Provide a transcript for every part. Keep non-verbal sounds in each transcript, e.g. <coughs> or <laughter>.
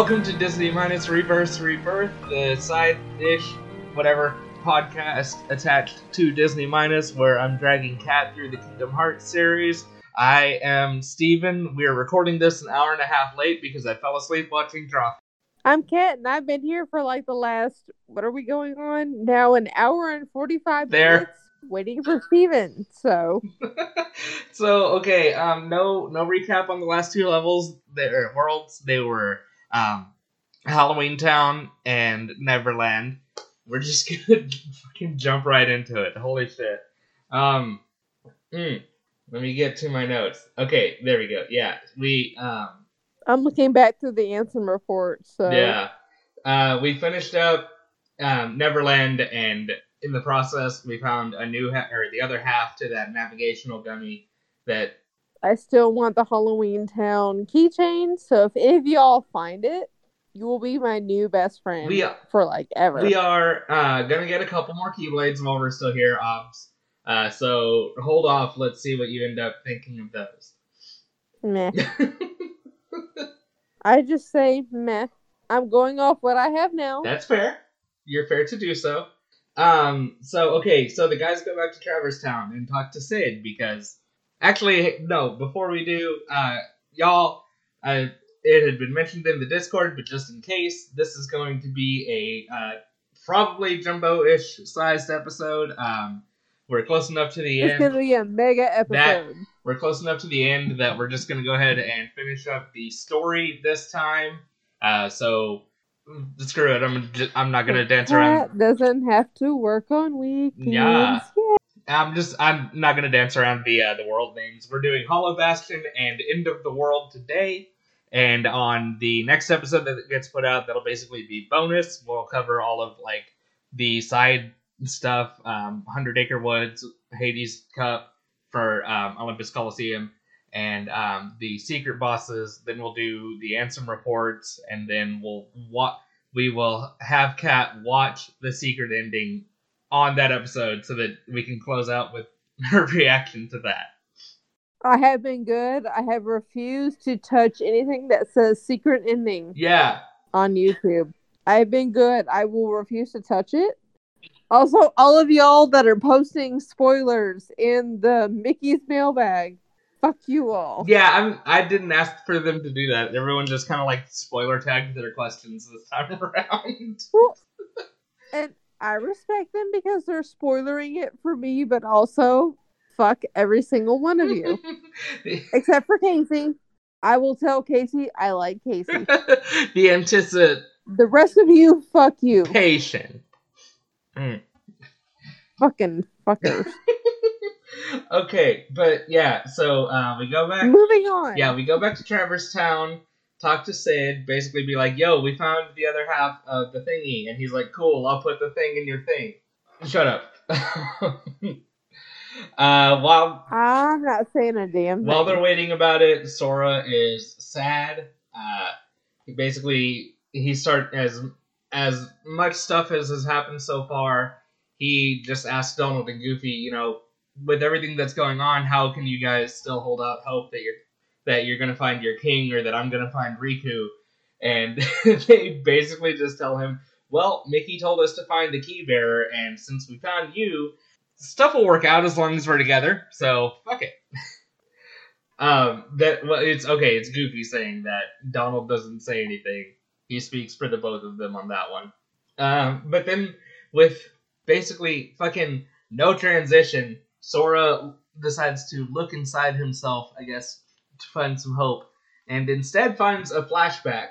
Welcome to Disney minus Reverse Rebirth, the side-ish, whatever podcast attached to Disney minus, where I'm dragging Kat through the Kingdom Hearts series. I am Steven. We are recording this an hour and a half late because I fell asleep watching Drawful. I'm Kat, and I've been here for like the last. What are we going on now? An hour and forty-five There. minutes waiting for Steven. So <laughs> so okay, um, no no recap on the last two levels. Their worlds they were um, Halloween Town and Neverland. We're just <laughs> gonna fucking jump right into it. Holy shit. Um, mm, let me get to my notes. Okay, there we go. Yeah, we um, I'm looking back through the Ansem report. So yeah, uh, we finished up um, Neverland, and in the process, we found a new ha- or the other half to that navigational gummy that I still want the Halloween Town keychain. So if any of y'all find it, you will be my new best friend we for like ever. we are uh, gonna get a couple more keyblades while we're still here, obs. Uh, so hold off. Let's see what you end up thinking of those. Meh. <laughs> I just say meh. I'm going off what I have now. That's fair. You're fair to do so. Um, so okay, so the guys go back to Traverse Town and talk to Cid because actually no, before we do, uh y'all uh it had been mentioned in the Discord, but just in case, this is going to be a uh probably jumbo-ish sized episode. Um we're close enough to the It's end. gonna be a mega episode. We're close enough to the end that we're just gonna go ahead and finish up the story this time. Uh, so screw it. I'm just, I'm not gonna dance around. Kat doesn't have to work on weekends. Yeah. I'm just I'm not gonna dance around the uh, the world names. We're doing Hollow Bastion and End of the World today, and on the next episode that gets put out, that'll basically be bonus. We'll cover all of like the side stuff, um, Hundred Acre Woods, Hades Cup for um, Olympus Coliseum, and um, the secret bosses. Then we'll do the Ansem reports, and then we'll wa- we will have Kat watch the secret ending on that episode so that we can close out with <laughs> her reaction to that. I have been good. I have refused to touch anything that says secret ending Yeah. on YouTube. I have been good. I will refuse to touch it. Also, all of y'all that are posting spoilers in the Mickey's mailbag, fuck you all. Yeah, I'm I didn't ask for them to do that. Everyone just kinda like spoiler tagged their questions this time <laughs> around. Well, and I respect them because they're spoilering it for me, but also fuck every single one of you. <laughs> Except for Casey. I will tell Casey I like Casey. <laughs> the anticipation. The rest of you, fuck you. Mm. Fucking fuckers. <laughs> okay, but yeah, so uh, we go back Moving on. Yeah, we go back to Traverse Town, talk to Cid, basically be like, yo, we found the other half of the thingy. And he's like, cool, I'll put the thing in your thing. Shut up. <laughs> uh, while I'm not saying a damn thing. while they're waiting about it, Sora is sad. Uh, he basically he start as as much stuff as has happened so far. He just asked Donald and Goofy, you know, with everything that's going on, how can you guys still hold out hope that you're that you're gonna find your king or that I'm gonna find Riku? And <laughs> they basically just tell him, well, Mickey told us to find the key bearer, and since we found you, stuff will work out as long as we're together. So fuck it. <laughs> um, that well, it's okay. It's Goofy saying that. Donald doesn't say anything. He speaks for the both of them on that one. Um, but then with basically fucking no transition, Sora decides to look inside himself, I guess, to find some hope, and instead finds a flashback.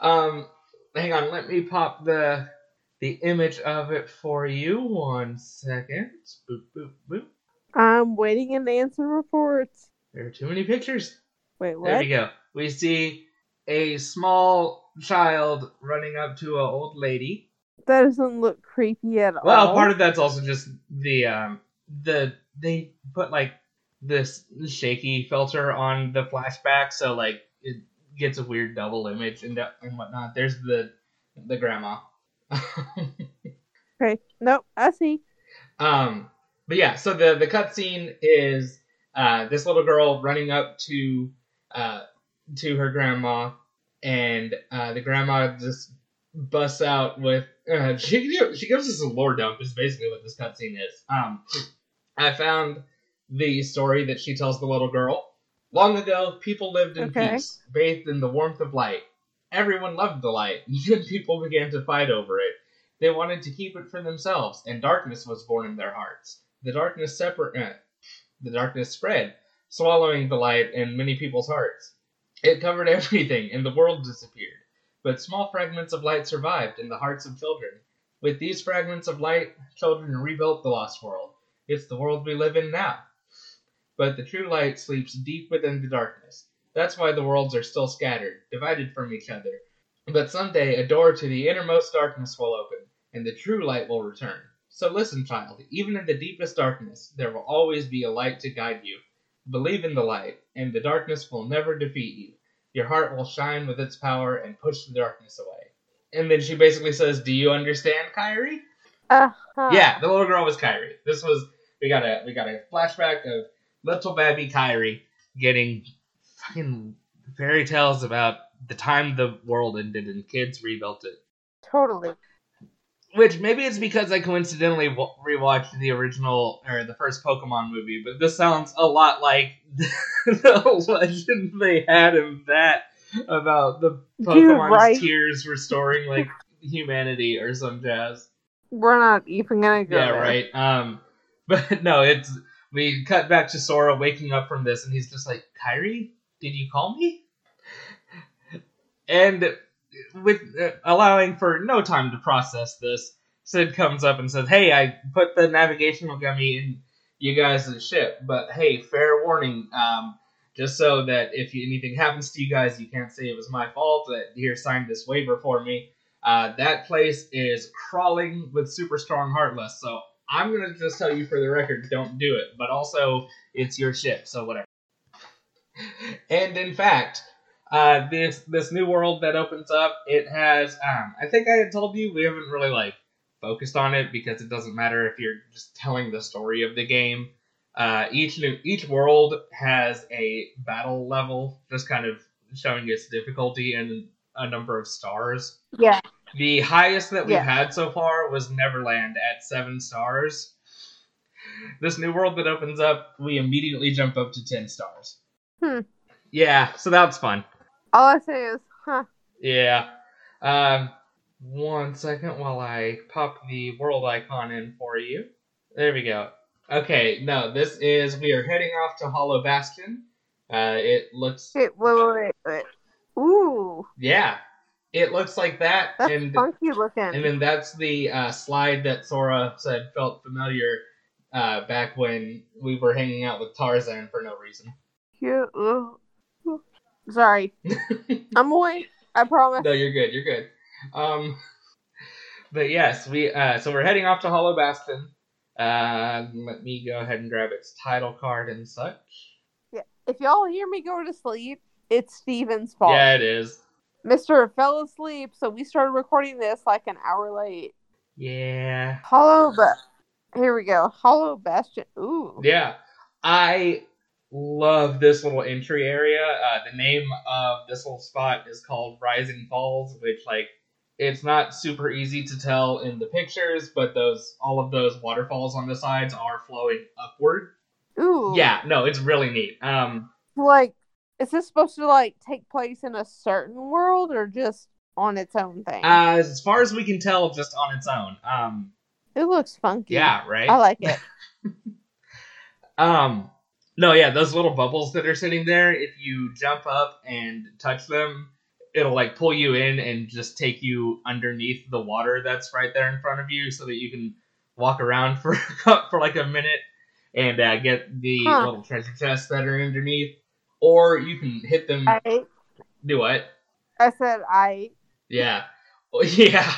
Um, hang on, let me pop the the image of it for you. One second. Boop boop boop. I'm waiting in the Ansem reports. There are too many pictures. Wait, There we go. We see a small child running up to an old lady. That doesn't look creepy at Well, all. Well, part of that's also just the um the they put like this shaky filter on the flashback, so like it gets a weird double image and and whatnot. There's the the grandma. Okay. Nope, I see. Um, but yeah, so the the cutscene is uh, this little girl running up to uh, to her grandma, and uh, the grandma just busts out with uh, she she gives us a lore dump is basically what this cutscene is. Um, I found the story that she tells the little girl. Long ago, people lived in Okay. peace, bathed in the warmth of light. Everyone loved the light, <laughs> yet people began to fight over it. They wanted to keep it for themselves, and darkness was born in their hearts. The darkness separ- uh, the darkness spread, swallowing the light in many people's hearts. It covered <laughs> everything, and the world disappeared. But small fragments of light survived in the hearts of children. With these fragments of light, children rebuilt the lost world. It's the world we live in now. But the true light sleeps deep within the darkness. That's why the worlds are still scattered, divided from each other. But someday a door to the innermost darkness will open, and the true light will return. So listen, child, even in the deepest darkness, there will always be a light to guide you. Believe in the light, and the darkness will never defeat you. Your heart will shine with its power and push the darkness away. And then she basically says, Do you understand, Kairi? Uh-huh. Yeah, the little girl was Kairi. This was we got a we got a flashback of little baby Kairi getting fucking fairy tales about the time the world ended and kids rebuilt it. Totally. Which maybe it's because I coincidentally rewatched the original or the first Pokemon movie, but this sounds a lot like <laughs> the legend they had of that about the Pokemon's right. tears restoring <laughs> like humanity or some jazz. We're not even gonna go Yeah, there. right. Um, <laughs> but no, it's we cut back to Sora waking up from this, and he's just like, "Kairi, did you call me?" And with uh, allowing for no time to process this, Cid comes up and says, "Hey, I put the navigational gummy in you guys' ship, but hey, fair warning, um." Just so that if anything happens to you guys, you can't say it was my fault. That here, signed this waiver for me. Uh, that place is crawling with super strong heartless. So I'm gonna just tell you for the record, don't do it. But also, it's your ship, so whatever. <laughs> and in fact, uh, this this new world that opens up, it has. Um, I think I had told you we haven't really like focused on it because it doesn't matter if you're just telling the story of the game. Uh, each new each world has a battle level, just kind of showing its difficulty and a number of stars. Yeah. The highest that we've Yeah. had so far was Neverland at seven stars. This new world that opens up, we immediately jump up to ten stars. Hmm. Yeah, so that's fun. All I say is, huh. Yeah. Um, one second while I pop the world icon in for you. There we go. Okay, no, this is we are heading off to Hollow Bastion. Uh, it looks Wait, wait, wait, wait. Ooh, yeah, it looks like that, that's and funky looking. and then that's the uh, slide that Sora said felt familiar uh, back when we were hanging out with Tarzan for no reason. Ooh. Sorry, <laughs> I'm awake. I promise. No, you're good. You're good. Um, but yes, we uh, so we're heading off to Hollow Bastion. Uh, let me go ahead and grab its title card and such. Yeah. If y'all hear me go to sleep, it's Steven's fault. Yeah, it is. Mister fell asleep, so we started recording this like an hour late. Yeah, Hollow, but here we go. Hollow Bastion. Ooh. yeah. I love this little entry area. Uh, the name of this little spot is called Rising Falls, which like it's not super easy to tell in the pictures, but those all of those waterfalls on the sides are flowing upward. Ooh. Yeah, no, it's really neat. Um, Like, is this supposed to like take place in a certain world or just on its own thing? Uh, as far as we can tell, just on its own. Um, it looks funky. yeah, right. I like it. <laughs> Um, no, yeah, those little bubbles that are sitting there. If you jump up and touch them, it'll like pull you in and just take you underneath the water that's right there in front of you, so that you can walk around <laughs> for for like a minute and uh, get the Huh. little treasure chests that are underneath. Or you can hit them. I Do what? I said I Yeah. Oh, <laughs> Yeah.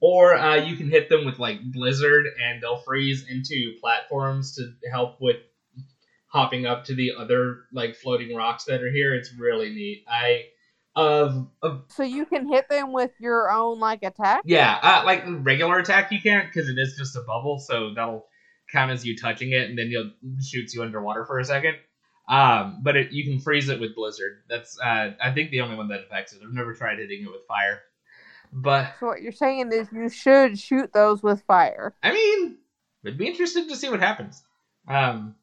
Or uh, you can hit them with like Blizzard and they'll freeze into platforms to help with hopping up to the other like floating rocks that are here. It's really neat. I of of so you can hit them with your own like attack. yeah, uh, like regular attack you can't because it is just a bubble, so that'll count as you touching it, and then you'll shoots you underwater for a second. Um, but it, you can freeze it with Blizzard. That's uh, I think the only one that affects it. I've never tried hitting it with fire. But so what you're saying is you should shoot those with fire. I mean, I'd be interested to see what happens. Um,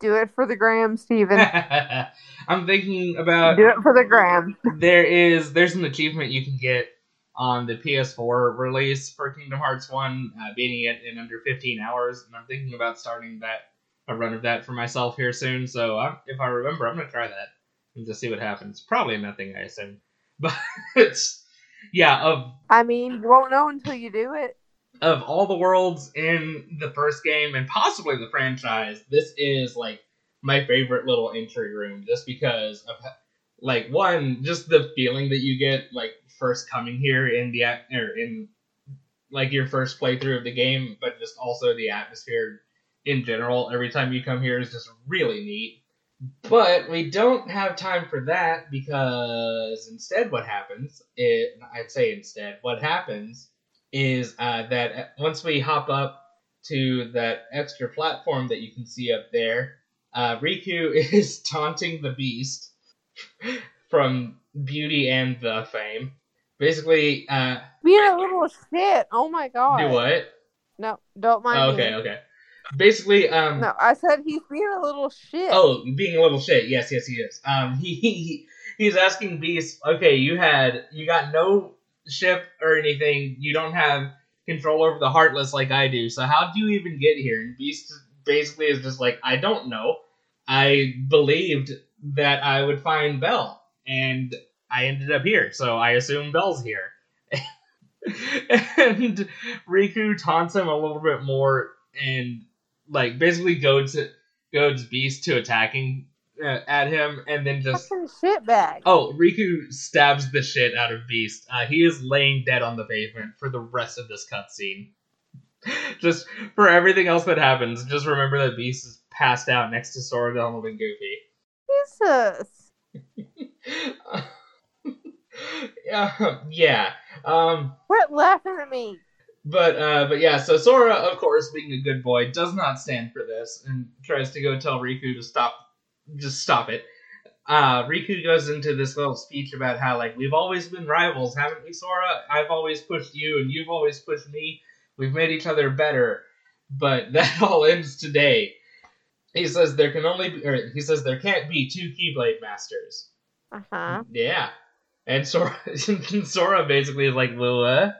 do it for the gram, Steven. <laughs> I'm thinking about do it for the gram. There is there's an achievement you can get on the PS4 release for Kingdom Hearts One, uh, beating it in under 15 hours, and I'm thinking about starting that a run of that for myself here soon. So I'm, if I remember, I'm gonna try that and just see what happens. Probably nothing, I assume, <laughs> but it's yeah. Of I mean, you won't know until you do it. Of all the worlds in the first game and possibly the franchise, this is like my favorite little entry room, just because of like one, just the feeling that you get like first coming here in the or er, in like your first playthrough of the game, but just also the atmosphere in general. Every time you come here is just really neat. But we don't have time for that because instead, what happens? It I'd say instead, what happens is uh, that once we hop up to that extra platform that you can see up there, uh, Riku <laughs> is taunting the beast <laughs> from Beauty and the Fame. Basically, uh, being a little shit. Oh my god. Do what? No, don't mind. Oh, okay, me. okay basically, um, no, I said he's being a little shit. Oh, being a little shit. Yes, yes, he is. Um, he, he he's asking Beast. Okay, you had you got no ship or anything. You don't have control over the Heartless like I do. So how do you even get here? And Beast basically is just like, I don't know. I believed that I would find Belle, and I ended up here. So I assume Belle's here. <laughs> and Riku taunts him a little bit more and like basically goads goads Beast to attacking uh, at him, and then just Fucking shitbag. Oh, Riku stabs the shit out of Beast. Uh, he is laying dead on the pavement for the rest of this cutscene. <laughs> just for everything else that happens, just remember that Beast is passed out next to Sora, Donald, and Goofy. Jesus. <laughs> yeah, <laughs> yeah. Um, Quit laughing at me. But uh, but yeah, so Sora, of course, being a good boy, does not stand for this and tries to go tell Riku to stop, just stop it. Uh, Riku goes into this little speech about how like we've always been rivals, haven't we, Sora? I've always pushed you, and you've always pushed me. We've made each other better, but <laughs> that all ends today. He says there can only be, or he says there can't be two Keyblade masters. Uh huh. Yeah, and Sora, <laughs> Sora basically is like, well,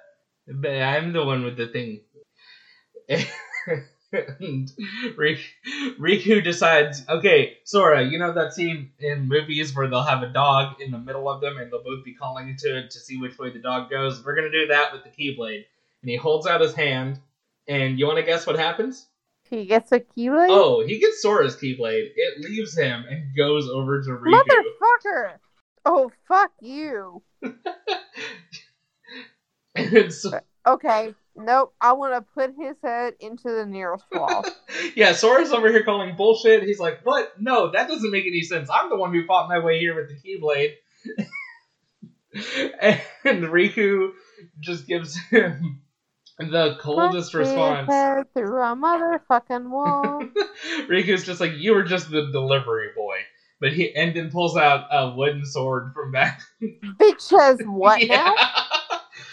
but I'm the one with the thing. and Riku decides, okay, Sora, you know that scene in movies where they'll have a dog in the middle of them and they'll both be calling to it to see which way the dog goes? We're going to do that with the Keyblade. And he holds out his hand, and you want to guess what happens? He gets a Keyblade? Oh, he gets Sora's Keyblade. It leaves him and goes over to Riku. Motherfucker! Oh, fuck you. <laughs> Uh, okay, nope. I want to put his head into the nearest wall. <laughs> yeah, Sora's over here calling bullshit. He's like, "What? No, that doesn't make any sense. I'm the one who fought my way here with the Keyblade." <laughs> and Riku just gives him the coldest put response. Head through a motherfucking wall. <laughs> Riku's just like, "You were just the delivery boy." But he and then pulls out a wooden sword from back. Bitch says what yeah. now?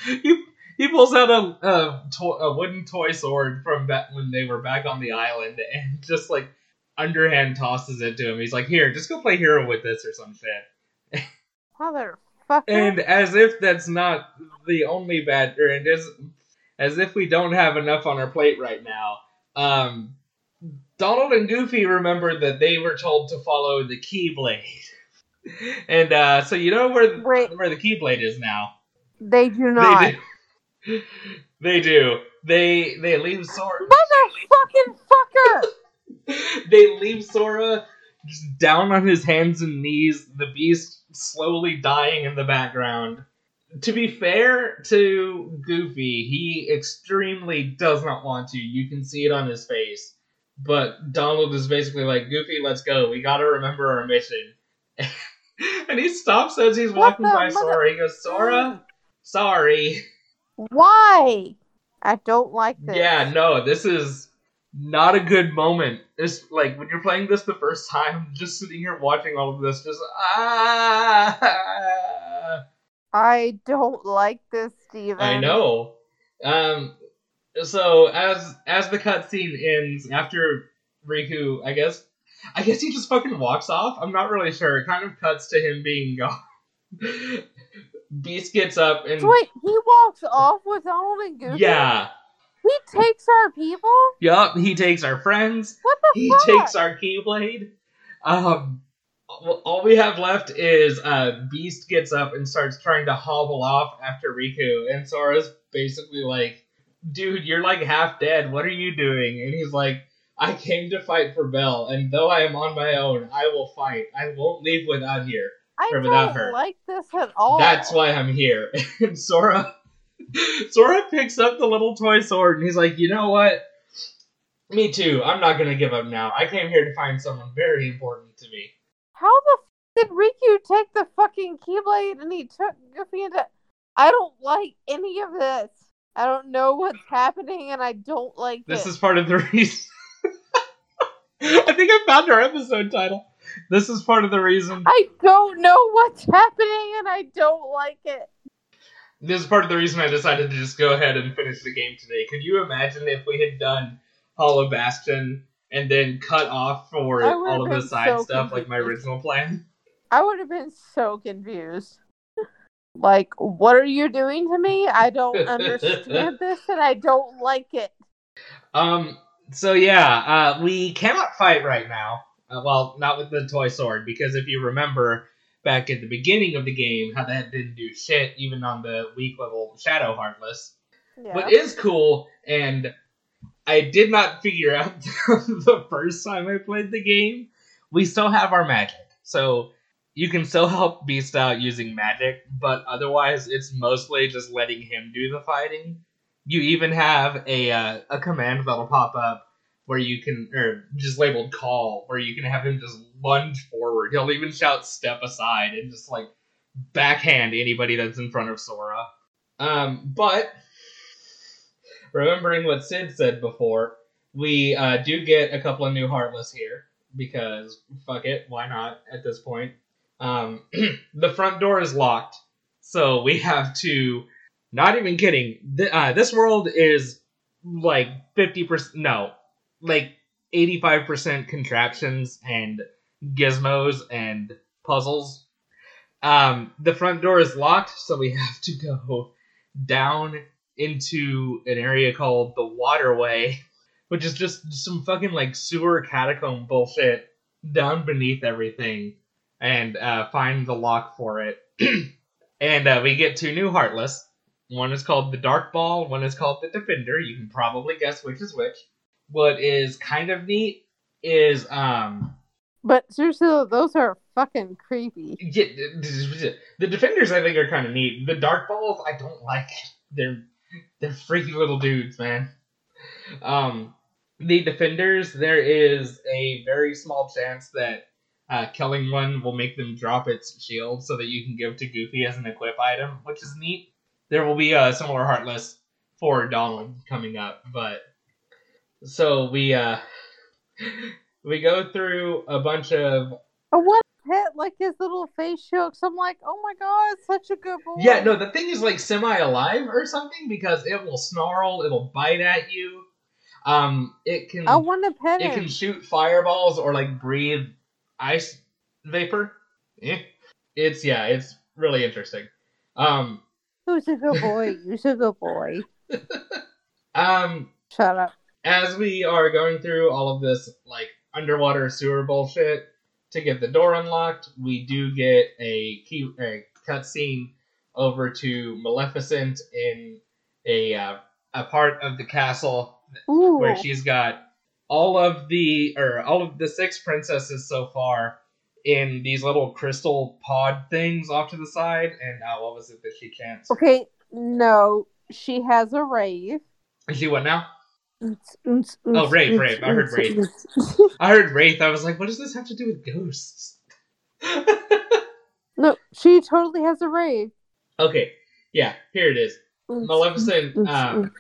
<laughs> he he pulls out a a, to- a wooden toy sword from back when they were back on the island <laughs> and just like underhand tosses it to him. He's like, "Here, just go play hero with this or some shit." Motherfucker. And as if that's not the only bad, or and as as if we don't have enough on our plate right now. Um, Donald and Goofy remember that they were told to follow the Keyblade, <laughs> and uh, so you know where Wait. where the Keyblade is now. They do not. They <laughs> do. They, do. they they leave Sora. Motherfucking fucker! <laughs> they leave Sora just down on his hands and knees. The beast slowly dying in the background. To be fair to Goofy, he extremely does not want to. You can see it on his face. But Donald is basically like, Goofy, let's go. We gotta remember our mission. <laughs> and he stops as he's walking by mother- Sora. He goes, Sora, Sorry. Why? I don't like this. Yeah, no, this is not a good moment. It's like when you're playing this the first time, <laughs> just sitting here watching all of this, just ah. I don't like this, Steven. I know. Um, so as as the cutscene ends, after Riku, I guess, I guess he just fucking walks off. I'm not really sure. It kind of cuts to him being gone. <laughs> Beast gets up and Wait, he walks off with Donald and Goofy. yeah, he takes our people. yup. He takes our friends. What the He fuck? takes our Keyblade. Um, all we have left is uh, Beast gets up and starts trying to hobble off after Riku, and Sora's basically like, "Dude, you're like half dead. What are you doing?" And he's like, "I came to fight for Belle, and though I am on my own, I will fight. I won't leave without here. I without her. like this at all. That's why I'm here." <laughs> and Sora, <laughs> Sora picks up the little toy sword, and he's like, "You know what?" Me too. I'm not gonna give up now. I came here to find someone very important to me. How the f- did Riku take the fucking Keyblade and he took Goofy into? I don't like any of this. I don't know what's happening, and I don't like This it. is part of the <laughs> reason. I think I found our episode title. <laughs> This is part of the reason. I don't know what's happening, and I don't like it. This is part of the reason I decided to just go ahead and finish the game today. Could you imagine if we had done Hollow Bastion and then cut off for all of the side so stuff like my original plan? I would have been so confused. Like, what are you doing to me? I don't <laughs> understand this, and I don't like it. Um. So yeah, uh, we cannot fight right now. Uh, well, not with the toy sword because if you remember back at the beginning of the game, how that didn't do shit even on the weak level Shadow Heartless. Yeah. What is cool, and I did not figure out <laughs> the first time I played the game, we still have our magic. So you can still help Beast out using magic, but otherwise it's mostly just letting him do the fighting. You even have a uh, a command that'll pop up where you can, or just labeled call, where you can have him just lunge forward. He'll even shout step aside and just like backhand anybody that's in front of Sora. Um, but remembering what Cid said before, we uh, do get a couple of new Heartless here because fuck it, why not at this point? Um, <clears throat> the front door is locked, so we have to. Not even kidding. Th- uh, this world is like fifty percent. No, like eighty-five percent contraptions and gizmos and puzzles. Um, the front door is locked, so we <laughs> have to go down into an area called the Waterway, which is just some fucking like sewer catacomb bullshit down beneath everything, and uh, find the lock for it. <clears throat> and uh, we get two new Heartless. One is called the Dark Ball, one is called the Defender. You can probably guess which is which. What is kind of neat is um But seriously, those are fucking creepy. yeah, the defenders I think are kind of neat. The dark balls I don't like. They're they're freaky little dudes, man. Um, the defenders there is a very small chance that uh, killing one will make them drop its shield so that you can give to Goofy as an equip item, which is neat. There will be a similar Heartless for Donald coming up, but so we uh <laughs> we go through a bunch of I want to pet like his little face. 'cause I'm like, oh my god, such a good boy. Yeah, no, the thing is like semi alive or something because it will snarl, it'll bite at you. Um, it can I want to pet it him. can shoot fireballs or like breathe ice vapor. Eh. It's yeah, it's really interesting. Um, Who's a good boy? <laughs> Who's a good boy? <laughs> um, Shut up. As we are going through all of this like underwater sewer bullshit to get the door unlocked, we do get a key a cutscene over to Maleficent in a uh, a part of the castle Ooh. where she's got all of the or all of the six princesses so far in these little crystal pod things off to the side and uh, what was it that she can't? Okay, no, she has a rave. is she what now Oh, rave, rave. I heard rave. i heard wraith i was like what does this have to do with ghosts no, she totally has a rave. okay yeah here it is Maleficent, um,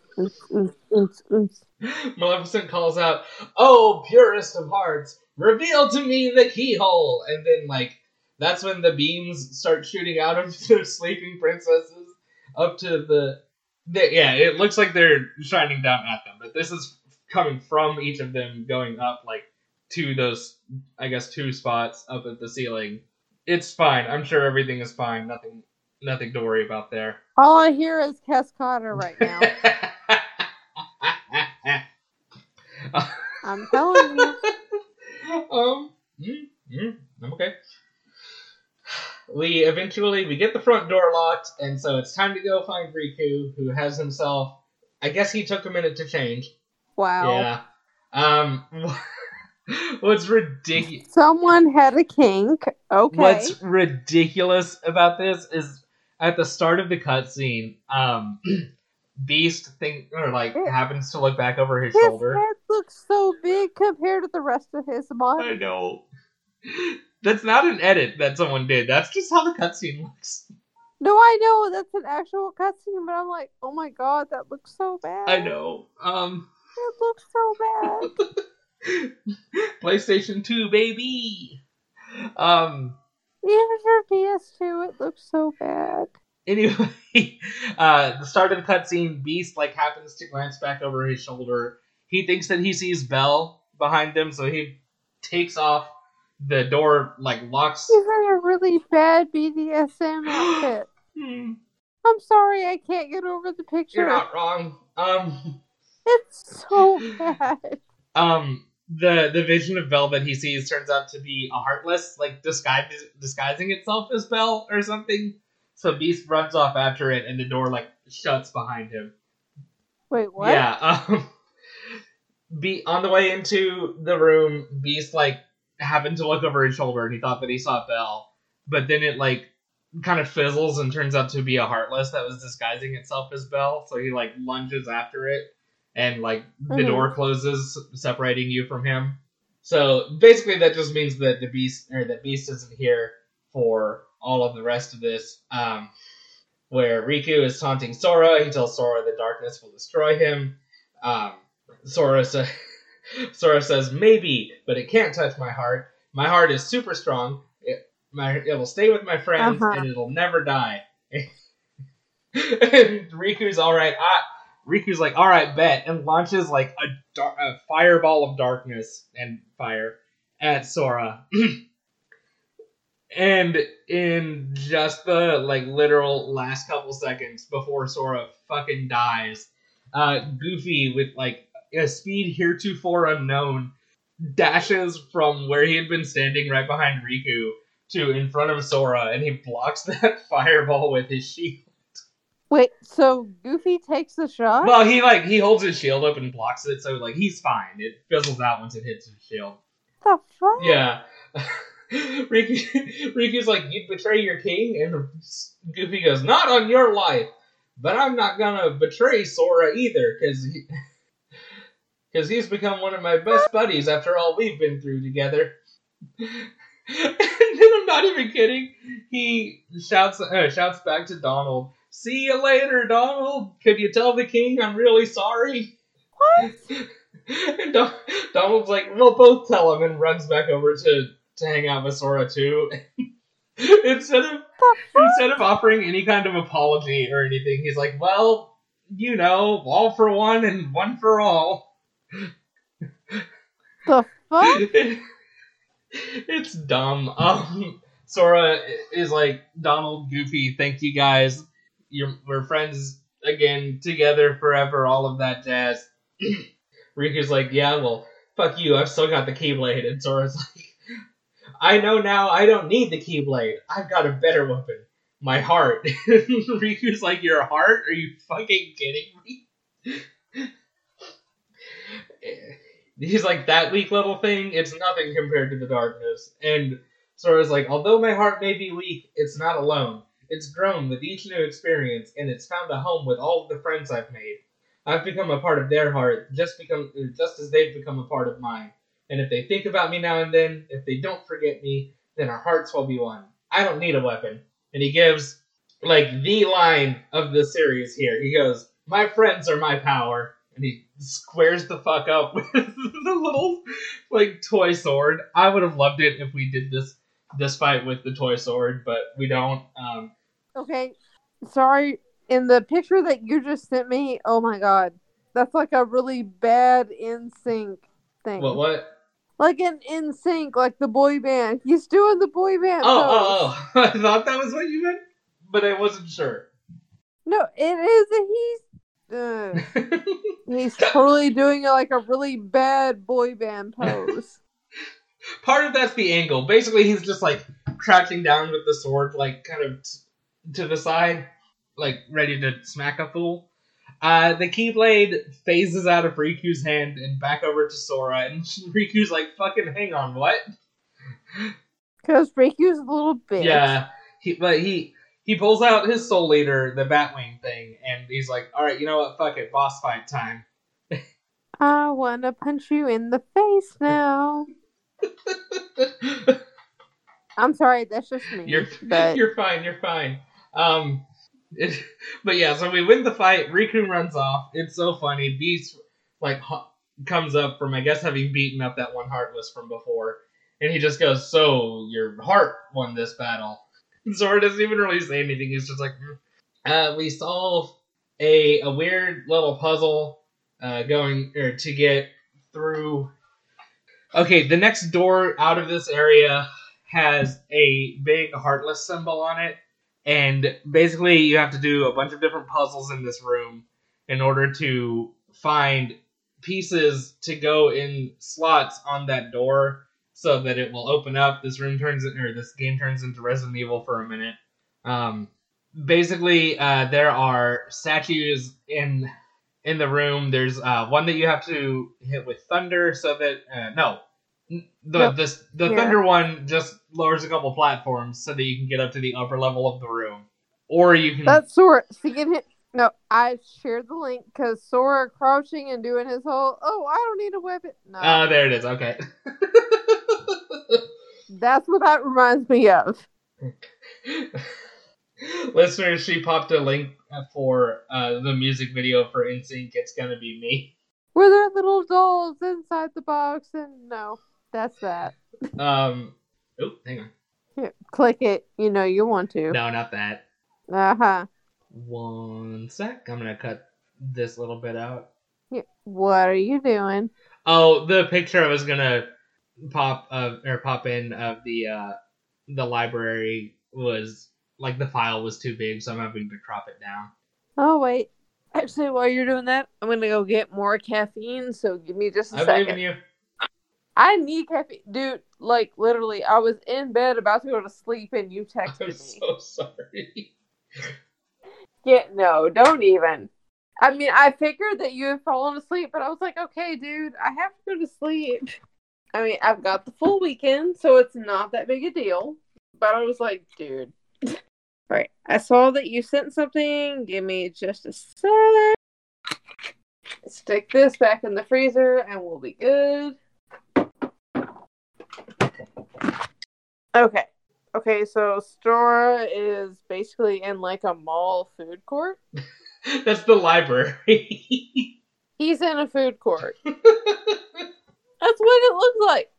<laughs> Maleficent calls out, "Oh, purest of hearts, reveal to me the keyhole!" And then, like, that's when the beams start shooting out of <laughs> the sleeping princesses up to the, the. Yeah, it looks like they're shining down at them, but this is coming from each of them, going up like to those, I guess, two spots up at the ceiling. It's fine. I'm sure everything is fine. Nothing, nothing to worry about there. All I hear is Cascada right now. <laughs> I'm telling you. <laughs> um, mm, mm, I'm okay. We eventually we get the front door locked, and so it's time to go find Riku, who has himself. I guess he took a minute to change. Wow. Yeah. Um. <laughs> What's ridiculous? Someone had a kink. Okay. What's ridiculous about this is at the start of the cutscene, um, <clears throat> Beast think or like it, happens to look back over his, his shoulder. His head looks so big compared to the rest of his body. I know. That's not an edit that someone did. That's just how the cutscene looks. No, I know that's an actual cutscene, but I'm like, oh my god, that looks so bad. I know. Um, it looks so bad. <laughs> PlayStation Two, baby. Um, even for PS2, it looks so bad. Anyway, <laughs> uh, the start of the cutscene, Beast like happens to glance back over his shoulder. He thinks that he sees Belle behind him, so he takes off. The door like locks. He's in a really bad BDSM <gasps> outfit. hmm. I'm sorry, I can't get over the picture. You're not wrong. Um, it's so <laughs> bad. Um, the the vision of Belle that he sees turns out to be a heartless, like disguise, disguising itself as Belle or something. So Beast runs off after it, and the door like shuts behind him. Wait, what? Yeah. <laughs> Um, be on the way into the room, Beast like happened to look over his shoulder, and he thought that he saw Belle, but then it like kind of fizzles and turns out to be a heartless that was disguising itself as Belle. So he like lunges after it, and like the mm-hmm. door closes, separating you from him. So basically, that just means that the beast or that Beast isn't here for all of the rest of this, um, where Riku is taunting Sora. He tells Sora the darkness will destroy him. Um, Sora, sa- <laughs> Sora says, maybe, but it can't touch my heart. My heart is super strong. It, my, it will stay with my friends, uh-huh. and it'll never die. and <laughs> Riku's all right. I, Riku's like, all right, bet, and launches like a, dar- a fireball of darkness and fire at Sora. <clears throat> And in just the like literal last couple seconds before Sora fucking dies, uh, Goofy with like a speed heretofore unknown dashes from where he had been standing right behind Riku to in front of Sora, and he blocks <laughs> that fireball with his shield. Wait, so Goofy takes the shot? Well, he like he holds his shield up and blocks it, so like he's fine. It fizzles out once it hits his shield. The fuck? Yeah. <laughs> Riku, Riku's like, you'd betray your king? And Goofy goes, not on your life. But I'm not gonna betray Sora either, because he, cause he's become one of my best buddies after all we've been through together. <laughs> and then I'm not even kidding. He shouts uh, shouts back to Donald, "See you later, Donald. Could you tell the king I'm really sorry?" What? <laughs> and Don- Donald's like, "We'll both tell him," and runs back over to to hang out with Sora too. <laughs> instead of instead of offering any kind of apology or anything, he's like, "Well, you know, all for one and one for all." The fuck? <laughs> it's dumb. Um, Sora is like, Donald, Goofy, thank you guys. You're, we're friends again, together forever, all of that jazz. <clears throat> Riku's like, yeah, well, fuck you, I've still got the Keyblade. And Sora's <laughs> like, I know now I don't need the Keyblade. I've got a better weapon. My heart. <laughs> Riku's like, Your heart? Are you fucking kidding me? <laughs> He's like, That weak little thing, it's nothing compared to the darkness. And Sora's like, Although my heart may be weak, it's not alone. It's grown with each new experience, and it's found a home with all of the friends I've made. I've become a part of their heart, just become just as they've become a part of mine. And if they think about me now and then, if they don't forget me, then our hearts will be one. I don't need a weapon. And he gives like the line of the series here. He goes, my friends are my power, and he squares the fuck up <laughs> with the little like toy sword. I would have loved it if we did this this fight with the toy sword, but we don't. Um, okay, sorry. In the picture that you just sent me, oh my god, that's like a really bad in sync thing. what what? Like an NSYNC, like the boy band. He's doing the boy band. Oh, pose. oh, oh! <laughs> I thought that was what you meant, but I wasn't sure. No, it is. He's. Uh, <laughs> he's totally doing like a really bad boy band <laughs> pose. Part of that's the angle. Basically, he's just like crouching down with the sword, like kind of t- to the side, like ready to smack a fool. Uh, the Keyblade phases out of Riku's hand and back over to Sora, and <laughs> Riku's like, "Fucking hang on, what?" Because Riku's a little bitch. Yeah, he, but he he pulls out his Soul Eater, the Batwing thing, and he's like, "All right, you know what? Fuck it, boss fight time." <laughs> I wanna punch you in the face now. <laughs> I'm sorry, that's just me. You're but <laughs> you're fine. You're fine. Um, it, but yeah, so we win the fight. Riku runs off. It's so funny. Beast like comes up from I guess having beaten up that one Heartless from before, and he just goes, "So your heart won this battle." <laughs> Sora doesn't even really say anything. He's just like, "Hmm." uh, "We solve a a weird little puzzle uh, going or to get through." Okay, the next door out of this area has a big heartless symbol on it, and basically you have to do a bunch of different puzzles in this room in order to find pieces to go in slots on that door so that it will open up. This room turns or this game turns into Resident Evil for a minute. Um, basically, uh, there are statues in in the room. There's uh, one that you have to hit with thunder so that uh, no. The Nope. this the Here. thunder one just lowers a couple platforms so that you can get up to the upper level of the room, or you can that's Sora. See, him. No, I shared the link because Sora crouching and doing his whole. Oh, I don't need a weapon. No, Ah, there it is. Okay. <laughs> that's what that reminds me of. <laughs> Listeners, she popped a link for uh, the music video for NSYNC. It's gonna be me. Were there little dolls inside the box? And no, that's that. Um. Oh, hang on. Here, click it. You know you want to. No, not that. Uh huh. One sec. I'm gonna cut this little bit out. What are you doing? Oh, the picture I was gonna pop of or pop in of the uh the library was like the file was too big, so I'm having to crop it down. Oh wait. Actually, while you're doing that, I'm gonna go get more caffeine. So give me just a I believe second. in you. I need caffeine, dude. Like literally, I was in bed about to go to sleep, and you <laughs> texted I'm me. so sorry. Yeah, no, don't even. I mean, I figured that you had fallen asleep, but I was like, okay, dude, I have to go to sleep. I mean, I've got the full weekend, so it's not that big a deal. But I was like, dude. right. I saw that you sent something. Give me just a sec. Stick this back in the freezer and we'll be good. Okay. Okay, so Sora is basically in like a mall food court. <laughs> That's the library. <laughs> He's in a food court. <laughs> That's what it looks like.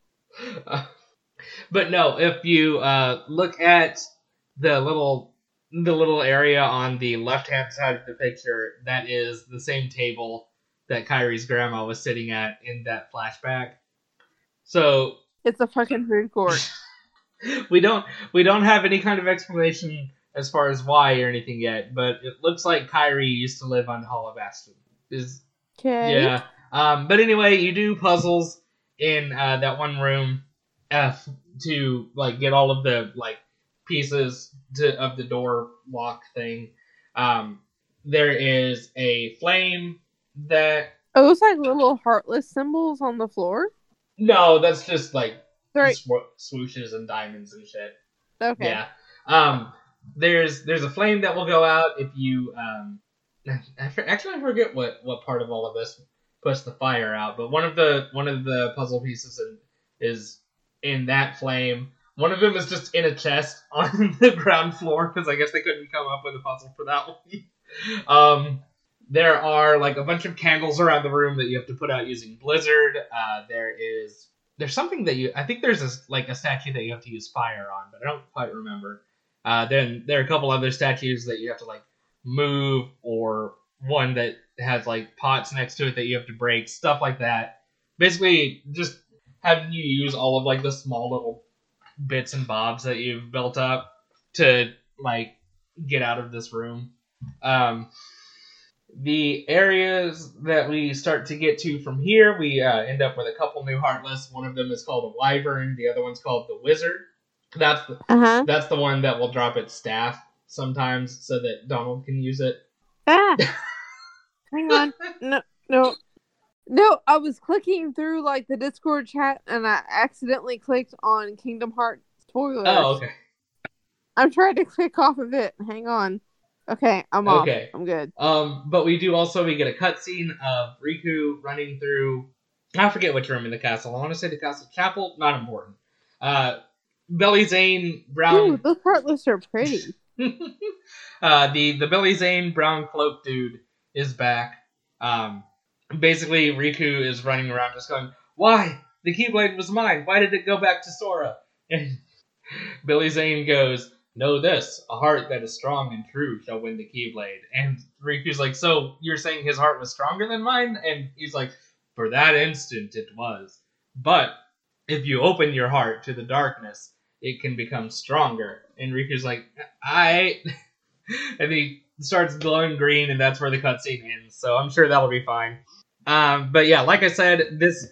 Uh, <laughs> but no, if you uh, look at the little the little area on the left hand side of the picture, that is the same table that Kairi's grandma was sitting at in that flashback. So It's a fucking food court. <laughs> we don't we don't have any kind of explanation as far as why or anything yet, but it looks like Kairi used to live on Hollow Bastion. Is Okay. yeah. Um, but anyway, you do puzzles in uh, that one room F to like get all of the like pieces to, of the door lock thing. Um, there is a flame that Oh, those like little heartless symbols on the floor. no, that's just like Right. swo- swooshes and diamonds and shit. Okay. Yeah. Um, there's there's a flame that will go out if you um. I actually I forget what what part of all of this puts the fire out, but one of the one of the puzzle pieces in, is in that flame. One of them is just in a chest <laughs> on the ground floor because I guess they couldn't come up with a puzzle for that one. <laughs> um, there are like a bunch of candles around the room that you have to put out using Blizzard. Uh, there is there's something that you I think there's a, like a statue that you have to use fire on, but I don't quite remember. Uh, then there are a couple other statues that you have to like move, or one that has like pots next to it that you have to break, stuff like that. Basically, just having you use all of like the small little bits and bobs that you've built up to like get out of this room. Um, the areas that we start to get to from here, we uh, end up with a couple new Heartless. One of them is called a Wyvern. The other one's called the Wizard. That's the, uh-huh. that's the one that will drop its staff sometimes so that Donald can use it. Ah, <laughs> hang on, no, no, no. I was clicking through like the Discord chat and I accidentally clicked on Kingdom Hearts spoilers. Oh, okay. I'm trying to click off of it. Hang on. Okay, I'm off. Okay, I'm good. Um, but we do also we get a cutscene of Riku running through. I forget which room in the castle. I want to say the castle chapel. Not important. Uh, Billy Zane Brown. Ooh, those heartless are pretty. <laughs> uh, the the Billy Zane Brown cloak dude is back. Um, basically Riku is running around just going, "Why? The Keyblade was mine. Why did it go back to Sora?" And <laughs> Billy Zane goes, Know this, a heart that is strong and true shall win the Keyblade. And Riku's like, So you're saying his heart was stronger than mine? And he's like, For that instant it was. But if you open your heart to the darkness, it can become stronger. And Riku's like, I. <laughs> and he starts glowing green, and that's where the cutscene ends. So I'm sure that'll be fine. Um, but yeah, like I said, this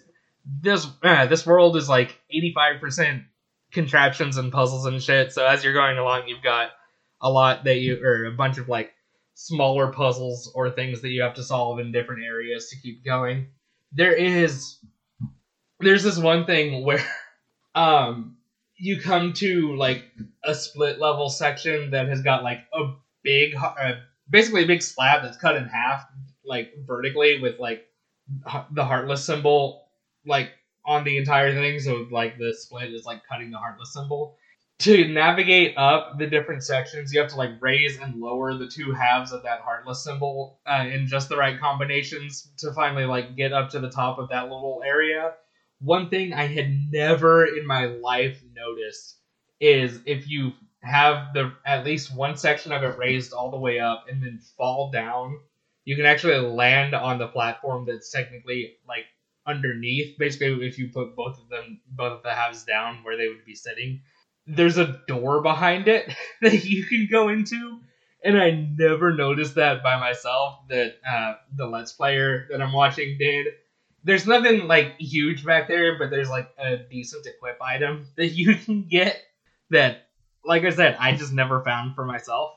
this uh, this world is like 85% contraptions and puzzles and shit. So as you're going along, you've got a lot that you or a bunch of like smaller puzzles or things that you have to solve in different areas to keep going. There is there's this one thing <laughs> where um you come to like a split level section that has got like a big uh, basically a big slab that's cut in half like vertically with like the heartless symbol like on the entire thing, so like the split is like cutting the heartless symbol. To navigate up the different sections, you have to like raise and lower the two halves of that heartless symbol uh, in just the right combinations to finally like get up to the top of that little area. One thing I had never in my life noticed is if you have the at least one section of it raised all the way up and then fall down, you can actually land on the platform that's technically like underneath. Basically, if you put both of them, both of the halves down where they would be sitting, there's a door behind it <laughs> that you can go into. And I never noticed that by myself. That uh, the Let's Player that I'm watching did. There's nothing like huge back there, but there's like a decent equip item that you <laughs> can get. That, like I said, I just never found for myself.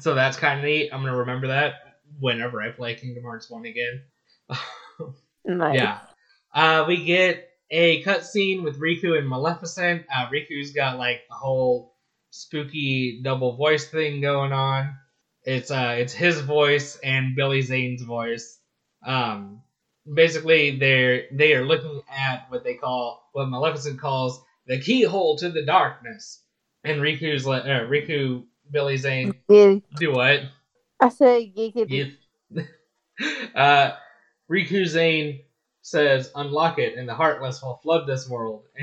So that's kind of neat. I'm gonna remember that whenever I play Kingdom Hearts One again. <laughs> Nice. Yeah. Uh, we get a cutscene with Riku and Maleficent. Uh, Riku's got like a whole spooky double voice thing going on. It's uh, it's his voice and Billy Zane's voice. Um, basically, they're they are looking at what they call what Maleficent calls the keyhole to the darkness, and Riku's like uh, Riku Billy Zane yeah. do what? I say yeah. <laughs> uh, Riku Zane says, unlock it, and the Heartless will flood this world. <laughs>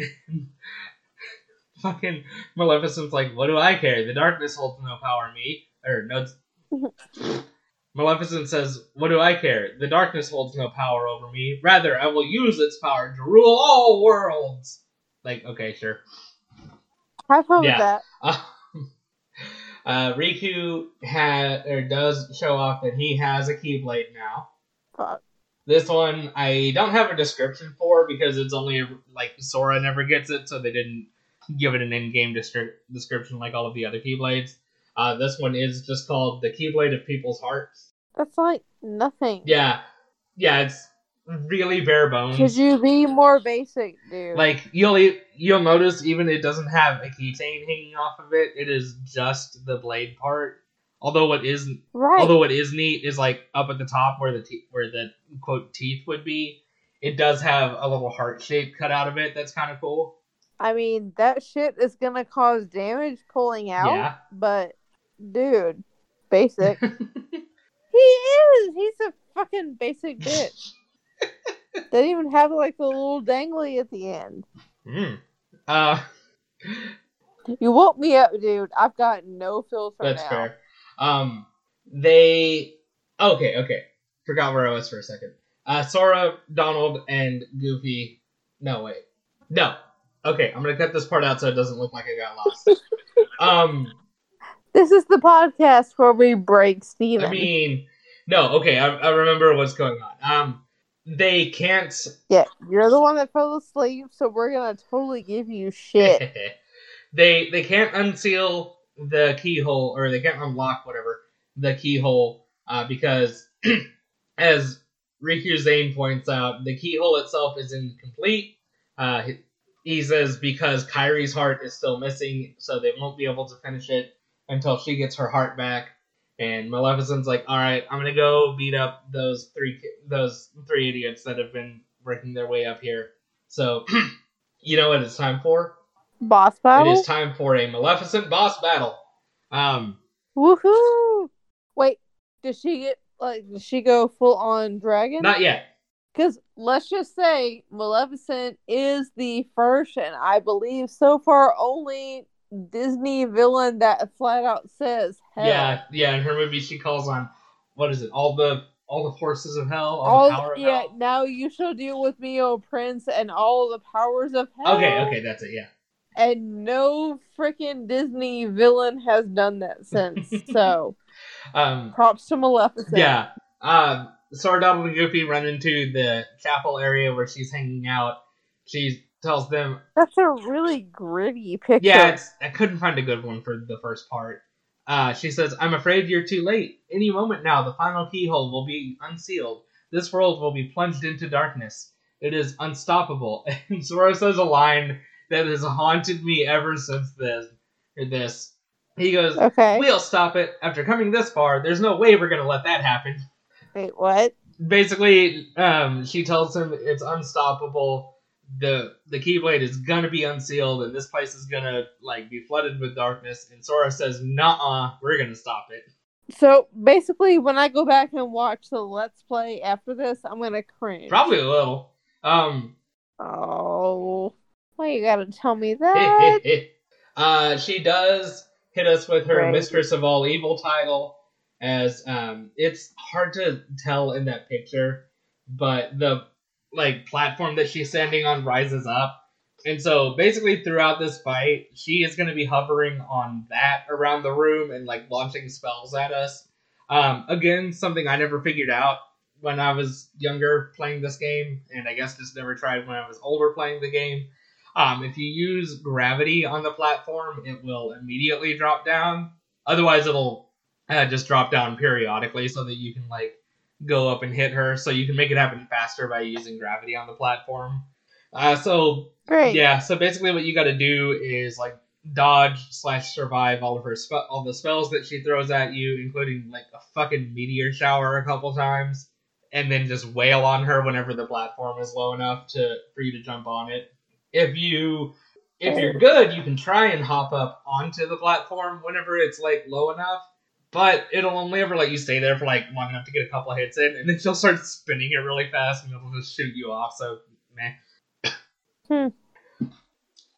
And fucking Maleficent's like, what do I care? The darkness holds no power in me. Or, no. <laughs> Maleficent says, what do I care? The darkness holds no power over me. Rather, I will use its power to rule all worlds. Like, okay, sure. Have fun yeah. with that. <laughs> Uh, uh, Riku had or does show off that he has a Keyblade now. Fuck. This one I don't have a description for because it's only like Sora never gets it, so they didn't give it an in-game descri- description like all of the other Keyblades. Uh, this one is just called the Keyblade of People's Hearts. That's like nothing. Yeah, yeah, it's really bare bones. Could you be more basic, dude? Like you'll you'll notice even it doesn't have a keychain hanging off of it. It is just the blade part. Although what is right. although what is neat is like up at the top where the te- where the quote teeth would be, it does have a little heart shape cut out of it. That's kind of cool. I mean, that shit is gonna cause damage pulling out. Yeah. But, dude, basic. <laughs> He is. He's a fucking basic <laughs> bitch. They didn't even have like the little dangly at the end. Mm. Uh, You woke me up, dude. I've got no filter that's now. fair. Um, they okay, okay. Forgot where I was for a second. Uh, Sora, Donald, and Goofy. No, wait. No. Okay, I'm gonna cut this part out so it doesn't look like I got lost. <laughs> um, This is the podcast where we break Steven. I mean, no. Okay, I, I remember what's going on. Um, they can't. yeah, you're the one that fell asleep, so we're gonna totally give you shit. <laughs> they they can't unseal the keyhole or they can't unlock whatever the keyhole uh, because <clears throat> as Riku Zane points out, the keyhole itself is incomplete. Uh, he, he says because Kairi's heart is still missing, so they won't be able to finish it until she gets her heart back. And Maleficent's like, "All right, I'm gonna go beat up those three those three idiots that have been working their way up here." So, <clears throat> you know what it's time for? Boss battle. It is time for a Maleficent boss battle. Um, Woohoo! Wait, does she get like? Does she go full on dragon? not yet. Because let's just say Maleficent is the first, and I believe so far only Disney villain that flat out says hell. Yeah, yeah. In her movie, she calls on what is it? All the all the forces of hell, all, All the power of yeah, hell. now you shall deal with me, O Prince, and all the powers of hell. Okay, okay, that's it. Yeah. And no freaking Disney villain has done that since. <laughs> so Um, props to Maleficent. yeah. Um, Donald, and Goofy run into the chapel area where she's hanging out. She tells them, That's a really gritty picture. "Yeah, it's, I couldn't find a good one for the first part." Uh, she says, "I'm afraid you're too late. Any moment now, the final keyhole will be unsealed. This world will be plunged into darkness. It is unstoppable." <laughs> And Sora says a line that has haunted me ever since this. This. He goes, Okay. "We'll stop it. After coming this far, there's no way we're gonna let that happen." Wait, what? Basically, um, she tells him it's unstoppable. The The Keyblade is gonna be unsealed, and this place is gonna like be flooded with darkness. And Sora says, "Nah, we're gonna stop it." So basically, when I go back and watch the Let's Play after this, I'm gonna cringe. Probably a little. Um, Oh, why you gotta tell me <laughs> that? uh, she does hit us with her Right. Mistress of All Evil title, as um, it's hard to tell in that picture, but the like platform that she's standing on rises up. And so basically throughout this fight, she is going to be hovering on that around the room and like launching spells at us. Um, again, something I never figured out when I was younger playing this game, and I guess just never tried when I was older playing the game. Um, if you use gravity on the platform, it will immediately drop down. Otherwise, it'll uh, just drop down periodically so that you can like go up and hit her. So you can make it happen faster by using gravity on the platform. Uh, so Great. yeah, so basically what you got to do is like dodge slash survive all of her spe- all the spells that she throws at you, including like a fucking meteor shower a couple times, and then just wail on her whenever the platform is low enough to for you to jump on it. If you if you're good, you can try and hop up onto the platform whenever it's like low enough. But it'll only ever let you stay there for like long enough to get a couple hits in, and then she'll start spinning it really fast, and it'll just shoot you off. So, meh. Hmm.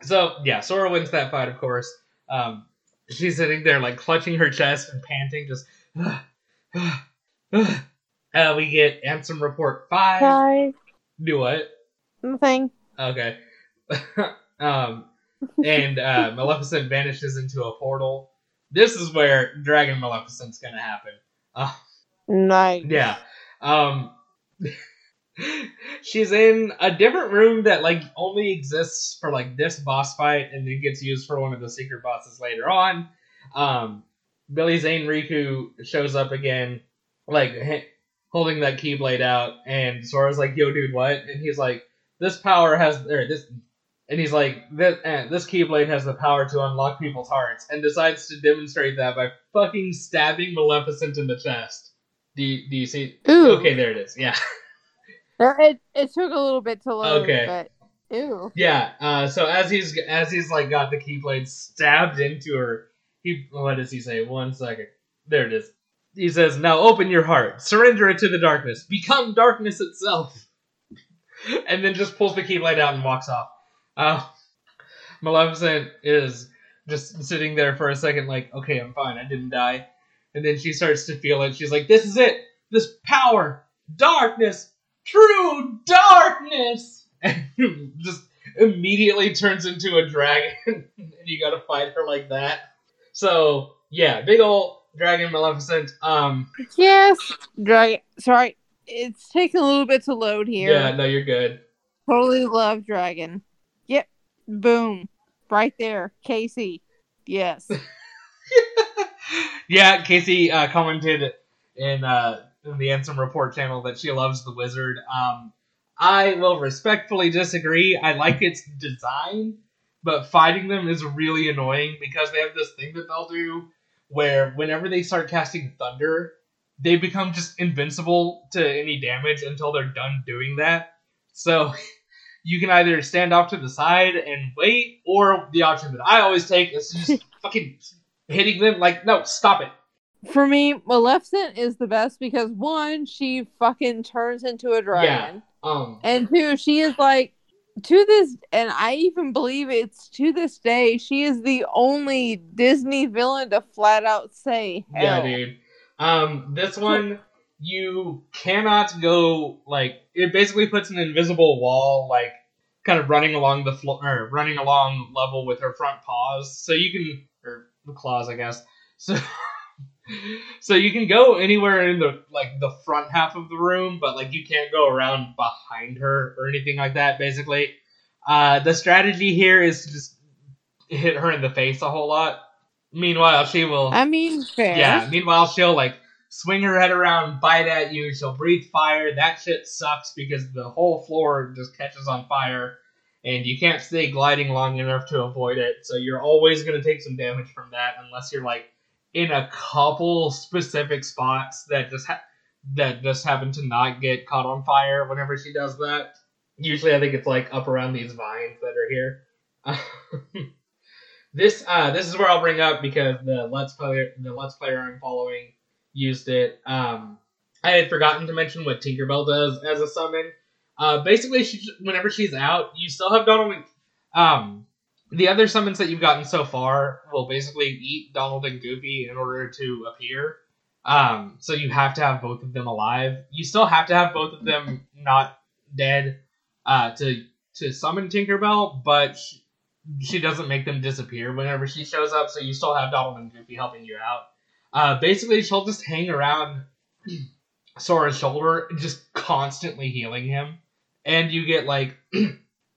So yeah, Sora wins that fight, of course. Um, she's sitting there like clutching her chest and panting, just. <sighs> uh, we get Ansem Report Five. Hi. Do what? Nothing. Okay. <laughs> um, and uh, Maleficent vanishes into a portal. This is where Dragon Maleficent's gonna happen. Uh, Nice. yeah. Um, <laughs> she's in a different room that like only exists for like this boss fight, and then gets used for one of the secret bosses later on. Um, Billy Zane Riku shows up again, like h- holding that keyblade out, and Sora's like, "Yo, dude, what?" And he's like, "This power has or this." And he's like, this, eh, this Keyblade has the power to unlock people's hearts, and decides to demonstrate that by fucking stabbing Maleficent in the chest. Do you, do you see? Ooh. Okay, there it is. Yeah. <laughs> It, it took a little bit to load, Okay. but ew. Yeah. Uh, so as he's as he's like got the keyblade stabbed into her, he what does he say? One second. There it is. he says, "Now open your heart, surrender it to the darkness, become darkness itself," <laughs> and then just pulls the keyblade out and walks off. Uh, Maleficent is just sitting there for a second, like, "Okay, I'm fine. I didn't die." And then she starts to feel it. She's like, "This is it. This power, darkness, true darkness," <laughs> and just immediately turns into a dragon, <laughs> and you gotta fight her like that. So yeah, big old dragon Maleficent. Um, yes, dragon. Sorry, it's taking a little bit to load here. Yeah, no, you're good. Totally love dragon. Boom, right there, Casey. Yes. <laughs> yeah, Casey uh, commented in uh, in the Ansem Report channel that she loves the wizard. Um, I will respectfully disagree. I like its design, but fighting them is really annoying because they have this thing that they'll do where whenever they start casting thunder, they become just invincible to any damage until they're done doing that. So <laughs> you can either stand off to the side and wait, or the option that I always take is just <laughs> fucking hitting them. Like, no, stop it. For me, Maleficent is the best because one, she fucking turns into a dragon. Yeah. Um, and two, she is like to this and I even believe it's to this day, she is the only Disney villain to flat out say hell. Yeah, dude. Um, this one you cannot go like it basically puts an invisible wall like kind of running along the floor or running along level with her front paws. So you can or the claws, I guess. So <laughs> so you can go anywhere in the like the front half of the room, but like you can't go around behind her or anything like that. Basically, uh, the strategy here is to just hit her in the face a whole lot. Meanwhile, she will. I mean, fair. Yeah. Meanwhile, she'll like swing her head around, bite at you. She'll breathe fire. That shit sucks because the whole floor just catches on fire, and you can't stay gliding long enough to avoid it. So you're always gonna take some damage from that unless you're like in a couple specific spots that just ha- that just happen to not get caught on fire whenever she does that. Usually, I think it's like up around these vines that are here. <laughs> this uh, this is where I'll bring up because the let's player the let's player I'm following used it. Um, I had forgotten to mention what Tinkerbell does as a summon. Uh, basically, she, whenever she's out, you still have Donald. Um, the other summons that you've gotten so far will basically eat Donald and Goofy in order to appear. Um, so you have to have both of them alive. You still have to have both of them not dead uh, to to summon Tinkerbell, but she, she, doesn't make them disappear whenever she shows up. So you still have Donald and Goofy helping you out. Uh, basically, she'll just hang around Sora's shoulder, just constantly healing him, and you get like <clears throat>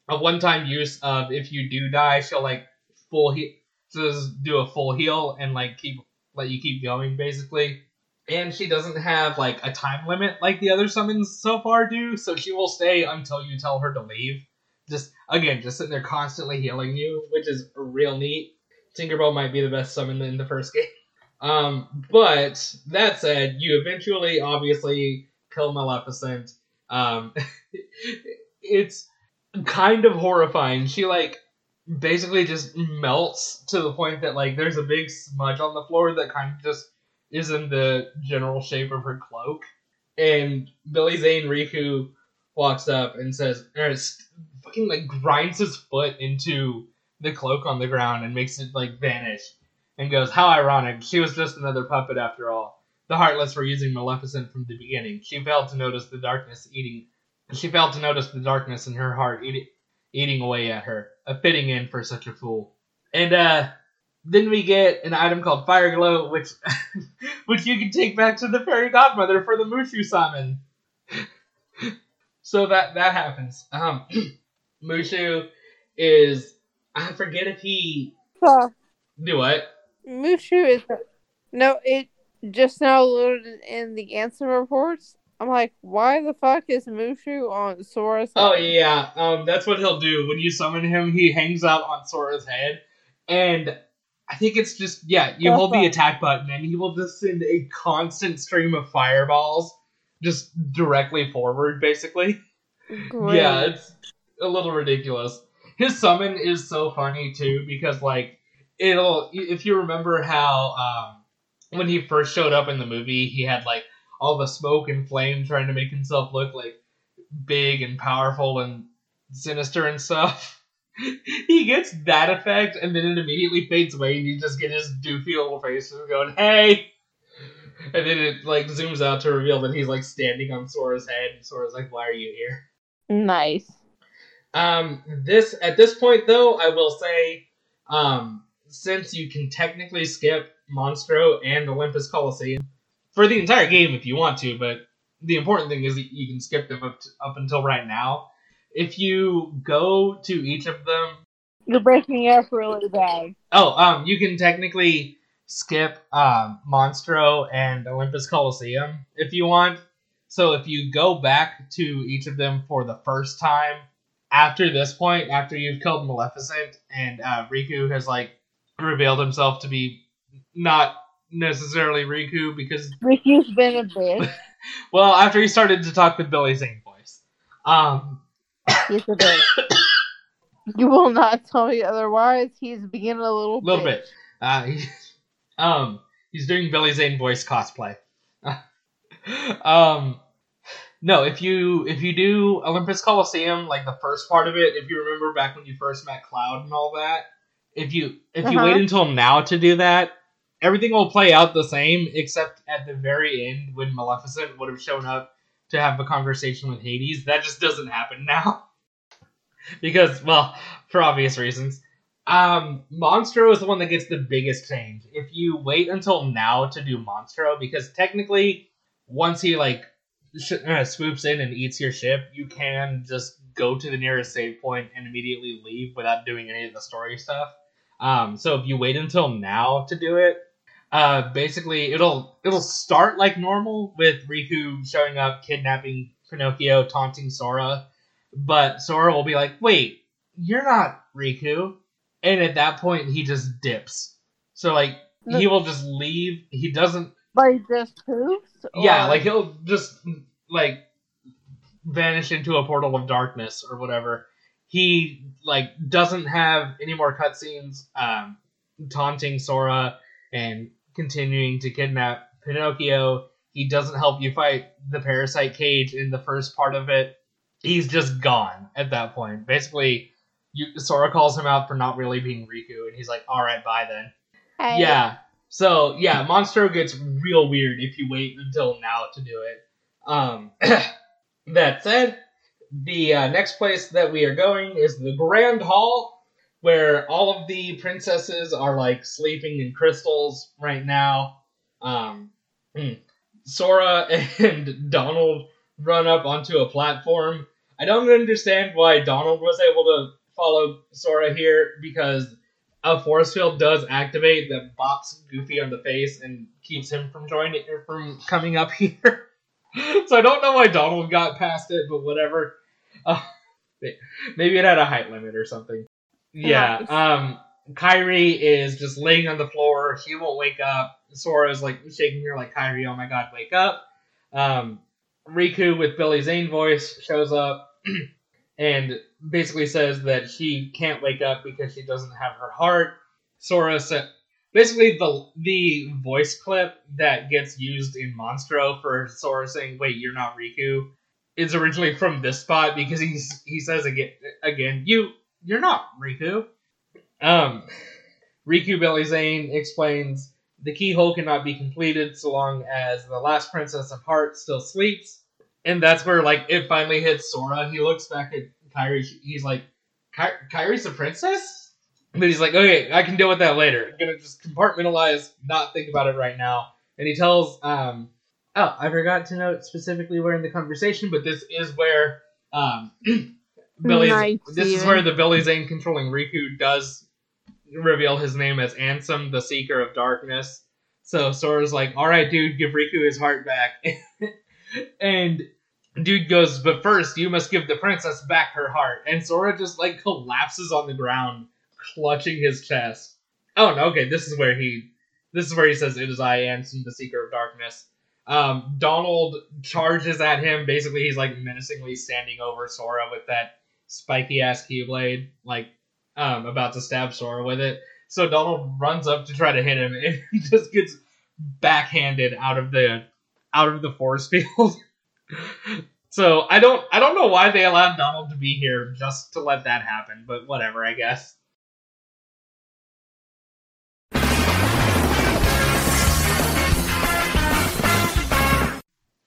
a one-time use of if you do die, she'll like full heal, just do a full heal and like keep let you keep going basically. And she doesn't have like a time limit like the other summons so far do, so she will stay until you tell her to leave. Just again, just sitting there constantly healing you, which is real neat. Tinkerbell might be the best summon in the first <laughs> game. Um, but that said, you eventually obviously kill Maleficent. Um, <laughs> it's kind of horrifying. She like basically just melts to the point that like there's a big smudge on the floor that kind of just is in the general shape of her cloak. And Billy Zane Riku walks up and says, or fucking like grinds his foot into the cloak on the ground and makes it like vanish and goes, How ironic. She was just another puppet after all. The Heartless were using Maleficent from the beginning. She failed to notice the darkness eating she failed to notice the darkness in her heart eat, eating away at her, a fitting end for such a fool. And uh, then we get an item called Fire Glow, which <laughs> which you can take back to the fairy godmother for the Mushu summon. <laughs> so that that happens. Um, <clears throat> Mushu is I forget if he do what. Mushu is no. It just now loaded in the Ansem reports. I'm like, why the fuck is Mushu on Sora's oh, head? Oh yeah, um, that's what he'll do when you summon him. He hangs out on Sora's head, and I think it's just yeah. You hold the attack button, and he will just send a constant stream of fireballs just directly forward, basically. Great. Yeah, it's a little ridiculous. His summon is so funny too because like it'll if you remember how um when he first showed up in the movie, he had like all the smoke and flame trying to make himself look like big and powerful and sinister and stuff. <laughs> he gets that effect and then it immediately fades away and you just get his doofy little face going, Hey And then it like zooms out to reveal that he's like standing on Sora's head and Sora's like, Why are you here? Nice. Um this at this point though, I will say, um, since you can technically skip Monstro and Olympus Coliseum for the entire game if you want to, but the important thing is that you can skip them up, to, up until right now. If you go to each of them, you're breaking up really bad. Oh, um, you can technically skip um, Monstro and Olympus Coliseum if you want. So if you go back to each of them for the first time after this point, after you've killed Maleficent and uh, Riku has like revealed himself to be not necessarily Riku because <laughs> Riku's been a bitch. <laughs> well, after he started to talk with Billy Zane voice, um, <coughs> he's a <coughs> bitch. you will not tell me otherwise. He's being a little little bitch. bit. Uh, he, <laughs> um, he's doing Billy Zane voice cosplay. um, no, if you if you do Olympus Coliseum, like the first part of it, if you remember back when you first met Cloud and all that, if you if you uh-huh. wait until now to do that, everything will play out the same, except at the very end when Maleficent would have shown up to have a conversation with Hades. That just doesn't happen now. <laughs> because, well, for obvious reasons. Um, Monstro is the one that gets the biggest change. If you wait until now to do Monstro, because technically, once he like sh- uh, swoops in and eats your ship, you can just go to the nearest save point and immediately leave without doing any of the story stuff. Um, so if you wait until now to do it, uh, basically it'll it'll start like normal with Riku showing up, kidnapping Pinocchio, taunting Sora, but Sora will be like, "Wait, you're not Riku," and at that point he just dips. So like he will just leave. He doesn't. Like just poops. Yeah, like he'll just like vanish into a portal of darkness or whatever. He like doesn't have any more cutscenes um, taunting Sora and continuing to kidnap Pinocchio. He doesn't help you fight the parasite cage in the first part of it. He's just gone at that point. Basically, you, Sora calls him out for not really being Riku, and he's like, "All right, bye then." Hey. Yeah. So yeah, Monstro gets real weird if you wait until now to do it. Um, <clears throat> that said, the uh, next place that we are going is the Grand Hall where all of the princesses are like sleeping in crystals right now. Um, hmm. Sora <laughs> and Donald run up onto a platform. I don't understand why Donald was able to follow Sora here because a force field does activate that bops Goofy on the face and keeps him from joining from coming up <laughs> here. <laughs> so I don't know why Donald got past it, but whatever. Uh, maybe it had a height limit or something. Yeah. Um, Kairi is just laying on the floor. She won't wake up. Sora is like shaking her like Kairi, oh my god, wake up. Um, Riku with Billy Zane voice shows up <clears throat> and basically says that she can't wake up because she doesn't have her heart. Sora said basically the the voice clip that gets used in Monstro for Sora saying, "Wait, you're not Riku," is originally from this spot because he's he says again again you you're not Riku. Um, Riku Billy Zane explains the keyhole cannot be completed so long as the last princess of heart still sleeps. And that's where like it finally hits Sora. He looks back at Kairi. He's like, Kairi's a princess? But he's like, okay, I can deal with that later. I'm gonna just compartmentalize, not think about it right now. And he tells, um, oh, I forgot to note specifically where in the conversation, but this is where um, <clears throat> Billy. Nice, this is where the Billy Zane controlling Riku does reveal his name as Ansem, the Seeker of Darkness. So Sora's like, "All right, dude, give Riku his heart back," <laughs> and dude goes, "But first, you must give the princess back her heart." And Sora just like collapses on the ground, clutching his chest. Oh no, okay, this is where he, this is where he says, "It is I, Ansem, the Seeker of Darkness." Um, Donald charges at him. Basically, he's like menacingly standing over Sora with that spiky ass keyblade, like um, about to stab Sora with it. So Donald runs up to try to hit him and <laughs> just gets backhanded out of the out of the force field. <laughs> so I don't I don't know why they allowed Donald to be here just to let that happen, but whatever, I guess.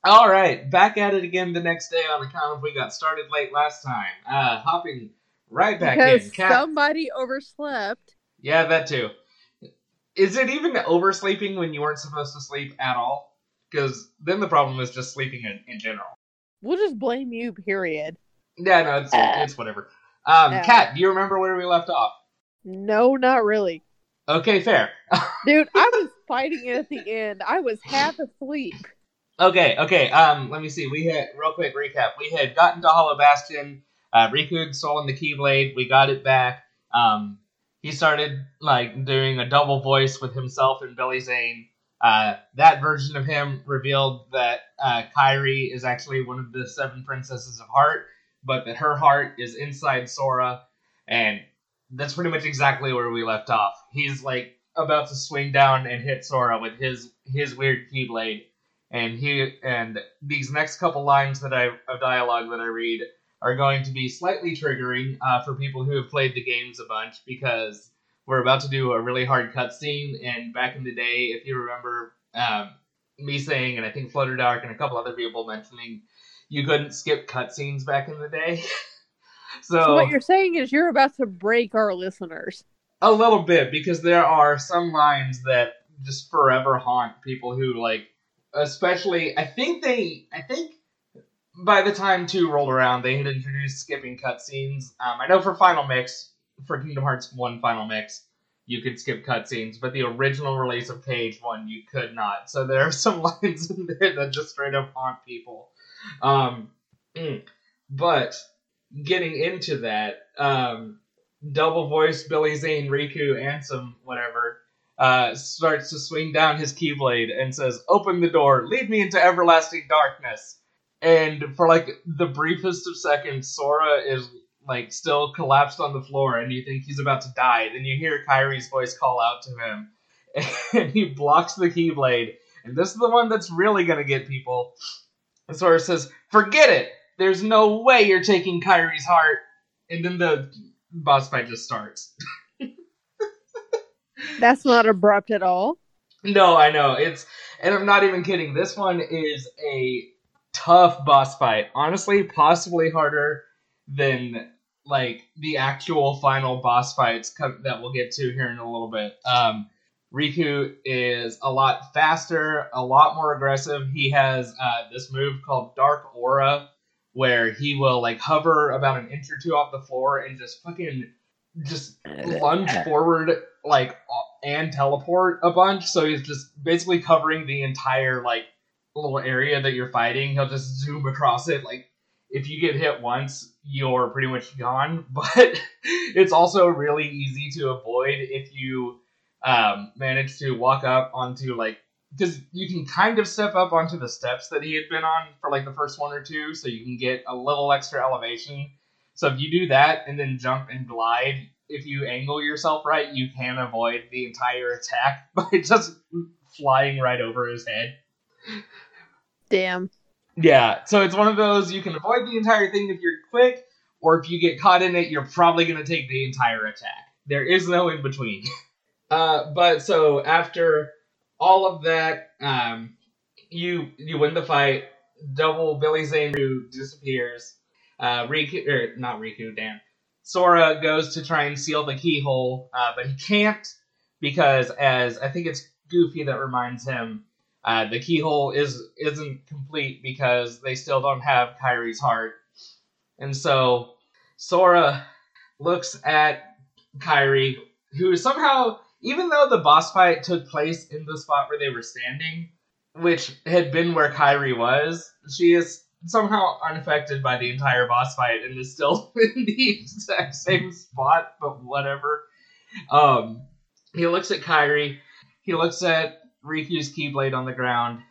All right, back at it again the next day on account of we got started late last time. Uh, hopping right back because in. Kat- somebody overslept. yeah, that too. Is it even oversleeping when you weren't supposed to sleep at all? Because then the problem is just sleeping in, in general. We'll just blame you. Period. Yeah, no, it's, Uh. it's whatever. Um, Yeah. Kat, do you remember where we left off? No, not really, Okay, fair. <laughs> dude. I was fighting it at the end. I was half asleep. Okay, okay. Um, let me see. We had real quick recap. We had gotten to Hollow Bastion. Uh, Riku had stolen the Keyblade. We got it back. Um, he started like doing a double voice with himself and Billy Zane. Uh, that version of him revealed that uh, Kairi is actually one of the seven princesses of heart, but that her heart is inside Sora, and that's pretty much exactly where we left off. He's like about to swing down and hit Sora with his his weird Keyblade and he and these next couple lines that I of dialogue that I read are going to be slightly triggering uh, for people who have played the games a bunch because we're about to do a really hard cutscene. And back in the day, if you remember um, me saying, and I think Flutter Dark and a couple other people mentioning, you couldn't skip cutscenes back in the day. <laughs> so, So what you're saying is you're about to break our listeners. a little bit because there are some lines that just forever haunt people who like especially I think they I think by the time two rolled around they had introduced skipping cutscenes. Um, I know for Final Mix for Kingdom Hearts One Final Mix you could skip cutscenes, but the original release of Page One you could not. So there are <laughs> some lines in there that just straight up haunt people. Um, mm. but getting into that, um, double voice Billy Zane, Riku, and some whatever uh, starts to swing down his keyblade and says, "Open the door, lead me into everlasting darkness." And for like the briefest of seconds, Sora is like still collapsed on the floor, and you think he's about to die. Then you hear Kairi's voice call out to him, <laughs> and he blocks the keyblade. And this is the one that's really gonna get people. And Sora says, "Forget it. There's no way you're taking Kairi's heart." And then the boss fight just starts. <laughs> That's not abrupt at all. No, I know. It's and I'm not even kidding. This one is a tough boss fight. Honestly, possibly harder than like the actual final boss fights co- that we'll get to here in a little bit. Um Riku is a lot faster, a lot more aggressive. He has uh, this move called Dark Aura, where he will like hover about an inch or two off the floor and just fucking just lunge forward like and teleport a bunch. So he's just basically covering the entire like little area that you're fighting. He'll just zoom across it. Like if you get hit once, you're pretty much gone. <laughs> But it's also really easy to avoid if you um, manage to walk up onto like because you can kind of step up onto the steps that he had been on for like the first one or two, so you can get a little extra elevation. So if you do that and then jump and glide, if you angle yourself right, you can avoid the entire attack <laughs> by just flying right over his head. Damn. Yeah, so it's one of those you can avoid the entire thing if you're quick, or if you get caught in it, you're probably going to take the entire attack. There is no in between. <laughs> Uh, but so after all of that, um, you you win the fight. Double Billy Zane who disappears. Uh, Riku, or not Riku, damn. Sora goes to try and seal the keyhole, uh, but he can't because, as I think it's Goofy that reminds him, uh, the keyhole is isn't complete because they still don't have Kairi's heart, and so Sora looks at Kairi, who somehow, even though the boss fight took place in the spot where they were standing, which had been where Kairi was, she is somehow unaffected by the entire boss fight and is still <laughs> in the exact same spot, but whatever. Um, he looks at Kairi, he looks at Riku's Keyblade on the ground,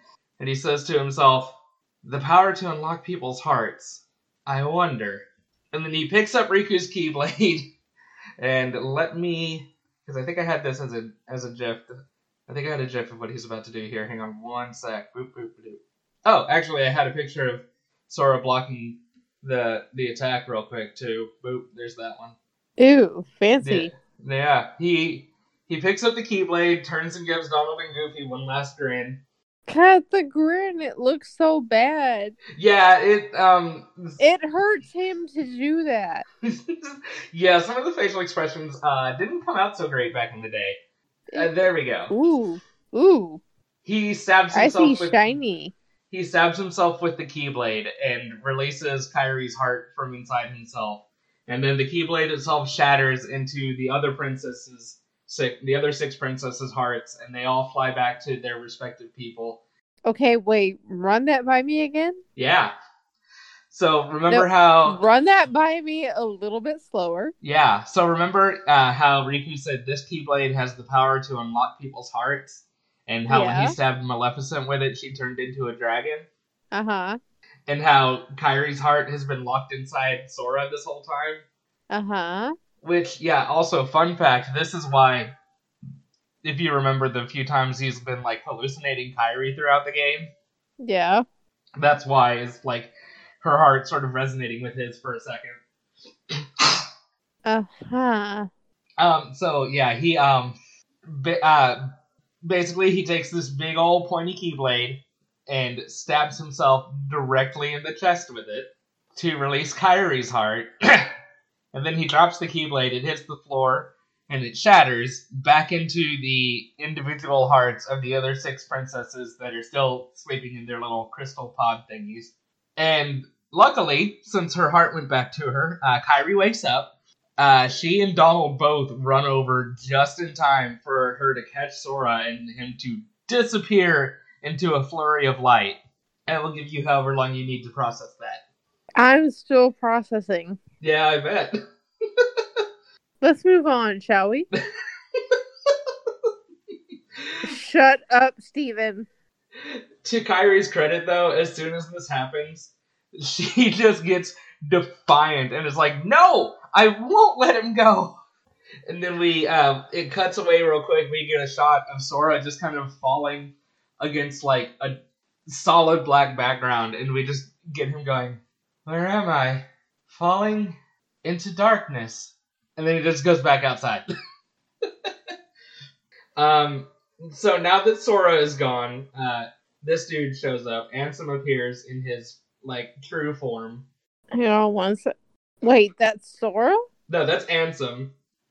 and he says to himself, The power to unlock people's hearts. I wonder. And then he picks up Riku's Keyblade, <laughs> and let me, because I think I had this as a as a GIF. I think I had a gif of what he's about to do here. Hang on one sec. Boop, boop, boop. Oh, actually, I had a picture of Sora blocking the the attack real quick too. Boop, there's that one. Ew, fancy. Yeah, yeah. he he picks up the Keyblade, turns and gives Donald and Goofy one last grin. God, the grin, it looks so bad. Yeah, it um <laughs> It hurts him to do that. <laughs> yeah, some of the facial expressions uh didn't come out so great back in the day. Uh, there we go. Ooh, ooh. He stabs himself I see with shiny. He stabs himself with the Keyblade and releases Kairi's heart from inside himself. And then the Keyblade itself shatters into the other princesses, six, the other six princesses' hearts, and they all fly back to their respective people. Okay, wait, run that by me again. Yeah. So remember Nope. how? Run that by me a little bit slower. Yeah. So remember uh, how Riku said this Keyblade has the power to unlock people's hearts, and how when he stabbed Maleficent with it, she turned into a dragon. Uh huh. and how Kairi's heart has been locked inside Sora this whole time. Uh huh. Which, yeah, also fun fact, this is why if you remember the few times he's been like hallucinating Kairi throughout the game, Yeah. that's why is like her heart sort of resonating with his for a second. Uh huh. Um so yeah, he um ba- uh basically he takes this big old pointy keyblade and stabs himself directly in the chest with it to release Kairi's heart. <coughs> and then he drops the keyblade, it hits the floor, and it shatters back into the individual hearts of the other six princesses that are still sleeping in their little crystal pod thingies. And luckily, since her heart went back to her, uh, Kairi wakes up. Uh, she and Donald both run over just in time for her to catch Sora and him to disappear into a flurry of light. And we'll give you however long you need to process that. I'm still processing. Yeah, I bet. <laughs> Let's move on, shall we? <laughs> Shut up, Steven. to Kairi's credit, though, as soon as this happens, <laughs> she just gets defiant and is like, "No, I won't let him go." And then we, um, it cuts away real quick. We get a shot of Sora just kind of falling against like a solid black background, and we just get him going, "Where am I? Falling into darkness." And then he just goes back outside. <laughs> um. So now that Sora is gone, uh, this dude shows up. Ansem appears in his like true form. You know, one sec. Wait, that's Sora? No, that's Ansem.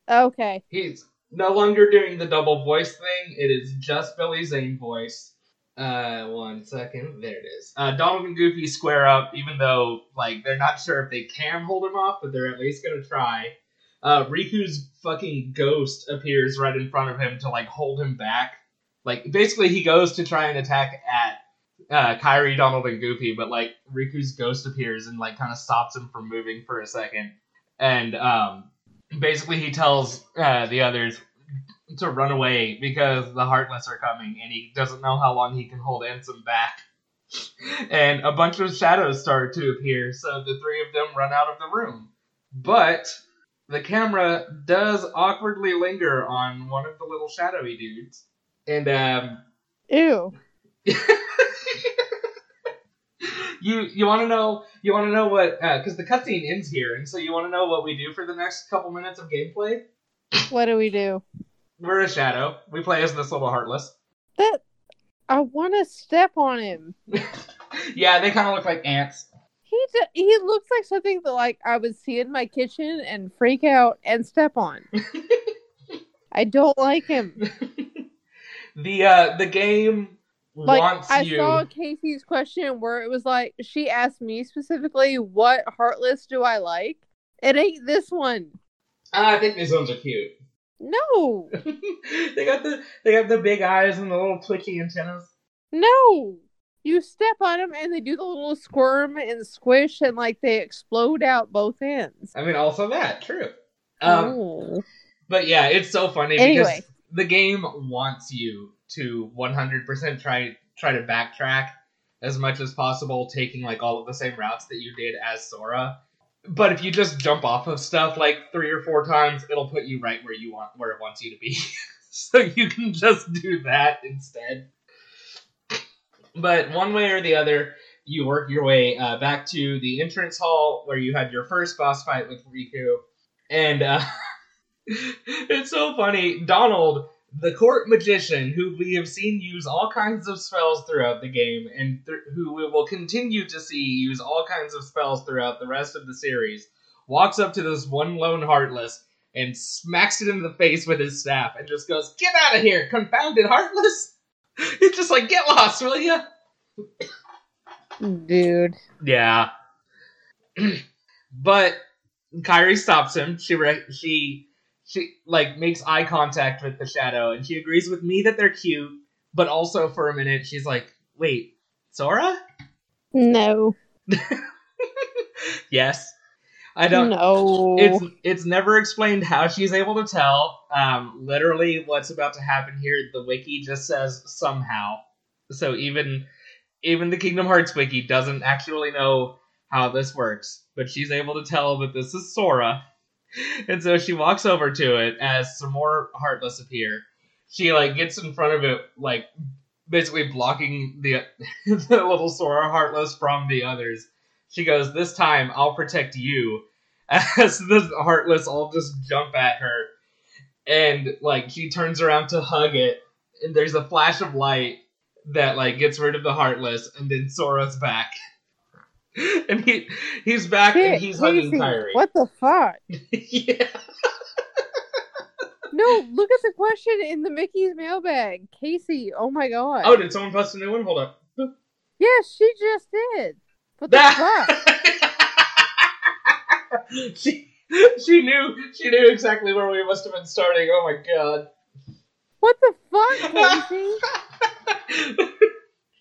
Okay. He's no longer doing the double voice thing. It is just Billy Zane voice. Uh, one second. There it is. Uh, Donald and Goofy square up, even though like they're not sure if they can hold him off, but they're at least gonna try. Uh, Riku's fucking ghost appears right in front of him to like hold him back. Like basically, he goes to try and attack at uh, Kairi, Donald, and Goofy, but like Riku's ghost appears and like kind of stops him from moving for a second. And um, basically, he tells uh, the others to run away because the Heartless are coming, and he doesn't know how long he can hold Ansem back. <laughs> And a bunch of shadows start to appear, so the three of them run out of the room. But the camera does awkwardly linger on one of the little shadowy dudes, and um, Ew. You you want to know you want to know what because the cutscene ends here, and so you want to know what we do for the next couple minutes of gameplay. What do we do? We're a shadow. We play as this little heartless. That I want to step on him. <laughs> yeah, they kind of look like ants. He d- he looks like something that like I would see in my kitchen and freak out and step on. <laughs> I don't like him. <laughs> the uh the game Like I you. saw Casey's question where it was like she asked me specifically what heartless do I like? It ain't this one. Ah, I think these ones are cute. No. <laughs> they got the they got the big eyes and the little twitchy antennas. No. You step on them and they do the little squirm and squish and like they explode out both ends. I mean, also that true. Um, oh. But yeah, it's so funny Anyway. because the game wants you to 100% try try to backtrack as much as possible, taking like all of the same routes that you did as Sora. But if you just jump off of stuff like three or four times, it'll put you right where you want where it wants you to be. <laughs> so you can just do that instead. But one way or the other, you work your way uh, back to the entrance hall where you had your first boss fight with Riku, and uh, <laughs> it's so funny. Donald, the court magician, who we have seen use all kinds of spells throughout the game, and th- who we will continue to see use all kinds of spells throughout the rest of the series, walks up to this one lone Heartless and smacks it in the face with his staff and just goes, Get out of here, confounded Heartless! <laughs> He's just like, Get lost, will ya? Dude. Yeah. <clears throat> but Kairi stops him. She re- she she like makes eye contact with the shadow and she agrees with me that they're cute, but also for a minute she's like, "Wait, Sora?" No. <laughs> yes. I don't know. It's it's never explained how she's able to tell. Um, literally, what's about to happen here, the wiki just says somehow. So even even the Kingdom Hearts wiki doesn't actually know how this works, but she's able to tell that this is Sora. <laughs> And so she walks over to it as some more Heartless appear. She like gets in front of it, like basically blocking the <laughs> the little Sora Heartless from the others. She goes, "This time I'll protect you." <laughs> As the Heartless all just jump at her, and like she turns around to hug it, and there's a flash of light, that like gets rid of the heartless, and then Sora's back. <laughs> and he he's back Shit, and he's hugging Kairi. What the fuck? <laughs> yeah. no, look at the question in the Mickey's mailbag. Casey, oh my god. Oh, did someone post a new one? Hold up. Yes, she just did. What the fuck? <laughs> she she knew she knew exactly where we must have been starting. Oh my god. What the fuck, Casey?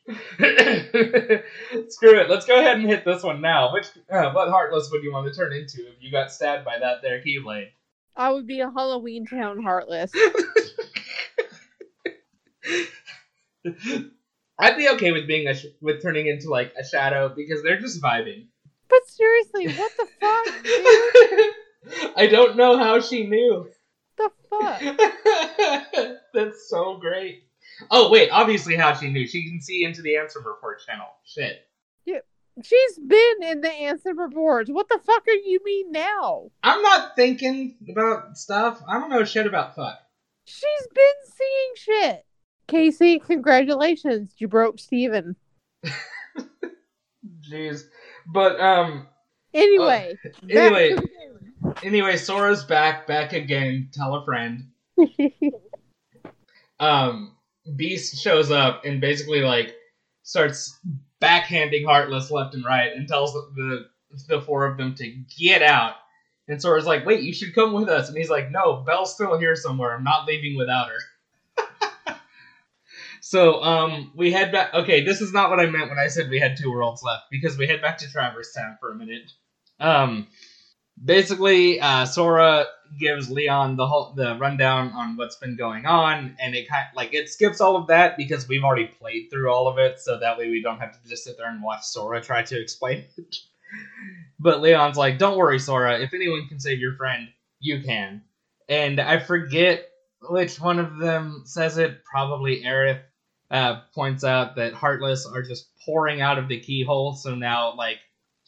<laughs> Screw it. Let's go ahead and hit this one now. Which uh, what heartless would you want to turn into if you got stabbed by that there keyblade? I would be a Halloween Town heartless. <laughs> I'd be okay with being a sh- with turning into like a shadow because they're just vibing. But seriously, what the fuck? <laughs> I don't know how she knew. The fuck? That's so great. Oh wait, obviously how she knew. She can see into the Ansem report channel. Shit. Yeah. She's been in the Ansem reports. What the fuck are you mean now? I'm not thinking about stuff. I don't know shit about fuck. She's been seeing shit. Casey, congratulations. You broke Steven. <laughs> Jeez. But um Anyway. Uh, anyway. Anyway, Sora's back, back again. Tell a friend. <laughs> um Beast shows up and basically like starts backhanding Heartless left and right and tells the the four of them to get out. And Sora's like, "Wait, you should come with us." And he's like, "No, Belle's still here somewhere. I'm not leaving without her." <laughs> so, um, we head back. Okay, this is not what I meant when I said we had two worlds left because we head back to Traverse Town for a minute. Um, basically, uh, Sora gives Leon the whole the rundown on what's been going on, and it kind of, like it skips all of that because we've already played through all of it, so that way we don't have to just sit there and watch Sora try to explain it. <laughs> but Leon's like, "Don't worry, Sora. If anyone can save your friend, you can." And I forget which one of them says it. Probably Aerith uh, points out that Heartless are just pouring out of the keyhole, so now like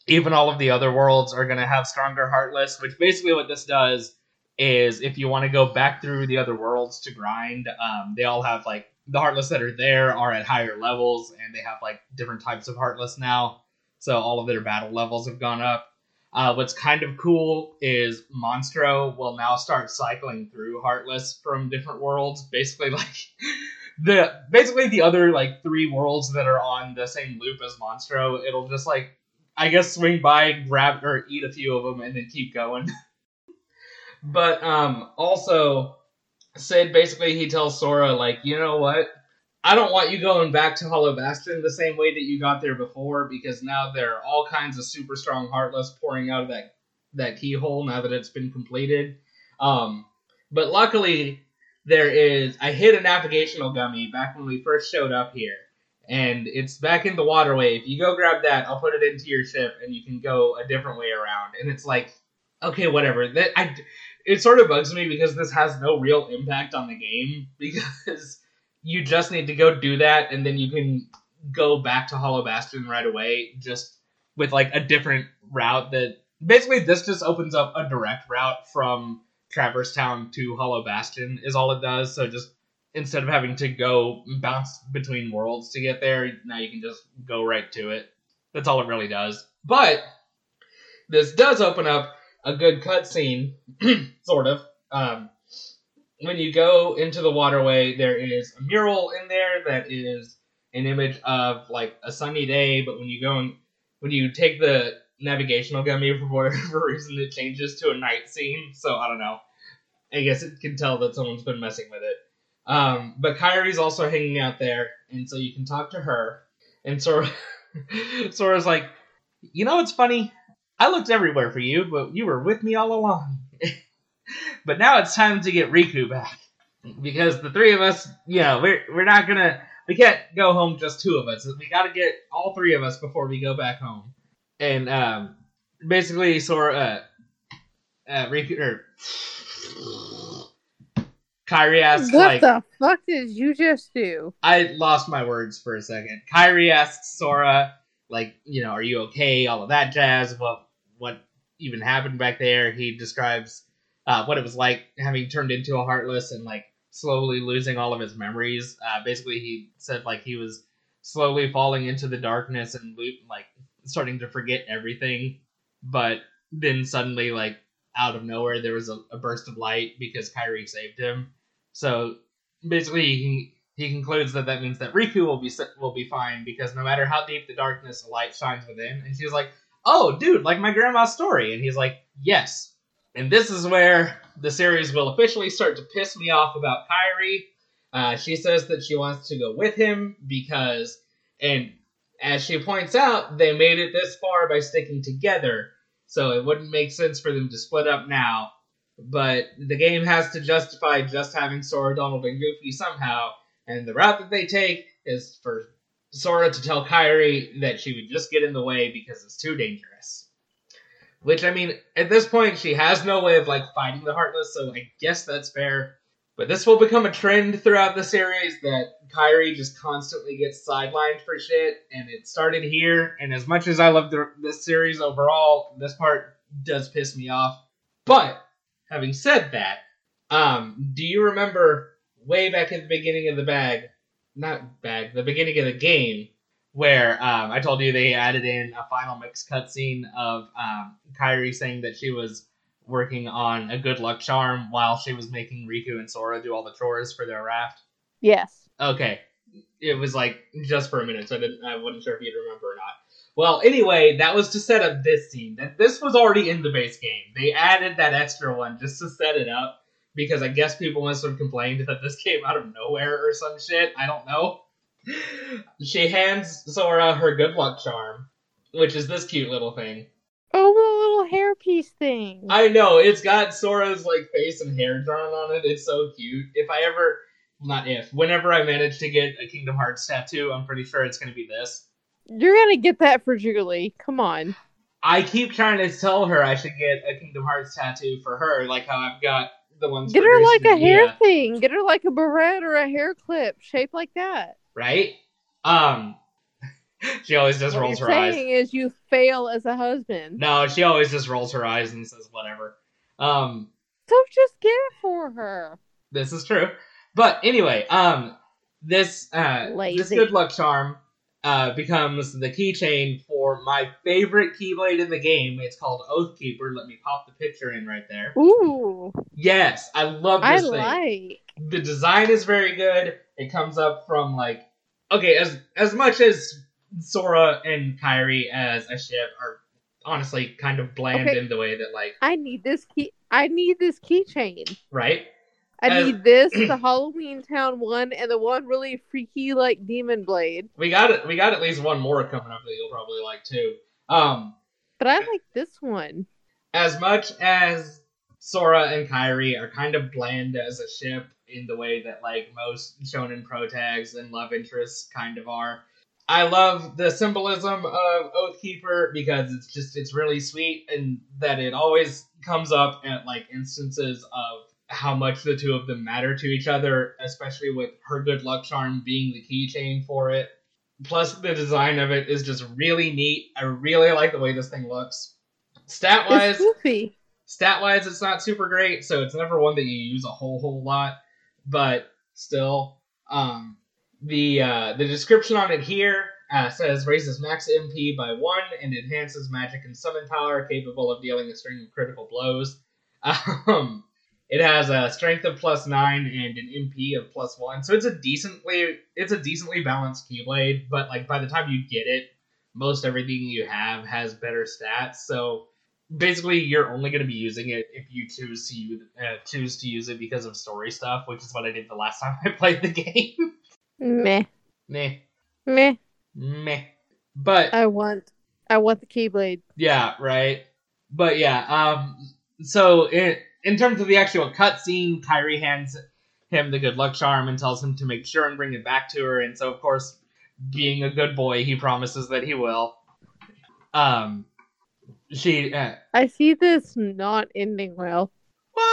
even all of the other worlds are going to have stronger Heartless, which basically what this does is if you want to go back through the other worlds to grind, um, they all have like the Heartless that are there are at higher levels, and they have like different types of Heartless now. So all of their battle levels have gone up. Uh, what's kind of cool is Monstro will now start cycling through Heartless from different worlds. Basically, <laughs> like the basically the other like three worlds that are on the same loop as Monstro, it'll just like I guess swing by, grab or eat a few of them, and then keep going. <laughs> But um, also, Cid basically he tells Sora like, you know what? I don't want you going back to Hollow Bastion the same way that you got there before because now there are all kinds of super strong Heartless pouring out of that that keyhole now that it's been completed. Um, but luckily, there is. I hid a navigational gummy back when we first showed up here, and it's back in the waterway. If you go grab that, I'll put it into your ship, and you can go a different way around. And it's like, okay, whatever. That I it sort of bugs me because this has no real impact on the game because you just need to go do that and then you can go back to Hollow Bastion right away just with like a different route that basically this just opens up a direct route from Traverse Town to Hollow Bastion is all it does. So just instead of having to go bounce between worlds to get there, now you can just go right to it. That's all it really does. But this does open up a good cutscene, <clears throat> sort of. Um, when you go into the waterway, there is a mural in there that is an image of like a sunny day, but when you go and when you take the navigational gummy <laughs> for whatever reason, it changes to a night scene. So I don't know. I guess it can tell that someone's been messing with it. Um, but Kairi's also hanging out there, and so you can talk to her. And Sora, <laughs> Sora's like, you know what's funny? I looked everywhere for you, but you were with me all along. <laughs> but now it's time to get Riku back because the three of us, you know, we're we're not gonna we can't go home just two of us. We got to get all three of us before we go back home. And um, basically, Sora, uh, uh, Riku, or Kairi asks, what like, the fuck did you just do? I lost my words for a second. Kairi asks Sora, like, you know, are you okay? All of that jazz. What what even happened back there? He describes uh, what it was like having turned into a heartless and like slowly losing all of his memories. Uh, basically, he said like he was slowly falling into the darkness and like starting to forget everything. But then suddenly, like out of nowhere, there was a, a burst of light because Kairi saved him. So basically, he he concludes that that means that Riku will be will be fine because no matter how deep the darkness, a light shines within. And she's like, "Oh, dude, like my grandma's story." And he's like, "Yes." And this is where the series will officially start to piss me off about Kairi. Uh, she says that she wants to go with him because, and as she points out, they made it this far by sticking together, so it wouldn't make sense for them to split up now. But the game has to justify just having Sora, Donald, and Goofy somehow, and the route that they take is for Sora to tell Kairi that she would just get in the way because it's too dangerous. Which I mean, at this point, she has no way of like fighting the Heartless, so I guess that's fair. But this will become a trend throughout the series that Kairi just constantly gets sidelined for shit, and it started here. And as much as I love the, this series overall, this part does piss me off. But having said that, um, do you remember way back at the beginning of the bag, not bad. the beginning of the game, where um, I told you they added in a final mix cutscene of um, Kairi saying that she was working on a good luck charm while she was making Riku and Sora do all the chores for their raft. Yes. Okay. It was like just for a minute, so I didn't I wasn't sure if you'd remember or not. Well, anyway, that was to set up this scene. That this was already in the base game. They added that extra one just to set it up because I guess people must have complained that this came out of nowhere or some shit. I don't know. she hands Sora her good luck charm, which is this cute little thing. Oh, the little hairpiece thing. I know it's got Sora's like face and hair drawn on it. It's so cute. If I ever, not if, whenever I manage to get a Kingdom Hearts tattoo, I'm pretty sure it's gonna be this. You're gonna get that for Julie. Come on. I keep trying to tell her I should get a Kingdom Hearts tattoo for her, like how I've got the ones. Get her like a hair Mia, thing. Get her like a barrette or a hair clip shaped like that. right? Um, <laughs> she always just what rolls her eyes. saying is you fail as a husband. No, she always just rolls her eyes and says whatever. Um, So just get it for her. this is true. But anyway, um, this uh, this good luck charm uh becomes the keychain for my favorite keyblade in the game. It's called Oathkeeper. Let me pop the picture in right there. Ooh, Yes, I love I this thing. like. the design is very good. It comes up from like okay, as as much as Sora and Kairi as a ship are honestly kind of bland Okay. in the way that like I need this key. I need this keychain. right. I need this, the <clears throat> Halloween Town one, and the one really freaky like Demon Blade. We got it. We got at least one more coming up that you'll probably like too. Um, But I like this one. as much as Sora and Kairi are kind of bland as a ship in the way that like most shonen pro tags and love interests kind of are, I love the symbolism of Oathkeeper because it's just it's really sweet and that it always comes up at like instances of how much the two of them matter to each other, especially with her good luck charm being the keychain for it. Plus, the design of it is just really neat. I really like the way this thing looks. Stat wise, stat wise, it's not super great, so it's never one that you use a whole whole lot. But still, um, the uh, the description on it here uh, says raises max MP by one and enhances magic and summon power, capable of dealing a string of critical blows. <laughs> Um, it has a strength of plus nine and an MP of plus one, so it's a decently it's a decently balanced Keyblade. But like by the time you get it, most everything you have has better stats. So basically, you're only going to be using it if you choose to use, uh, choose to use it because of story stuff, which is what I did the last <laughs> time I played the game. Meh. Meh. Meh. Meh. But I want I want the Keyblade. Yeah, right. But yeah, um so it in terms of the actual cutscene, Kairi hands him the good luck charm and tells him to make sure and bring it back to her. And so, of course, being a good boy, he promises that he will. Um, she. Uh, I see this not ending well. What?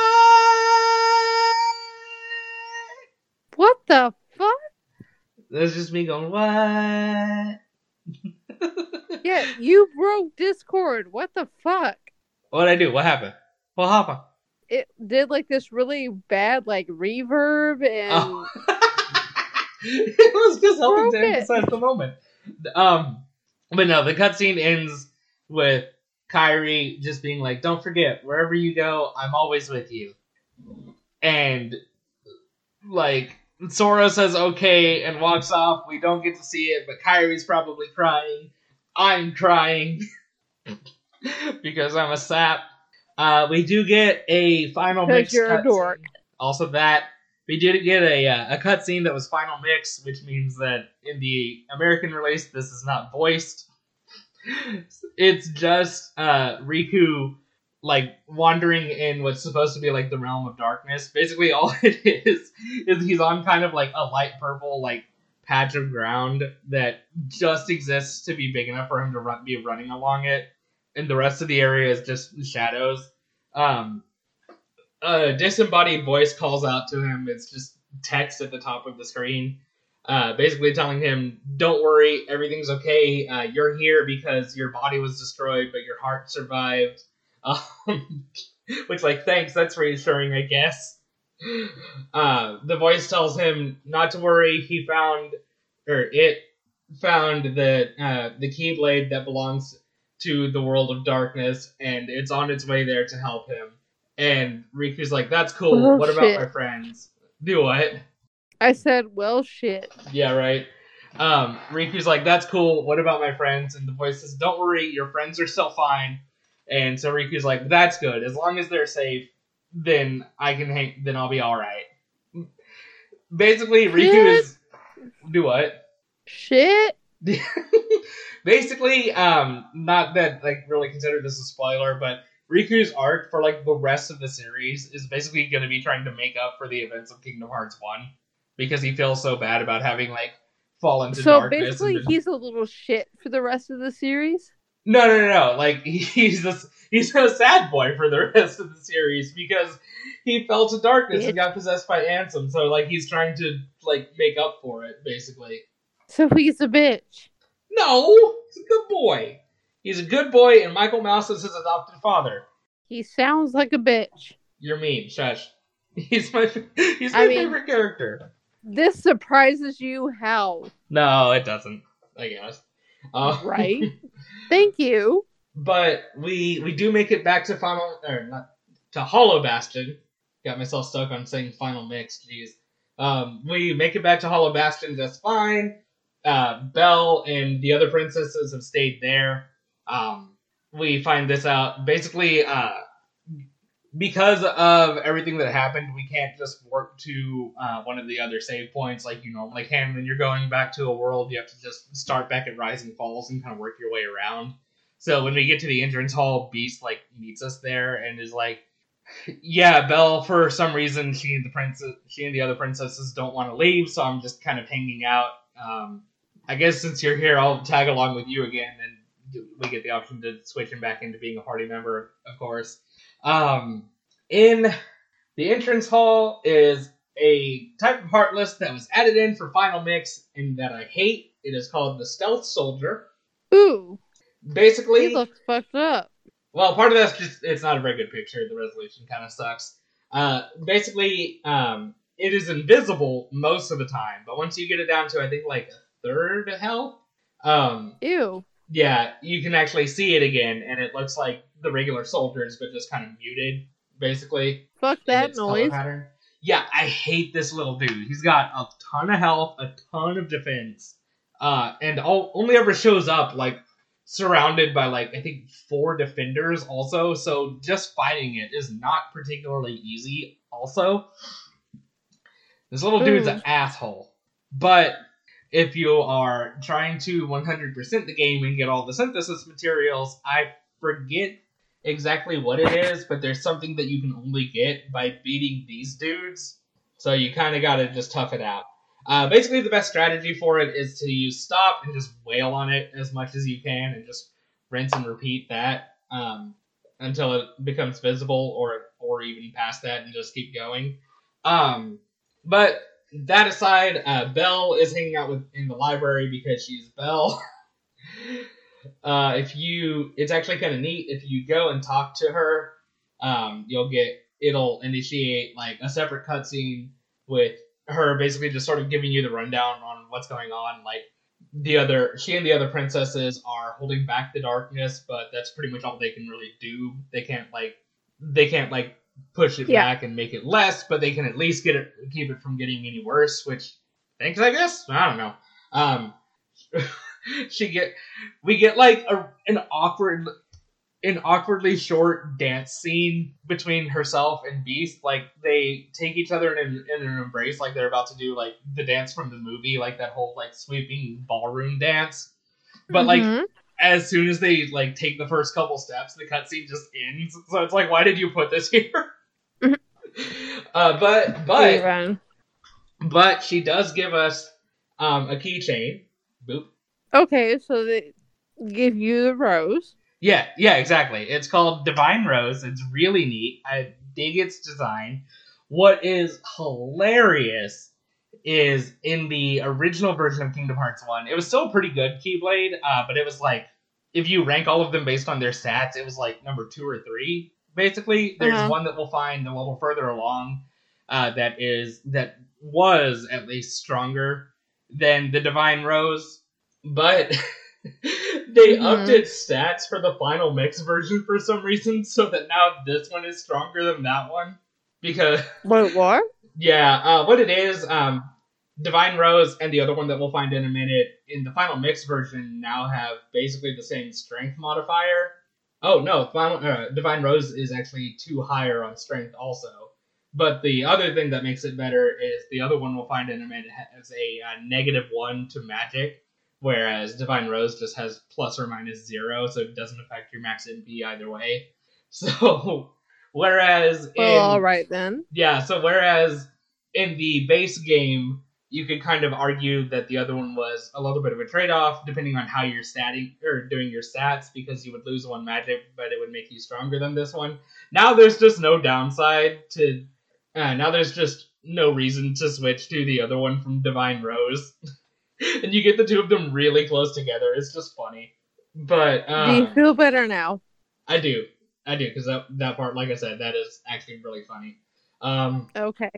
What the fuck? That's just me going, what? <laughs> yeah, you broke Discord. What the fuck? What'd I do? What happened? What happened? It did like this really bad like reverb and oh. <laughs> it was just helping to emphasize the moment. Um, but no, the cutscene ends with Kairi just being like, "Don't forget, wherever you go, I'm always with you," and like Sora says okay and walks off. We don't get to see it, but Kairi's probably crying. I'm crying <laughs> because I'm a sap. Uh, we do get a final mix. You're a dork. Also, that we did get a uh, a cutscene that was final mix, which means that in the American release, this is not voiced. it's just uh, Riku like wandering in what's supposed to be like the realm of darkness. Basically, all <laughs> it is is he's on kind of like a light purple like patch of ground that just exists to be big enough for him to run, be running along it and the rest of the area is just shadows. Um, a disembodied voice calls out to him. It's just text at the top of the screen, uh, basically telling him, "Don't worry, everything's okay. Uh, you're here because your body was destroyed, but your heart survived." <laughs> Um, which, like, thanks. That's reassuring, I guess. <laughs> Uh, the voice tells him not to worry. He found, or it found the uh, the keyblade that belongs to the world of darkness, and it's on its way there to help him. And Riku's like, "That's cool. Oh, what shit. about my friends? Do what?" I said, "Well, shit." Yeah, right. Um, Riku's like, "That's cool. What about my friends?" And the voice says, "Don't worry, your friends are still fine." And so Riku's like, "That's good. As long as they're safe, then I can hang. Then I'll be all right." Basically, Riku Shit. is do what? Shit. <laughs> basically, um, not that like really consider this a spoiler, but Riku's arc for like the rest of the series is basically going to be trying to make up for the events of Kingdom Hearts One because he feels so bad about having like fallen to So darkness. basically, been- he's a little shit for the rest of the series. no, no, no, no. Like <laughs> he's this, he's a sad boy for the rest of the series because he fell to darkness and got possessed by Ansem. So like he's trying to like make up for it, basically. So he's a bitch. No, he's a good boy. He's a good boy, and Michael Mouse is his adopted father. He sounds like a bitch. You're mean, shush. <laughs> He's my he's my I mean- favorite character. This surprises you how? No, it doesn't. I guess. Uh, Right. <laughs> Thank you. but we we do make it back to final or not to Hollow Bastion. Got myself stuck on saying final mix. Jeez. Um, we make it back to Hollow Bastion just fine. Uh, Belle and the other princesses have stayed there. Um, we find this out basically uh, because of everything that happened. We can't just work to uh, one of the other save points like you normally can when you're going back to a world. You have to just start back at Rising Falls and kind of work your way around. So when we get to the entrance hall, Beast like meets us there and is like, "Yeah, Belle. For some reason, she and the princess, she and the other princesses don't want to leave, so I'm just kind of hanging out. Um, I guess since you're here, I'll tag along with you again, and we get the option to switch him back into being a party member, of course. Um, in the entrance hall is a type of heartless that was added in for Final Mix and that I hate. It is called the Stealth Soldier. Ooh. Basically, he looks fucked up. Well, part of that's just it's not a very good picture. The resolution kind of sucks. Uh, basically, um, it is invisible most of the time, but once you get it down to I think like a third health, um, ew, yeah, you can actually see it again, and it looks like the regular soldiers, but just kind of muted, basically. Fuck that noise. Yeah, I hate this little dude. He's got a ton of health, a ton of defense, uh, and all, only ever shows up like surrounded by like I think four defenders also. So just fighting it is not particularly easy. Also, this little dude's an asshole. But if you are trying to 100% the game and get all the synthesis materials, I forget exactly what it is, but there's something that you can only get by beating these dudes. So you kind of got to just tough it out. Uh, basically, the best strategy for it is to use stop and just wail on it as much as you can, and just rinse and repeat that um, until it becomes visible, or or even past that, and just keep going. Um, but that aside, uh, Belle is hanging out with in the library because she's Belle. <laughs> uh, if you, it's actually kind of neat. If you go and talk to her, um, you'll get it'll initiate like a separate cutscene with her basically just sort of giving you the rundown on what's going on. Like the other, she and the other princesses are holding back the darkness, but that's pretty much all they can really do. They can't like, they can't like push it yeah. back and make it less, but they can at least get it, keep it from getting any worse. Which, thanks, I guess. I don't know. Um, <laughs> she get, we get like a an awkward an awkwardly short dance scene between herself and Beast. Like they take each other in, in an embrace, like they're about to do like the dance from the movie, like that whole like sweeping ballroom dance. But mm-hmm. like as soon as they like take the first couple steps, the cutscene just ends. So it's like, why did you put this <laughs> here? uh, but but but she does give us um, a keychain. Boop. Okay, so they give you the rose. Yeah, yeah, exactly. It's called Divine Rose. It's really neat. I dig its design. What is hilarious is in the original version of Kingdom Hearts 1, it was still pretty good Keyblade, uh, but it was like, if you rank all of them based on their stats, it was like number two or three. Basically, there's uh-huh. one that we'll find a little further along uh, that is, that was at least stronger than the Divine Rose, but. <laughs> they mm-hmm. upped its stats for the final mix version for some reason, so that now this one is stronger than that one. Because what? What? <laughs> Yeah, uh, what it is, um, Divine Rose and the other one that we'll find in a minute in the final mix version now have basically the same strength modifier. Oh no, final, uh, Divine Rose is actually two higher on strength also. But the other thing that makes it better is the other one we'll find in a minute has a uh, negative one to magic, whereas Divine Rose just has plus or minus zero, so it doesn't affect your max MP either way. <laughs> So, whereas well, in, all right then. Yeah, so whereas in the base game, you could kind of argue that the other one was a little bit of a trade-off, depending on how you're statting or doing your stats, because you would lose one magic, but it would make you stronger than this one. Now there's just no downside to. Uh, now there's just no reason to switch to the other one from Divine Rose. <laughs> and you get the two of them really close together. It's just funny. But um, do you feel better now? I do, I do, because that that part, like I said, that is actually really funny. Um, okay.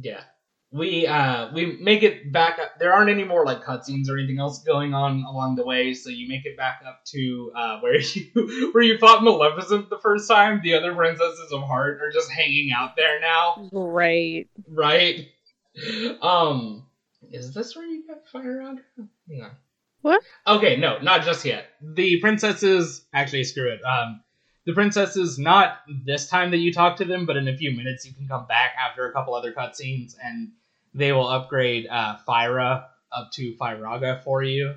Yeah, we uh we make it back up. There aren't any more like cutscenes or anything else going on along the way, so you make it back up to uh <laughs> where you where you fought Maleficent the first time. The other princesses of Heart are just hanging out there now. right Right. Um is this where you got Fire Hang on. What? Okay, no, not just yet. The princesses actually screw it. Um, the princesses not this time that you talk to them, but in a few minutes you can come back after a couple other cutscenes and they will upgrade uh, Fira up to Firaga for you.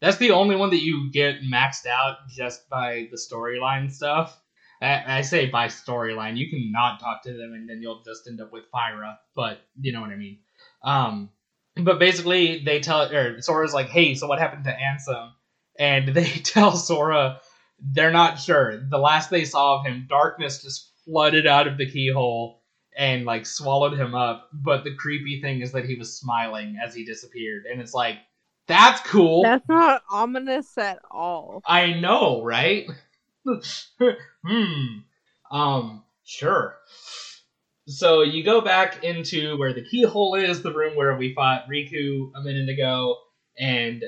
That's the only one that you get maxed out just by the storyline stuff. I, I say by storyline, you can not talk to them and then you'll just end up with Fira, but you know what I mean. Um, but basically, they tell or Sora's like, "Hey, so what happened to Ansem?" And <laughs> they tell Sora they're not sure. The last they saw of him, darkness just flooded out of the keyhole and like swallowed him up. But the creepy thing is that he was smiling as he disappeared, and it's like that's cool. That's not ominous at all. I know, right? <laughs> hmm. Um. Sure. So you go back into where the keyhole is, the room where we fought Riku a minute ago, and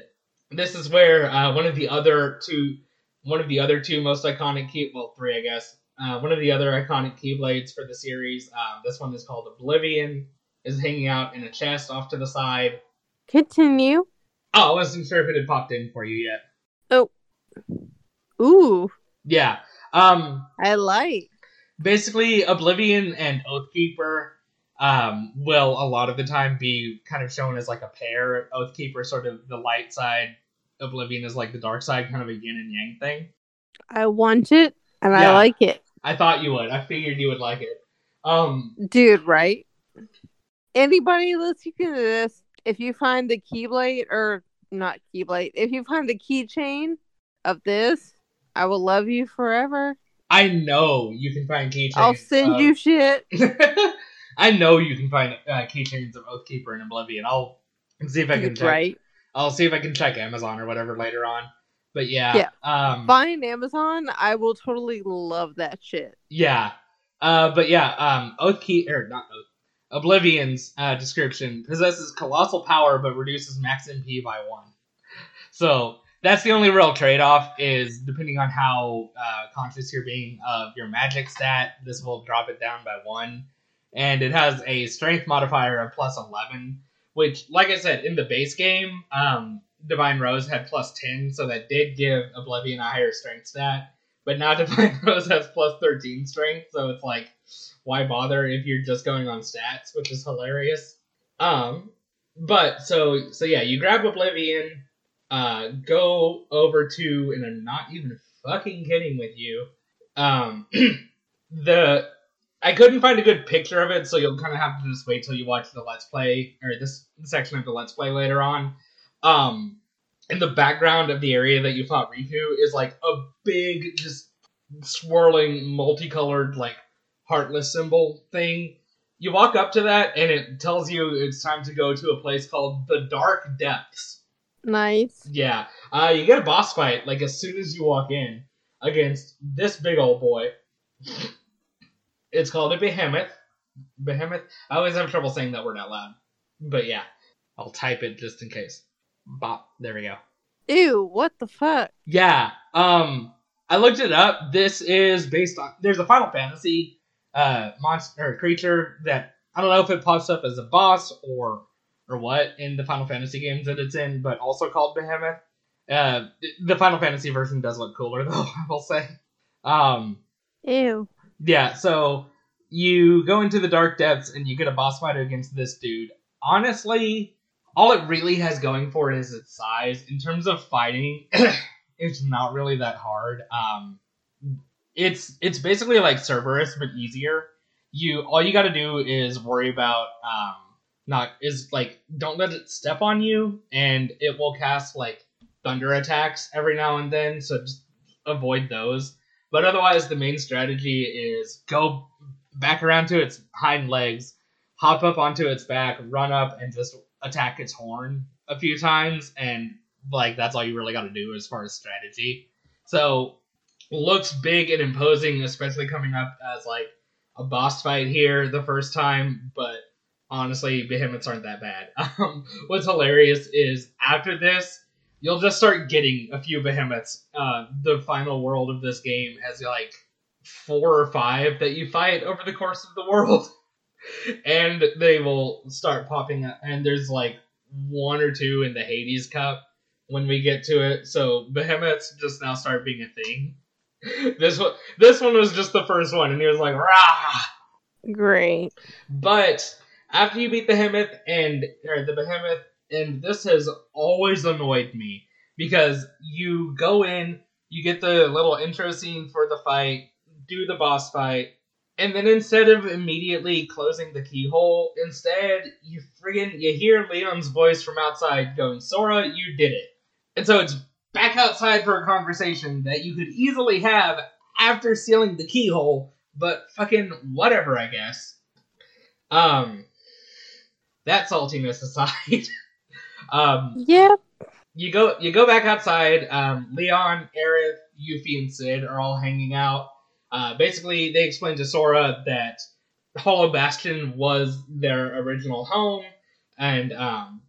this is where uh, one of the other two, one of the other two most iconic key, well, three, I guess. Uh, one of the other iconic keyblades for the series. Um, this one is called Oblivion. Is hanging out in a chest off to the side. Continue. Oh, I wasn't sure if it had popped in for you yet. Oh. Ooh. Yeah. Um. I like basically Oblivion and Oathkeeper um, will a lot of the time be kind of shown as like a pair. Oathkeeper sort of the light side, Oblivion is like the dark side, kind of a yin and yang thing. I want it and yeah, I like it. I thought you would. I figured you would like it. Um, dude, right? Anybody listening to this, if you find the keyblade or not keyblade, if you find the keychain of this, I will love you forever. I know you can find keychains. I'll send of... you shit. <laughs> I know you can find uh, keychains of Oathkeeper and Oblivion. I'll see if I can check. Right. I'll see if I can check Amazon or whatever later on. But yeah, yeah. Um, Find Amazon. I will totally love that shit. Yeah. Uh, but yeah, um, Oathkeeper or not Oath, Oblivion's uh, description possesses colossal power but reduces max MP by one. So that's the only real trade-off is depending on how uh, conscious you're being of your magic stat this will drop it down by one and it has a strength modifier of plus 11 which like i said in the base game um, divine rose had plus 10 so that did give oblivion a higher strength stat but now <laughs> divine rose has plus 13 strength so it's like why bother if you're just going on stats which is hilarious um but so so yeah you grab oblivion uh, go over to, and I'm not even fucking kidding with you. Um, <clears throat> the I couldn't find a good picture of it, so you'll kind of have to just wait till you watch the Let's Play or this section of the Let's Play later on. Um, in the background of the area that you fought Riku is like a big, just swirling, multicolored, like heartless symbol thing. You walk up to that, and it tells you it's time to go to a place called the Dark Depths Nice. Yeah. Uh, you get a boss fight like as soon as you walk in against this big old boy. It's called a behemoth. Behemoth. I always have trouble saying that word out loud. But yeah, I'll type it just in case. Bop. There we go. Ew, what the fuck? Yeah. Um I looked it up. This is based on there's a Final Fantasy uh monster or creature that I don't know if it pops up as a boss or or what in the Final Fantasy games that it's in, but also called Behemoth. Uh, the Final Fantasy version does look cooler <laughs> though, I will say. Um, Ew. Yeah, so you go into the dark depths and you get a boss fight against this dude. Honestly, all it really has going for it is its size. In terms of fighting, <clears throat> it's not really that hard. Um, it's it's basically like Cerberus but easier. You all you got to do is worry about um, not is like don't let it step on you and it will cast like thunder attacks every now and then so just avoid those but otherwise the main strategy is go back around to its hind legs hop up onto its back run up and just attack its horn a few times and like that's all you really got to do as far as strategy so looks big and imposing especially coming up as like a boss fight here the first time but honestly, behemoths aren't that bad. <laughs> Um, what's hilarious is after this, you'll just start getting a few behemoths. Uh, the final world of this game has like four or five that you fight over the course of the world, <laughs> and they will start popping up. And there's like one or two in the Hades Cup when we get to it. So behemoths just now start being a thing. <laughs> This one, this one was just the first one, and he was like, "Rah!" Great. But after you beat the behemoth and or the behemoth, and this has always annoyed me because you go in, you get the little intro scene for the fight, do the boss fight, And then instead of immediately closing the keyhole, instead you friggin' you hear Leon's voice from outside going, "Sora, you did it." And so it's back outside for a conversation that you could easily have after sealing the keyhole, but fucking whatever, I guess. Um, that saltiness aside, <laughs> um, yeah, you go you go back outside. Um, Leon, Aerith, Yuffie, and Cid are all hanging out. Uh, basically, they explained to Sora that Hollow Bastion was their original home, and um,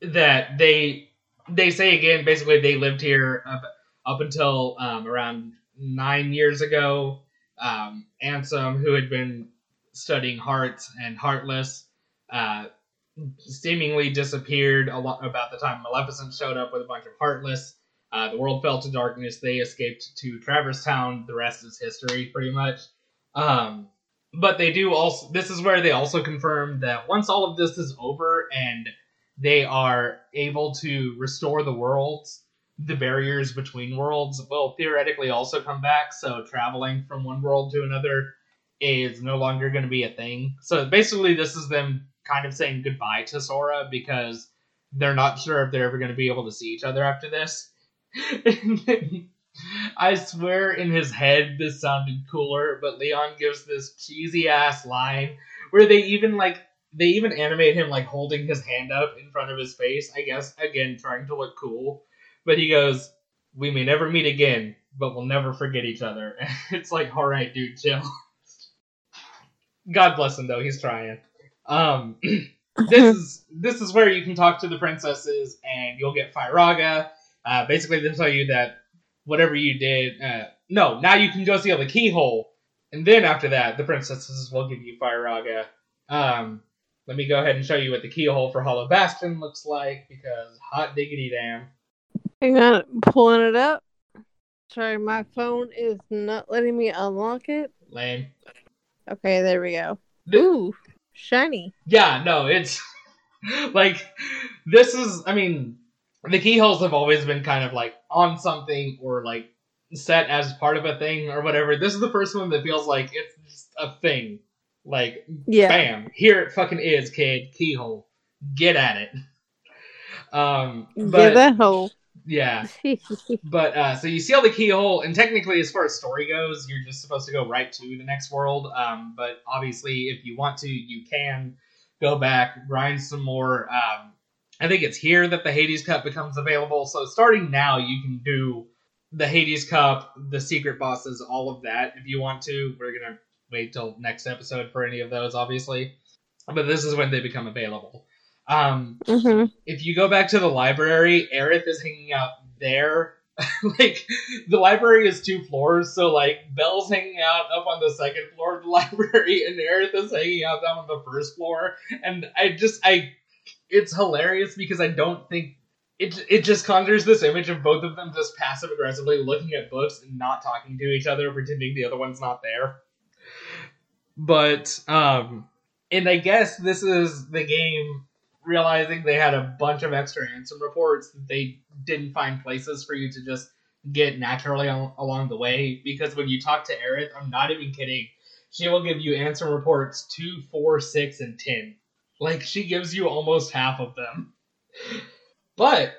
that they they say again, basically they lived here up, up until um, around nine years ago. Um, Ansem, who had been studying hearts and heartless, uh, seemingly disappeared a lot about the time Maleficent showed up with a bunch of heartless. Uh, the world fell to darkness. They escaped to Traverse Town. The rest is history, pretty much. Um, but they do also. This is where they also confirm that once all of this is over and they are able to restore the worlds, the barriers between worlds will theoretically also come back. So traveling from one world to another is no longer going to be a thing. So basically, this is them kind of saying goodbye to Sora because they're not sure if they're ever going to be able to see each other after this. <laughs> I swear in his head this sounded cooler, but Leon gives this cheesy ass line where they even like they even animate him like holding his hand up in front of his face, I guess again trying to look cool. But he goes, "We may never meet again, but we'll never forget each other." <laughs> it's like, "All right, dude, chill." God bless him though, he's trying. Um <clears throat> this is this is where you can talk to the princesses and you'll get Firaga. Uh, basically, they tell you that whatever you did, uh, no, now you can go see the keyhole, and then after that, the princesses will give you Firaga. Um, let me go ahead and show you what the keyhole for Hollow Bastion looks like because hot diggity damn. Hang on, pulling it up. Sorry, my phone is not letting me unlock it. Lame. Okay, there we go. Ooh, shiny. Yeah, no, it's <laughs> like this is. I mean, the keyholes have always been kind of like on something or like set as part of a thing or whatever. This is the first one that feels like it's just a thing. Like, yeah. bam, here it fucking is, kid. Keyhole, get at it. Um, but, Get that hole. Yeah, <laughs> but uh, so you seal the keyhole, and technically, as far as story goes, you're just supposed to go right to the next world. Um, but obviously, if you want to, you can go back, grind some more. Um, I think it's here that the Hades Cup becomes available. So starting now, you can do the Hades Cup, the secret bosses, all of that if you want to. We're gonna wait till next episode for any of those, obviously. But this is when they become available. Um, mm-hmm. If you go back to the library, Aerith is hanging out there. <laughs> like the library is two floors, so like Belle's hanging out up on the second floor of the <laughs> library, and Aerith is hanging out down on the first floor. And I just I it's hilarious because I don't think it it just conjures this image of both of them just passive aggressively looking at books and not talking to each other, pretending the other one's not there. But um and I guess this is the game realizing they had a bunch of extra Ansem reports that they didn't find places for you to just get naturally al- along the way. Because when you talk to Aerith, I'm not even kidding, she will give you Ansem reports two, four, six, and ten. Like she gives you almost half of them. But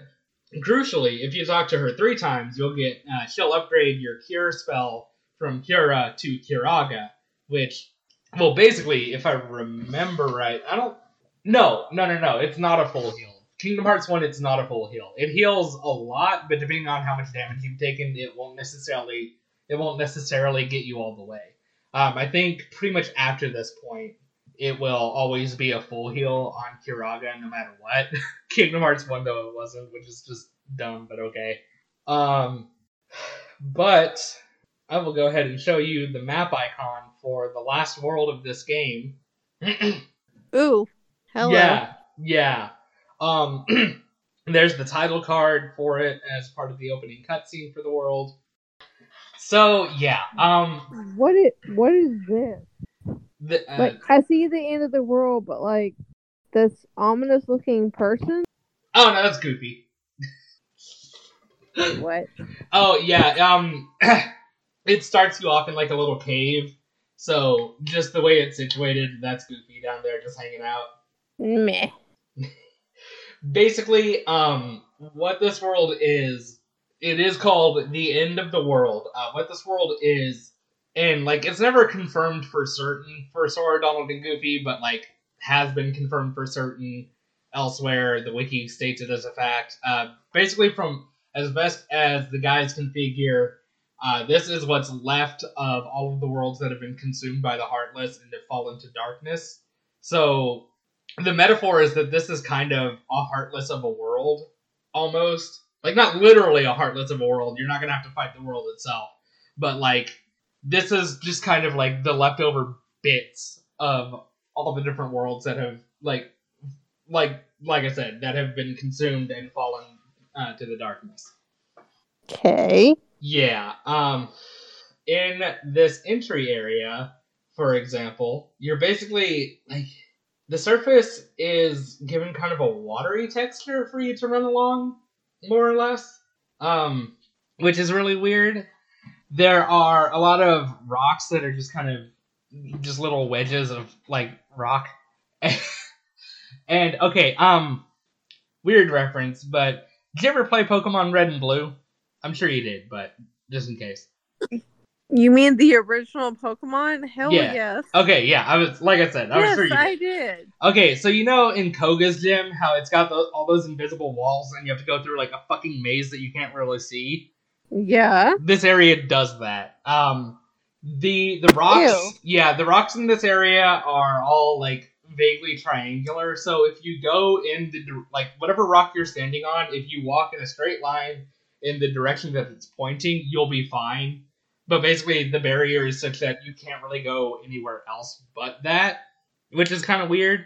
crucially, if you talk to her three times, you'll get uh, she'll upgrade your cure spell from Cura to Curaga, which well basically, if I remember right, I don't no, no, no, no, it's not a full heal. Kingdom Hearts 1, it's not a full heal. It heals a lot, but depending on how much damage you've taken, it won't necessarily it won't necessarily get you all the way. Um, I think pretty much after this point, it will always be a full heal on Curaga no matter what. <laughs> Kingdom Hearts 1 though it wasn't, which is just dumb, but okay. Um but I will go ahead and show you the map icon for the last world of this game. <clears throat> Ooh. Hello. Yeah. Yeah. Um <clears throat> there's the title card for it as part of the opening cutscene for the world. So yeah, um what it what is this? The, uh, like I see the end of the world, but like this ominous looking person. Oh no, that's Goofy. what? <laughs> Oh yeah, um, <clears throat> it starts you off in like a little cave. So just the way it's situated, that's Goofy down there just hanging out. Meh. <laughs> Basically, um, what this world is, it is called the end of the world. Uh, what this world is, and like it's never confirmed for certain for Sora, Donald, and Goofy, but like has been confirmed for certain elsewhere. The wiki states it as a fact. Uh, basically, from as best as the guys can figure, uh, this is what's left of all of the worlds that have been consumed by the Heartless and have fallen to darkness. So the metaphor is that this is kind of a Heartless of a world, almost. Like, not literally a Heartless of a world. You're not to have to fight the world itself. But, like, this is just kind of like the leftover bits of all the different worlds that have, like, like, like I said, that have been consumed and fallen uh, to the darkness. Okay. Yeah. Um, in this entry area, for example, you're basically like the surface is given kind of a watery texture for you to run along, more or less. Um, which is really weird. There are a lot of rocks that are just kind of just little wedges of like rock. <laughs> and okay, um, weird reference, but did you ever play Pokemon Red and Blue? I'm sure you did, but just in case. You mean the original Pokemon? Hell Yeah. yes. Okay, yeah, I was like I said, I was yes, sure you did. I did. Okay, so you know in Koga's gym how it's got those, all those invisible walls and you have to go through like a fucking maze that you can't really see. Yeah. This area does that. Um, the the rocks, Ew. yeah, the rocks in this area are all like vaguely triangular. So if you go in the like whatever rock you're standing on, if you walk in a straight line in the direction that it's pointing, you'll be fine. But basically, the barrier is such that you can't really go anywhere else but that, which is kind of weird.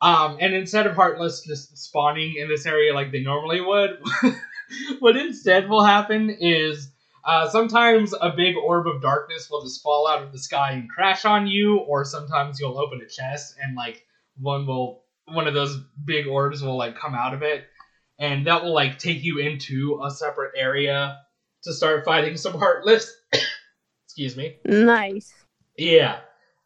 Um, and instead of Heartless just spawning in this area like they normally would, <laughs> <laughs> what instead will happen is uh, sometimes a big orb of darkness will just fall out of the sky and crash on you, or sometimes you'll open a chest and like one will one of those big orbs will like come out of it, and that will like take you into a separate area to start fighting some heartless. <coughs> Excuse me. Nice. Yeah.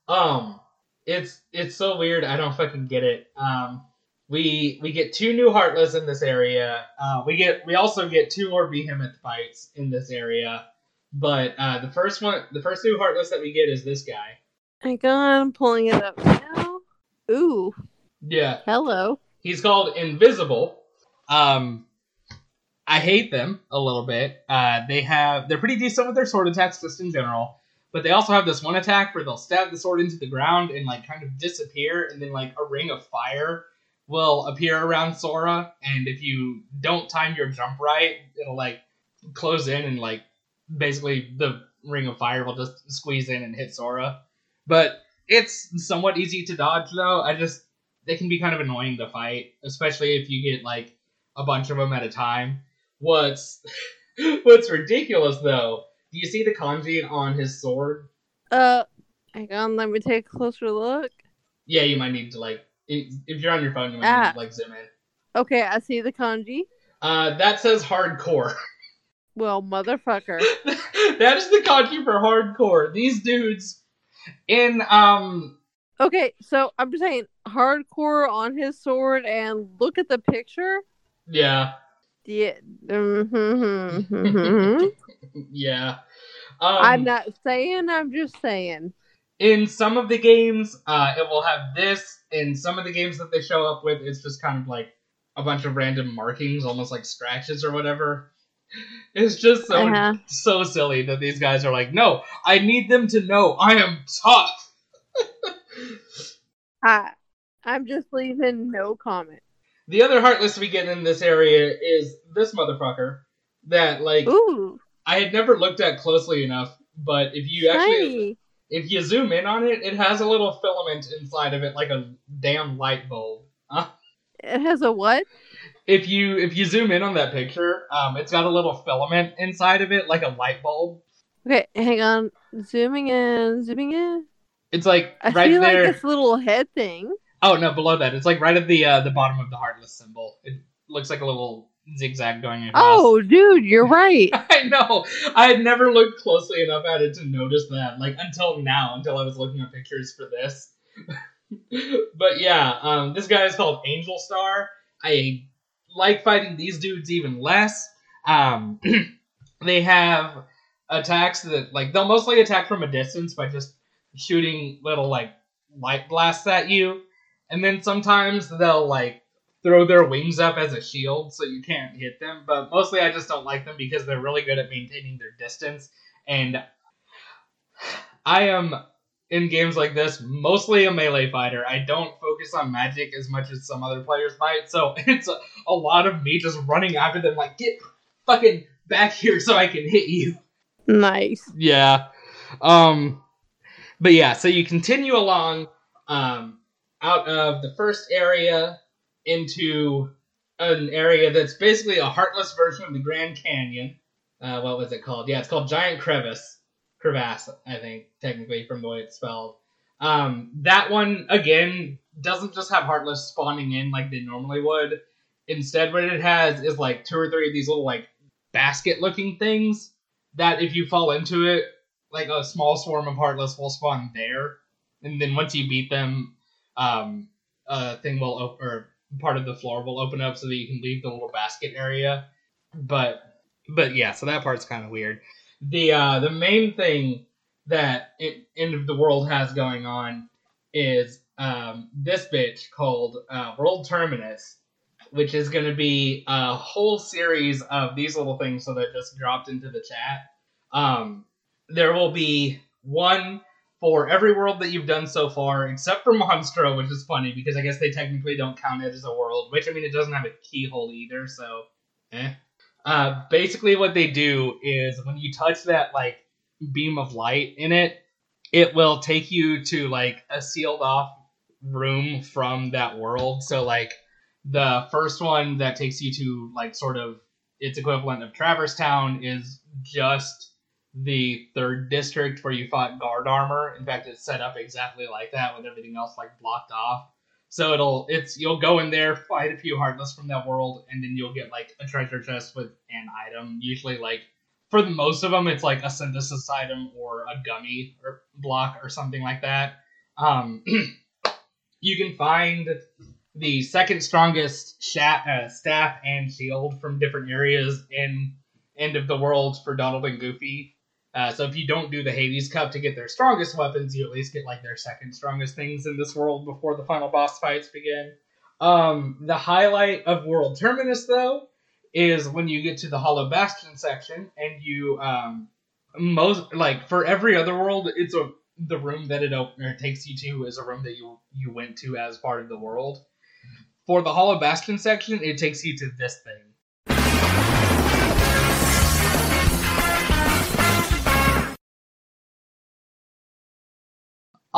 Um it's it's so weird. I don't fucking get it. Um we we get two new heartless in this area. Uh we get we also get two more behemoth fights in this area. But uh the first one the first new heartless that we get is this guy. Hang on, I'm pulling it up now. Ooh, Yeah. hello. He's called Invisible. Um, I hate them a little bit. Uh, they have they're pretty decent with their sword attacks just in general, but they also have this one attack where they'll stab the sword into the ground and like kind of disappear, and then like a ring of fire will appear around Sora, and if you don't time your jump right, it'll like close in and like basically the ring of fire will just squeeze in and hit Sora. But it's somewhat easy to dodge though. I just they can be kind of annoying to fight, especially if you get like a bunch of them at a time. What's <laughs> what's ridiculous though? Do you see the kanji on his sword? Uh, hang on, let me take a closer look. Yeah, you might need to like if if you're on your phone, you might Ah. like zoom in. Okay, I see the kanji. Uh, that says hardcore. <laughs> Well, motherfucker. <laughs> that is the kanji for hardcore. These dudes in um Okay, so I'm just saying hardcore on his sword and look at the picture. yeah Yeah. mhm. <laughs> yeah. Um, I'm not saying, I'm just saying. In some of the games, uh, it will have this. In some of the games that they show up with, it's just kind of like a bunch of random markings, almost like scratches or whatever. <laughs> It's just so Uh-huh. so silly that these guys are like, no, I need them to know I am tough. <laughs> I, I'm just leaving no comment. The other heartless we get in this area is this motherfucker that like Ooh, I had never looked at closely enough, but if you actually. If you zoom in on it, it has a little filament inside of it like a damn light bulb. It has a what? if you if you zoom in on that picture, um, it's got a little filament inside of it like a light bulb. Okay, hang on. Zooming in, zooming in. It's like I right feel there. like this little head thing. Oh no, below that, it's like right at the uh, the bottom of the heartless symbol. It looks like a little zigzag going across. Oh, dude, you're <laughs> right. I know. I had never looked closely enough at it to notice that, like until now, until I was looking at pictures for this. <laughs> but yeah, um, this guy is called Angel Star. I like fighting these dudes even less. Um, <clears throat> they have attacks that like they'll mostly attack from a distance by just shooting little like light blasts at you, and then sometimes they'll like throw their wings up as a shield so you can't hit them. But mostly I just don't like them because they're really good at maintaining their distance. And I am in games like this mostly a melee fighter. I don't focus on magic as much as some other players might. So <laughs> it's a, a lot of me just running after them like get fucking back here so I can hit you. Nice. Yeah. Um but yeah, so you continue along um out of the first area into an area that's basically a heartless version of the Grand Canyon. Uh, what was it called? Yeah, it's called Giant Crevice. Crevasse, I think, technically, from the way it's spelled. Um, that one, again, doesn't just have Heartless spawning in like they normally would. Instead, what it has is like two or three of these little like basket looking things that if you fall into it, like a small swarm of Heartless will spawn there. And then once you beat them, um, a thing will open, or part of the floor will open up so that you can leave the little basket area. But but yeah, so that part's kind of weird. The uh, the main thing that it, End of the World has going on is um, this bitch called uh, World Terminus, which is going to be a whole series of these little things. So that just dropped into the chat. Um, there will be one for every world that you've done so far, except for Monstro, which is funny because I guess they technically don't count it as a world. Which I mean, it doesn't have a keyhole either, so eh. Uh, basically, what they do is when you touch that like beam of light in it, it will take you to like a sealed off room from that world. So like the first one that takes you to like sort of its equivalent of Traverse Town is just the third district where you fought guard armor. In fact, it's set up exactly like that with everything else like blocked off. So it'll it's you'll go in there, fight a few heartless from that world, and then you'll get like a treasure chest with an item. Usually, like for the most of them, it's like a synthesis item or a gummy or block or something like that. Um, <clears throat> you can find the second strongest shat, uh, staff and shield from different areas in End of the World for Donald and Goofy. Uh, so if you don't do the Hades Cup to get their strongest weapons, you at least get like their second strongest things in this world before the final boss fights begin. Um, the highlight of World Terminus, though, is when you get to the Hollow Bastion section, and you um, most like for every other world, it's a the room that it, op- it takes you to is a room that you you went to as part of the world. For the Hollow Bastion section, it takes you to this thing.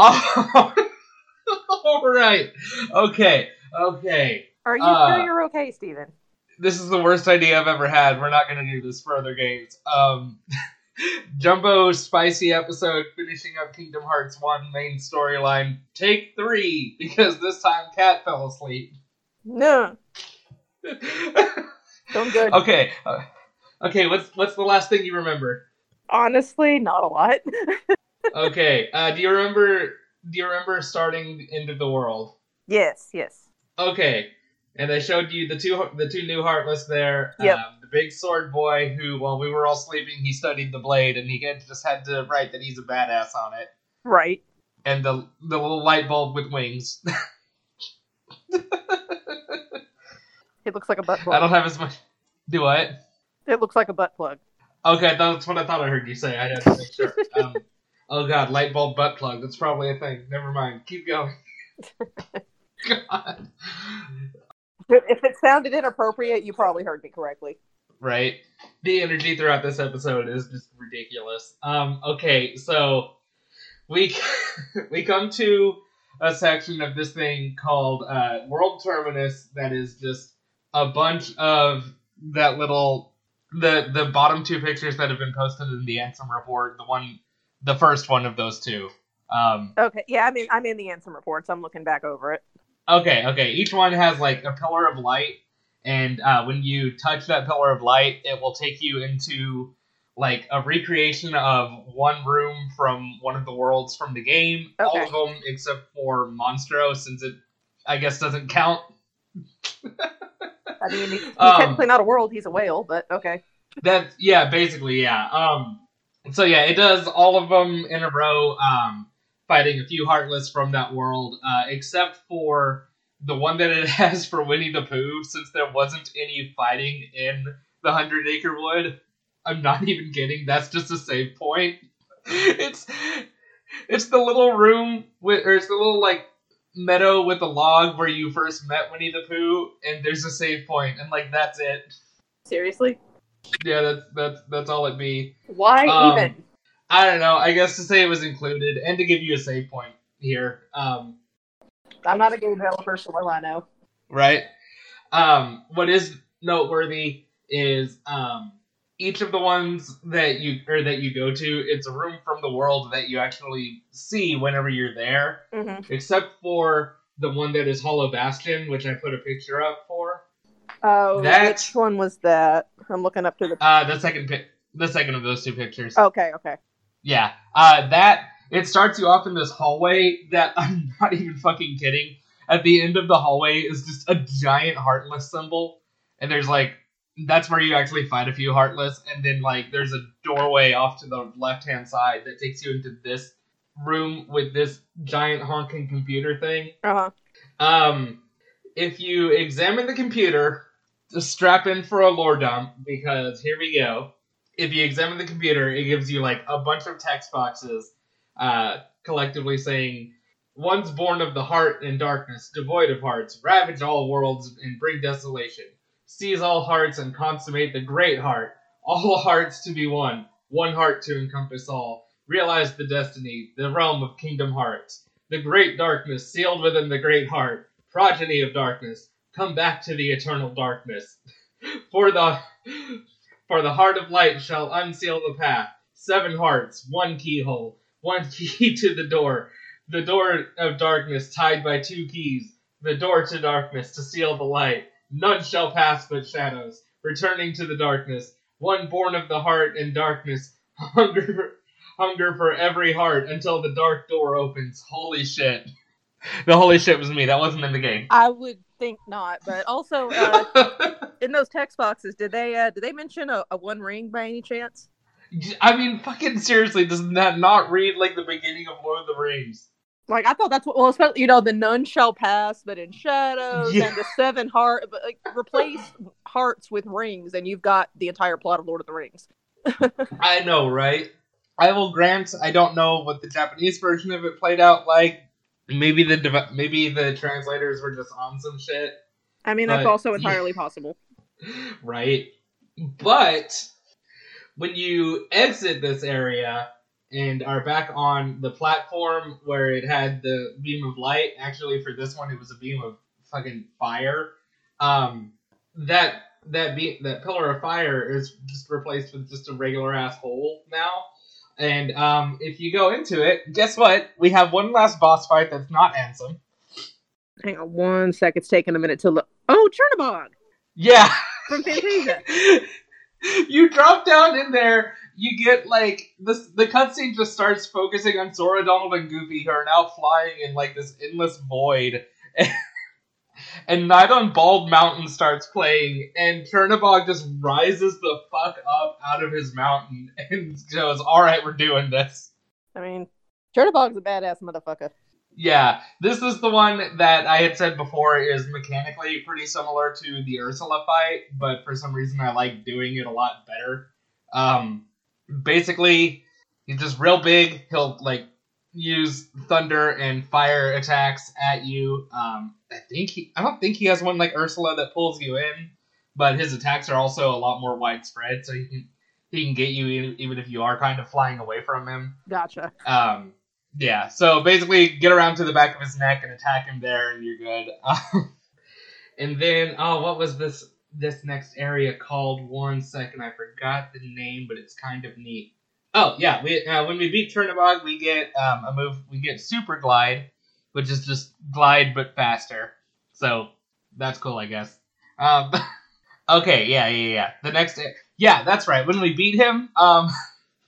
Oh, <laughs> all right. Okay. Okay. Are you Uh, sure you're okay, Steven? This is the worst idea I've ever had. We're not going to do this for other games. Um, <laughs> Jumbo spicy episode finishing up Kingdom Hearts 1 main storyline. Take three, <laughs> because this time Kat fell asleep. No. Don't good. okay. Uh, okay, what's what's the last thing you remember? Honestly, not a lot. Okay. Uh, do you remember do you remember starting Into the World? yes, yes. Okay, and I showed you the two the two new Heartless there. Yep. Um, the big sword boy who, while we were all sleeping, he studied the blade, and he had, just had to write that he's a badass on it. Right. And the the little light bulb with wings. <laughs> It looks like a butt plug. I don't have as much. Do what? It looks like a butt plug. Okay, that's what I thought I heard you say. I had to make sure. <laughs> Um, oh god, light bulb butt plug. That's probably a thing. Never mind. Keep going. <laughs> god. If it sounded inappropriate, you probably heard me correctly. right? The energy throughout this episode is just ridiculous. Um, okay, so we <laughs> we come to a section of this thing called uh, World Terminus that is just a bunch of that little the the bottom two pictures that have been posted in the Ansem report. The one, the first one of those two. Um, Okay, yeah, I'm in, I'm in the Ansem reports. I'm looking back over it. Okay, okay. Each one has like a pillar of light, and uh, when you touch that pillar of light, it will take you into like a recreation of one room from one of the worlds from the game. All of them except for Monstro, since it I guess doesn't count. I mean, he's, he's <laughs> Um, technically not a world; he's a whale. But okay. That yeah, basically yeah. Um, so yeah, it does all of them in a row. Um, fighting a few heartless from that world, uh, except for the one that it <laughs> has for Winnie the Pooh, since there wasn't any fighting in the Hundred Acre Wood. I'm not <laughs> even kidding. That's just a save point. <laughs> It's it's the little room with, or it's the little like meadow with a log where you first met Winnie the Pooh, and there's a save point, and like that's it. Seriously, Yeah, that's that's that's all it be. why Um, even? I don't know. I guess to say it was included and to give you a save point here. Um, I'm not a game developer, so do I know? right. Um, what is noteworthy is um, each of the ones that you or that you go to, it's a room from the world that you actually see whenever you're there, Mm-hmm. except for the one that is Hollow Bastion, which I put a picture up for. Oh, That- which one was that? I'm looking up to the. Uh, the second pic, the second of those two pictures. Okay, okay. Yeah, uh, that it starts you off in this hallway that <laughs> I'm not even fucking kidding. At the end of the hallway is just a giant heartless symbol, and there's like that's where you actually fight a few heartless, and then like there's a doorway off to the left hand side that takes you into this room with this giant honking computer thing. Uh huh. Um, if you examine the computer, strap in for a lore dump because here we go. If you examine the computer, it gives you like a bunch of text boxes, uh, collectively saying, "One's born of the heart and darkness, devoid of hearts, ravage all worlds and bring desolation. Seize all hearts and consummate the great heart. All <laughs> hearts to be one, one heart to encompass all. Realize the destiny, the realm of Kingdom Hearts." the great darkness sealed within the great heart, progeny of darkness, come back to the eternal darkness. <laughs> For the for the heart of light shall unseal the path. Seven hearts, one keyhole, one <laughs> key to the door. The door of darkness tied by two keys. The door to darkness to seal the light. None shall pass but shadows, returning to the darkness. One born of the heart and darkness, <laughs> hunger hunger for every heart until the dark door opens. Holy shit. The holy shit was me. That wasn't in the game. I would think not, but also <laughs> uh, in those text boxes, did they uh, did they mention a, a one ring by any chance? I mean, fucking seriously, does that not read like the beginning of Lord of the Rings? Like I thought that's what. Well, especially you know the none shall pass, but in shadows, Yeah. and the seven heart. But like replace hearts with rings, and you've got the entire plot of Lord of the Rings. <laughs> I know, right? I will grant I don't know what the Japanese version of it played out like. Maybe the dev- maybe the translators were just on some shit. I mean, that's also <laughs> entirely possible. right? But when you exit this area and are back on the platform where it had the beam of light, actually for this one it was a beam of fucking fire. Um, that that be- that pillar of fire is just replaced with just a regular ass hole now. And um, if you go into it, guess what? We have one last boss fight that's not Ansem. Hang on one sec. It's taking a minute to look. Oh, Chernobog Yeah. from Fantasia. <laughs> you drop down in there, you get like this the cutscene just starts focusing on Sora, Donald, and Goofy who are now flying in like this endless void. <laughs> And Night on Bald Mountain starts playing, and Chernobog just rises the fuck up out of his mountain <laughs> and goes, Alright, we're doing this. I mean, Chernobog's a badass motherfucker. Yeah, this is the one that I had said before is mechanically pretty similar to the Ursula fight, but for some reason I like doing it a lot better. Um, basically, he's just real big. He'll like use thunder and fire attacks at you. Um, I think he, I don't think he has one like Ursula that pulls you in, but his attacks are also a lot more widespread, so he can he can get you even if you are kind of flying away from him. Gotcha. Um, yeah, so basically, get around to the back of his neck and attack him there, and you're good. Um, <laughs> and then, oh, what was this this next area called? One second, I forgot the name, but it's kind of neat. Oh yeah, we uh, when we beat Chernobog, we get um, a move. We get Super Glide, which is just glide but faster. So that's cool, I guess. Um, <laughs> okay, yeah, yeah, yeah. The next, yeah, that's right. When we beat him, um,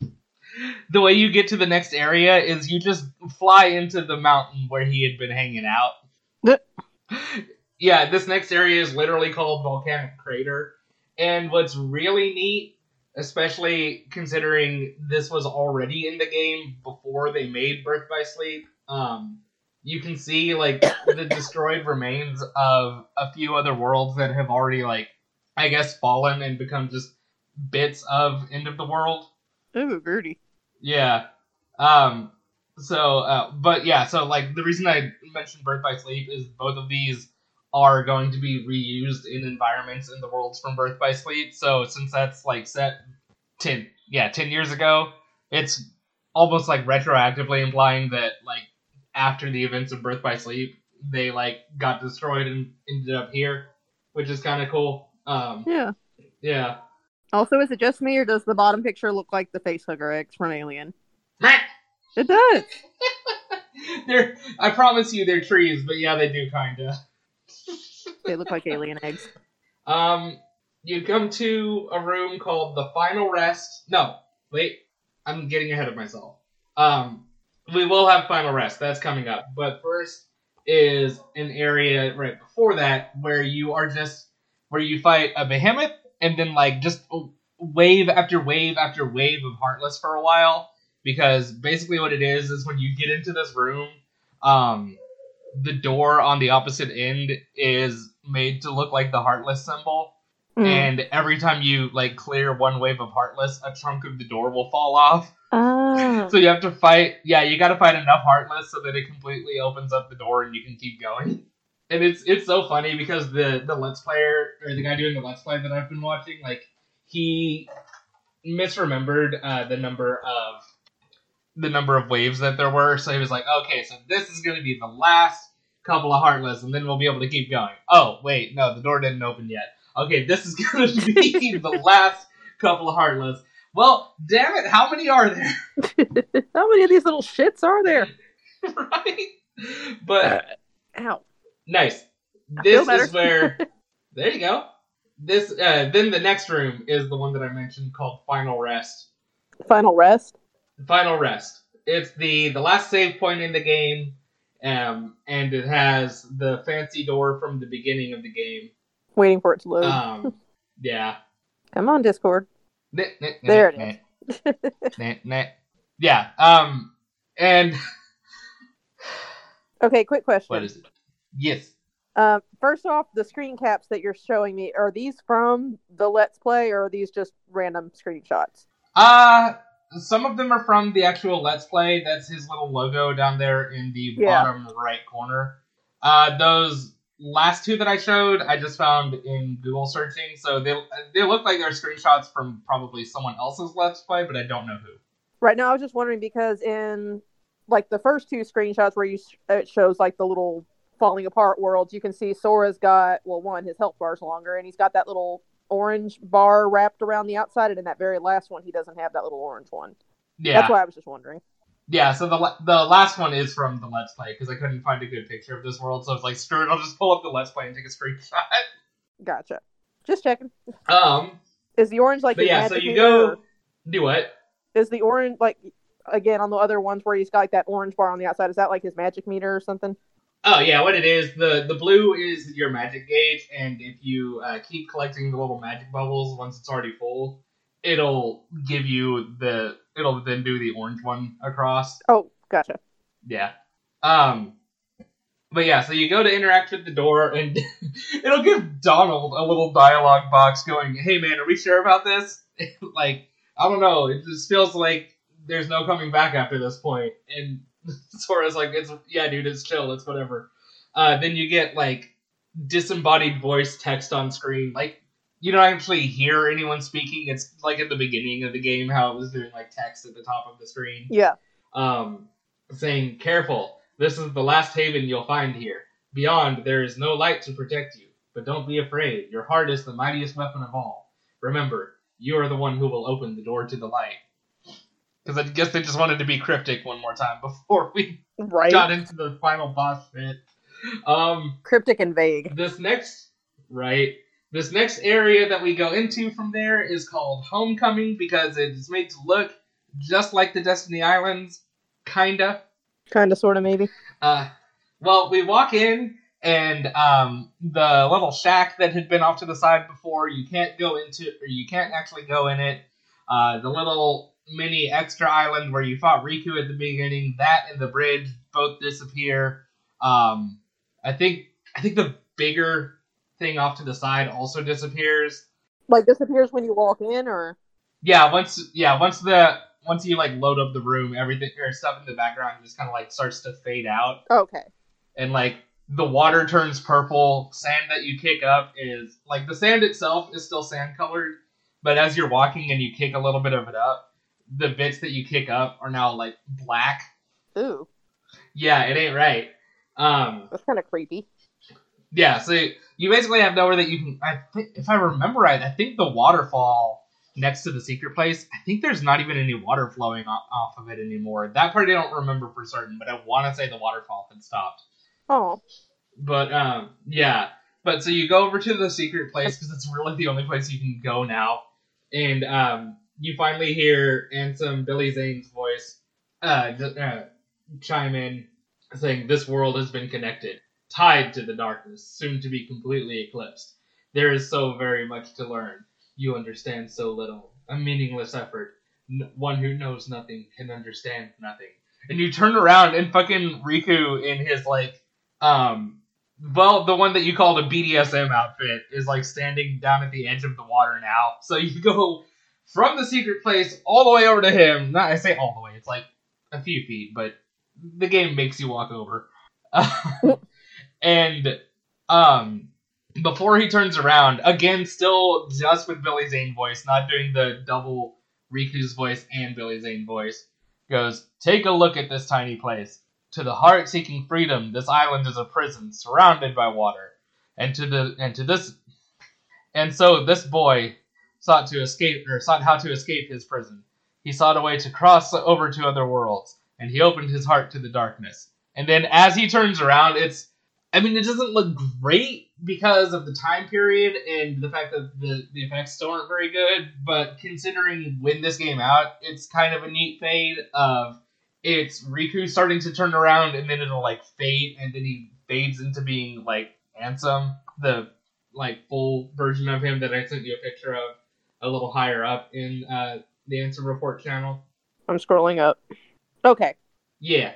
<laughs> the way you get to the next area is you just fly into the mountain where he had been hanging out. <laughs> yeah, this next area is literally called Volcanic Crater. And what's really neat, especially considering this was already in the game before they made Birth by Sleep, um, you can see like the <coughs> destroyed remains of a few other worlds that have already like I guess fallen and become just bits of End of the World. Ooh, Gertie. Yeah. Um. So, uh, but yeah. So, like, the reason I mentioned Birth by Sleep is both of these are going to be reused in environments in the worlds from Birth by Sleep. So, since that's like set ten, yeah, ten years ago, it's almost like retroactively implying that like after the events of Birth by Sleep, they like got destroyed and ended up here, which is kind of cool. Um, yeah. Yeah. Also, is it just me, or does the bottom picture look like the facehugger X from Alien? it does. <laughs> they're. I promise you, they're trees, but yeah, they do kinda. They look like alien eggs. Um, you come to a room called the Final Rest. No, wait, I'm getting ahead of myself. Um, we will have Final Rest. That's coming up, but first is an area right before that where you are just where you fight a behemoth and then like just wave after wave after wave of heartless for a while because basically what it is is when you get into this room um the door on the opposite end is made to look like the heartless symbol mm. and every time you like clear one wave of heartless a chunk of the door will fall off oh. <laughs> so you have to fight yeah you got to fight enough heartless so that it completely opens up the door and you can keep going and it's it's so funny because the the let's player or the guy doing the let's play that I've been watching, like he misremembered uh, the number of the number of waves that there were. So he was like, okay, so this is going to be the last couple of heartless, and then we'll be able to keep going. Oh wait, no, the door didn't open yet. Okay, this is <laughs> going to be the last couple of heartless. Well, damn it, how many are there? <laughs> how many of these little shits are there? <laughs> right? But uh, ow. Nice. This is where. there you go. This uh, then the next room is the one that I mentioned called Final Rest. Final Rest. Final Rest. It's the the last save point in the game, um, and it has the fancy door from the beginning of the game. Waiting for it to load. Um, yeah. Come on, Discord. there it is. <laughs> yeah. Um, and. <laughs> okay, quick question. What is it? Yes. Uh, first off, the screen caps that you're showing me are these from the Let's Play, or are these just random screenshots? Uh some of them are from the actual Let's Play. That's his little logo down there in the yeah. bottom right corner. Uh, those last two that I showed, I just found in Google searching, so they they look like they're screenshots from probably someone else's Let's Play, but I don't know who. Right now, I was just wondering because in like the first two screenshots where you it shows like the little falling apart worlds, you can see Sora's got well, one his health bar's longer, and he's got that little orange bar wrapped around the outside, and in that very last one, he doesn't have that little orange one. Yeah, that's why I was just wondering. Yeah, so the the last one is from the Let's Play because I couldn't find a good picture of this world, so I was like, screw it, I'll just pull up the Let's Play and take a screenshot. Gotcha. Just checking. Um, is the orange like? yeah, so you go or... do what? Is the orange like again on the other ones where he's got like that orange bar on the outside? Is that like his magic meter or something? Oh yeah, what it is the the blue is your magic gauge, and if you uh, keep collecting the little magic bubbles once it's already full, it'll give you the it'll then do the orange one across. Oh, gotcha. Yeah. Um. But yeah, so you go to interact with the door, and <laughs> it'll give Donald a little dialogue box going, "Hey man, are we sure about this?" <laughs> like I don't know, it just feels like there's no coming back after this point." point, and <laughs> Sora's like, it's yeah, dude, it's chill, it's whatever. Uh, then you get like disembodied voice text on screen, like you don't actually hear anyone speaking. It's like at the beginning of the game how it was doing like text at the top of the screen. Yeah. Um, saying, "Careful, this is the last haven you'll find here. Beyond, there is no light to protect you. But don't be afraid. Your heart is the mightiest weapon of all. Remember, you are the one who will open the door to the light." Because I guess they just wanted to be cryptic one more time before we right. got into the final boss shit. Um, cryptic and vague. This next, right? This next area that we go into from there is called Homecoming because it's made to look just like the Destiny Islands, kinda. Kinda, sorta, maybe. Uh, well, we walk in and um, the little shack that had been off to the side before, you can't go into, or you can't actually go in it. Uh, the little mini extra island where you fought Riku at the beginning, that and the bridge both disappear. Um, I think I think the bigger thing off to the side also disappears. Like disappears when you walk in, or yeah, once yeah once the once you like load up the room, everything or stuff in the background just kind of like starts to fade out. Okay. And like the water turns purple. Sand that you kick up is like the sand itself is still sand colored, but as you're walking and you kick a little bit of it up, the bits that you kick up are now like black. Ooh. Yeah, it ain't right. Um, That's kind of creepy. Yeah, so you basically have nowhere that you can. I think, if I remember right, I think the waterfall next to the secret place. I think there's not even any water flowing off of it anymore. That part I don't remember for certain, but I want to say the waterfall had stopped. Oh. But um, yeah. But so you go over to the secret place because it's really the only place you can go now, and um, you finally hear Ansem Billy Zane's voice uh, uh, chime in, saying, "This world has been connected." tied to the darkness, soon to be completely eclipsed. There is so very much to learn. You understand so little. A meaningless effort. N- one who knows nothing can understand nothing. And you turn around and fucking Riku in his like, um, well, the one that you called a BDSM outfit is like standing down at the edge of the water now. So you go from the secret place all the way over to him. Not I say all the way. It's like a few feet, but the game makes you walk over. <laughs> And um, before he turns around, again, still just with Billy Zane voice, not doing the double Riku's voice and Billy Zane voice, goes, Take a look at this tiny place. To the heart seeking freedom, this island is a prison surrounded by water. And to the and to this and so this boy sought to escape or sought how to escape his prison. He sought a way to cross over to other worlds, and he opened his heart to the darkness. And then as he turns around, it's I mean, it doesn't look great because of the time period and the fact that the, the effects still aren't very good. But considering when this game out, it's kind of a neat fade of it's Riku starting to turn around and then it'll like fade and then he fades into being like Ansem, the like full version of him that I sent you a picture of a little higher up in uh, the Ansem Report channel. I'm scrolling up. Okay. Yeah.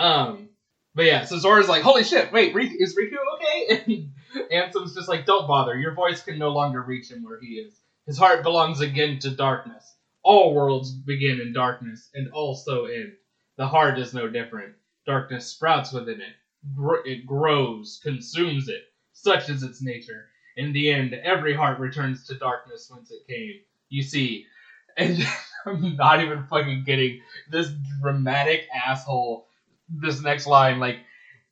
Um but yeah, so Sora's like, holy shit, wait, Riku, is Riku okay? <laughs> And Ansem's just like, don't bother, your voice can no longer reach him where he is. His heart belongs again to darkness. All worlds begin in darkness, and also end. The heart is no different. Darkness sprouts within it. Gr- it grows, consumes it. Such is its nature. In the end, every heart returns to darkness whence it came. You see, <laughs> and I'm not even fucking kidding. This dramatic asshole this next line like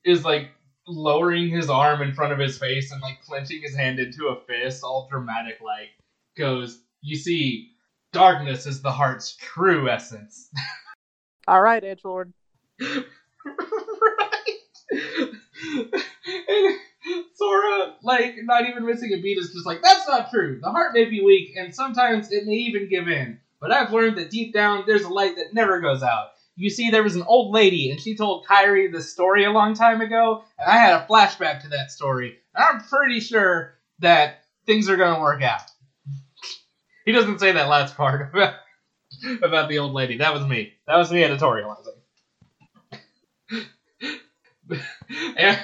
is like lowering his arm in front of his face and like clenching his hand into a fist, all dramatic like goes, You see, darkness is the heart's true essence. <laughs> All right, Edge Lord. <laughs> right. and Sora, like, not even missing a beat, is just like, that's not true. The heart may be weak, and sometimes it may even give in. But I've learned that deep down, there's a light that never goes out you see there was an old lady and she told Kairi this story a long time ago, and I had a flashback to that story. And I'm pretty sure that things are gonna work out. He doesn't say that last part <laughs> about, about the old lady. That was me. That was me editorializing. <laughs> and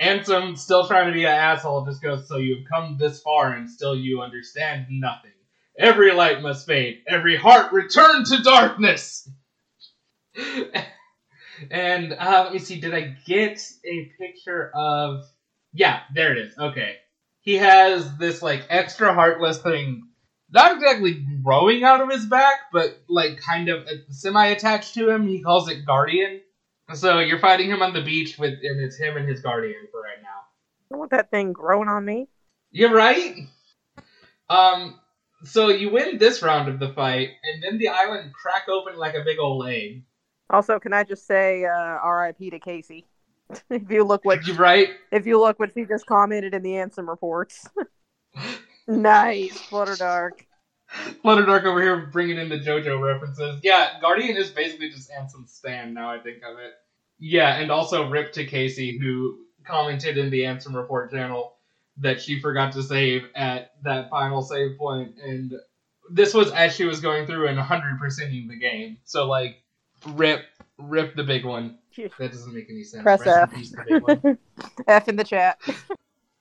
Ansem, still trying to be an asshole, just goes, So you've come this far and still you understand nothing. Every light must fade, every heart return to darkness! <laughs> and uh, let me see. Did I get a picture of? Yeah, there it is. Okay, he has this like extra heartless thing, not exactly growing out of his back, but like kind of semi attached to him. He calls it Guardian. So you're fighting him on the beach with, and it's him and his Guardian for right now. I want that thing growing on me. You're right. Um, so you win this round of the fight, and then the island crack open like a big old egg. Also, can I just say uh, R.I.P. to Casey? <laughs> if you look what <laughs> you right, if you look what she just commented in the Ansem reports. <laughs> Nice, Flutter Dark. <laughs> Flutter Dark over here bringing in the JoJo references. Yeah, Guardian is basically just Ansem's stand now I think of it. Yeah, and also Rip to Casey, who commented in the Ansem Report channel that she forgot to save at that final save point, and this was as she was going through and 100%ing the game. So, like, Rip, Rip the big one. That doesn't make any sense. Press Rest F. in peace, the big one. <laughs> F in the chat.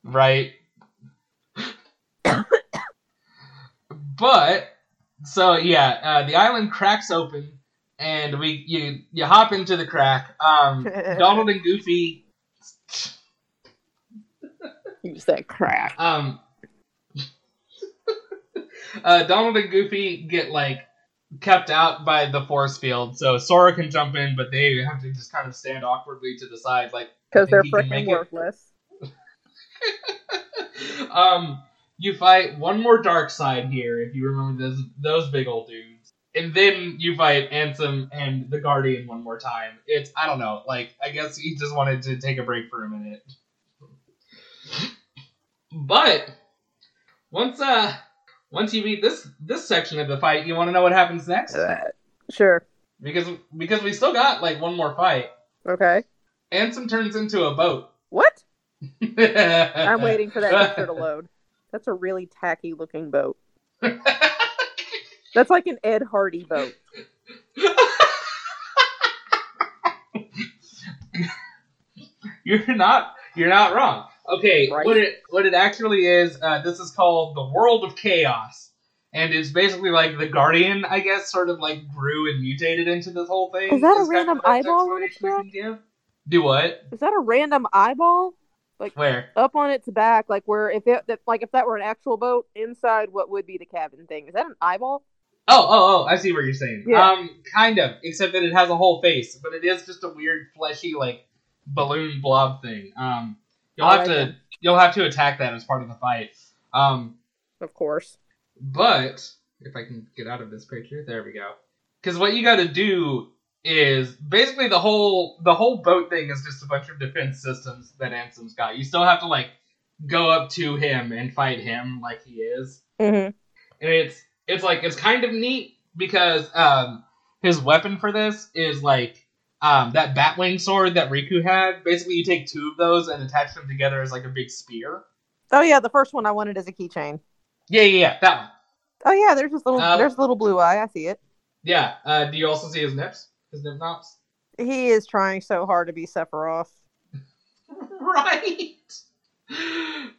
right? But so yeah, uh, the island cracks open, and we you you hop into the crack. Um, <laughs> Donald and Goofy, Use that crack. um, <laughs> uh, Donald and Goofy get like kept out by the force field, so Sora can jump in, but they have to just kind of stand awkwardly to the side, like Because they're think he can make freaking worthless. <laughs> um, you fight one more dark side here if you remember those those big old dudes, and then you fight Ansem and the Guardian one more time. It's I don't know, like I guess he just wanted to take a break for a minute. But once uh once you beat this this section of the fight, you want to know what happens next Sure. because because we still got like one more fight. Okay. Ansem turns into a boat. What? I'm <laughs> I'm waiting for that picture to load. That's a really tacky looking boat. <laughs> That's like an Ed Hardy boat. <laughs> you're not you're not wrong. Okay, Right. what it what it actually is, uh, this is called the World of Chaos, and it's basically like the Guardian, I guess, sort of like grew and mutated into this whole thing. Is that a random eyeball on its explanation we can give. Do what? Is that a random eyeball Where? up on its back? Like where if it that, like if that were an actual boat inside, what would be the cabin thing? Is that an eyeball? Oh, oh, oh! I see what you're saying. Yeah. Um, kind of, except that it has a whole face, but it is just a weird, fleshy, like balloon blob thing. Um, you'll I have like to it. you'll have to attack that as part of the fight. Um, Of course. But if I can get out of this picture, there we go. Because what you got to do is basically the whole the whole boat thing is just a bunch of defense systems that Ansem's got. You still have to like go up to him and fight him like he is, Mm-hmm. and it's it's like it's kind of neat because um his weapon for this is like um that batwing sword that Riku had. Basically, you take two of those and attach them together as like a big spear. Oh yeah, the first one I wanted as a keychain. Yeah, yeah, yeah, that one. Oh yeah, there's this little Um, there's a little blue eye. I see it. Yeah. Uh, do you also see his nips? Nip knots? He is trying so hard to be Sephiroth. <laughs> right.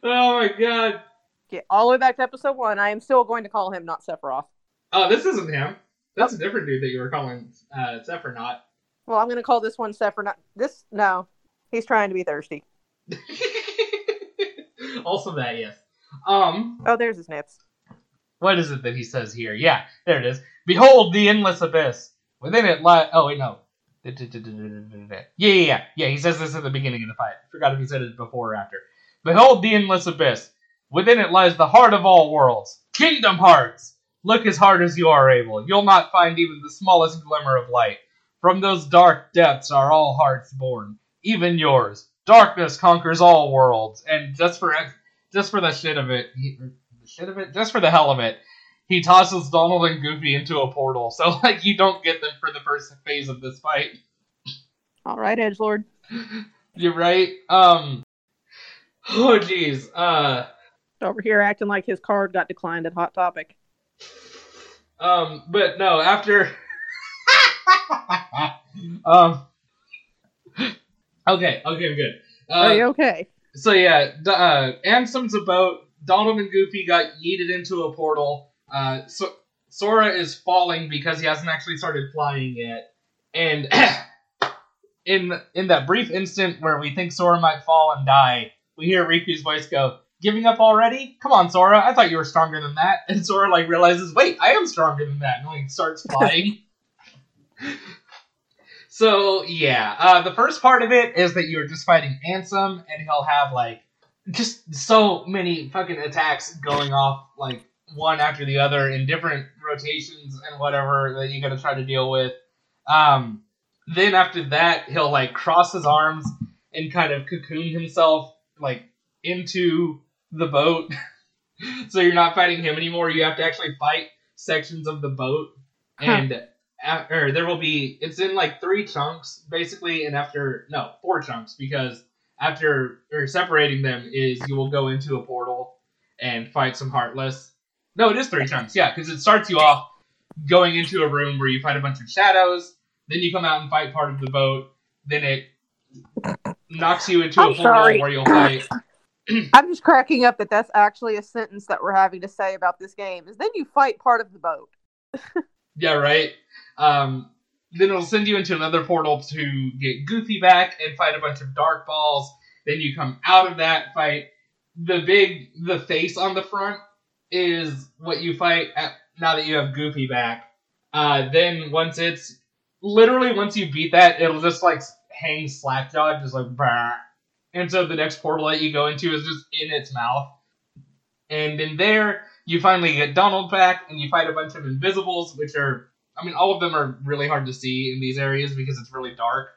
Oh my god. Get all the way back to episode one. I am still going to call him not Sephiroth. Oh, this isn't him. That's a different dude that you were calling uh, Zephyr not. Well, I'm going to call this one Sephiroth. Not this. No, he's trying to be thirsty. <laughs> also that, yes. Um, Oh, there's his nips. what is it that he says here? Yeah, there it is. Behold the endless abyss. Within it lie. Oh wait, no. Yeah, yeah, yeah, yeah. He says this at the beginning of the fight. Forgot if he said it before or after. Behold the endless abyss. Within it lies the heart of all worlds. Kingdom Hearts. Look as hard as you are able. You'll not find even the smallest glimmer of light. From those dark depths are all hearts born, even yours. Darkness conquers all worlds, and just for just for the shit of it, he, the shit of it, just for the hell of it, he tosses Donald and Goofy into a portal. So like you don't get them for the first phase of this fight. All right, Edge Lord. You're right. Um. Oh jeez. Uh. Over here acting like his card got declined at Hot Topic. Um. But no. After. <laughs> um. Okay. Okay. I'm good. Uh, Are you okay? So yeah, uh, Ansem's a boat. Donald and Goofy got yeeted into a portal. Uh, so Sora is falling because he hasn't actually started flying yet. And <coughs> in in that brief instant where we think Sora might fall and die, we hear Riku's voice go, "Giving up already? Come on, Sora! I thought you were stronger than that." <laughs> And Sora like realizes, "Wait, I am stronger than that," and like starts <laughs> flying. So yeah, uh, the first part of it is that you're just fighting Ansem, and he'll have like just so many fucking attacks going off like one after the other in different rotations and whatever that you gotta try to deal with. Um, then after that, he'll like cross his arms and kind of cocoon himself like into the boat, <laughs> so you're not fighting him anymore. You have to actually fight sections of the boat, and huh. or there will be. It's in like three chunks basically, and after no four chunks because after or separating them is you will go into a portal and fight some heartless. No, it is three chunks. Yeah, because it starts you off going into a room where you fight a bunch of shadows. Then you come out and fight part of the boat. Then it knocks you into I'm a portal where you'll fight. <clears throat> <clears throat> I'm just cracking up that that's actually a sentence that we're having to say about this game. Is then you fight part of the boat. <laughs> yeah, right. Um, then it'll send you into another portal to get Goofy back and fight a bunch of dark balls. Then you come out of that fight. The big, the face on the front is what you fight at, now that you have Goofy back. Uh, then once it's literally once you beat that, it'll just like hang slackjawed, just like. And so the next portal that you go into is just in its mouth. And in there, you finally get Donald back, and you fight a bunch of invisibles, which are, I mean, all of them are really hard to see in these areas because it's really dark.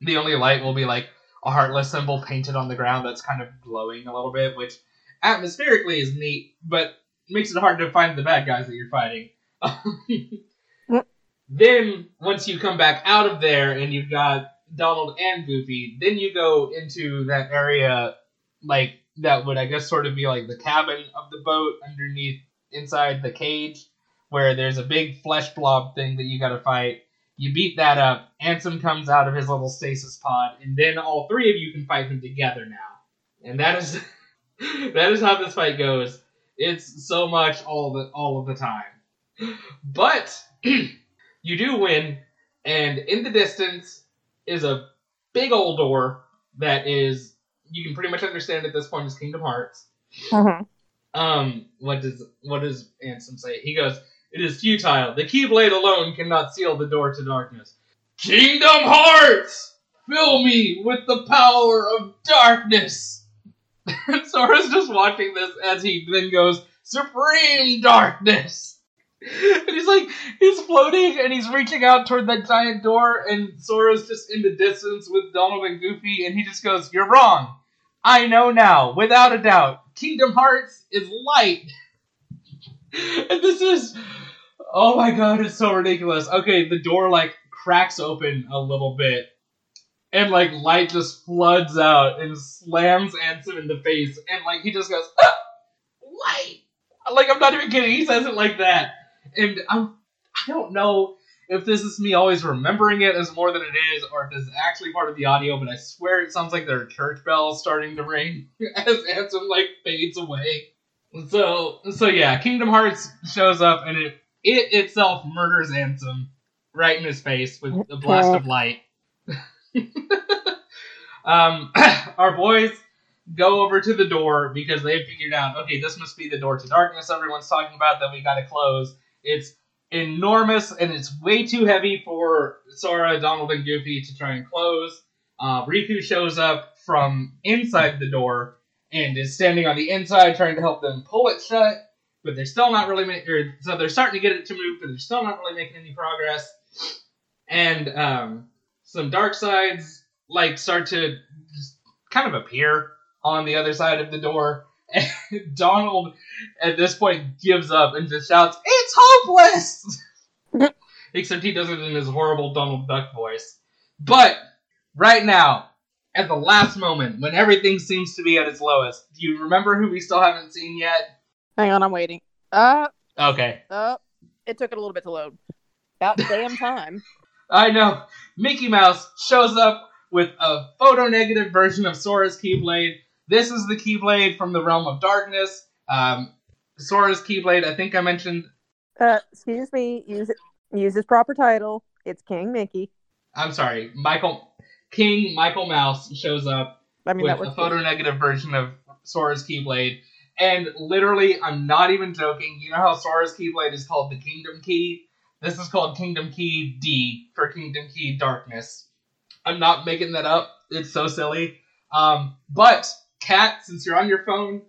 The only light will be like a heartless symbol painted on the ground that's kind of glowing a little bit, which atmospherically is neat, but makes it hard to find the bad guys that you're fighting. <laughs> then, once you come back out of there and you've got Donald and Goofy. Then you go into that area, like that would I guess sort of be like the cabin of the boat underneath inside the cage, where there's a big flesh blob thing that you got to fight. You beat that up. Ansem comes out of his little stasis pod, and then all three of you can fight him together now. And that is <laughs> that is how this fight goes. It's so much all the all of the time. But <clears throat> you do win, and in the distance is a big old door that is you can pretty much understand at this point is Kingdom Hearts. Uh-huh. Um, what does what does Ansem say? He goes, "It is futile. The Keyblade alone cannot seal the door to darkness." Kingdom Hearts, fill me with the power of darkness. And <laughs> Sora's just watching this as he then goes, "Supreme darkness." and he's like, he's floating and he's reaching out toward that giant door, and Sora's just in the distance with Donald and Goofy, and he just goes, You're wrong. I know now, without a doubt. Kingdom Hearts is light. <laughs> and this is. Oh my god, it's so ridiculous. Okay, the door, like, cracks open a little bit. And, like, light just floods out and slams Ansem in the face. And, like, he just goes, ah! Light! Like, I'm not even kidding. He says it like that and I'm I don't know if this is me always remembering it as more than it is, or if this is actually part of the audio, but I swear it sounds like there are church bells starting to ring <laughs> as Ansem like fades away. So so yeah, Kingdom Hearts shows up and it it itself murders Ansem right in his face with a blast of light. <laughs> um, <clears throat> our boys go over to the door because they've figured out, okay, this must be the door to darkness everyone's talking about that we gotta close. It's enormous and it's way too heavy for Sora, Donald, and Goofy to try and close. Uh, Riku shows up from inside the door and is standing on the inside trying to help them pull it shut, but they're still not really making. So they're starting to get it to move, but they're still not really making any progress. And um, some dark sides like start to kind of appear on the other side of the door. <laughs> And Donald, at this point, gives up and just shouts, It's hopeless! <laughs> Except he does it in his horrible Donald Duck voice. But, right now, at the last moment, when everything seems to be at its lowest, do you remember who we still haven't seen yet? Hang on, I'm waiting. Uh. Okay. Uh. It took it a little bit to load. About damn time. <laughs> I know. Mickey Mouse shows up with a photo negative version of Sora's Keyblade this is the Keyblade from the Realm of Darkness. Um, Sora's Keyblade, I think I mentioned. Uh, excuse me. Use. Use his proper title. It's King Mickey. I'm sorry, Michael King Michael Mouse shows up I mean, with a photo negative version of Sora's Keyblade. And literally, I'm not even joking. You know how Sora's Keyblade is called the Kingdom Key? This is called Kingdom Key D for Kingdom Key Darkness. I'm not making that up. It's so silly. Um, but Kat, since you're on your phone.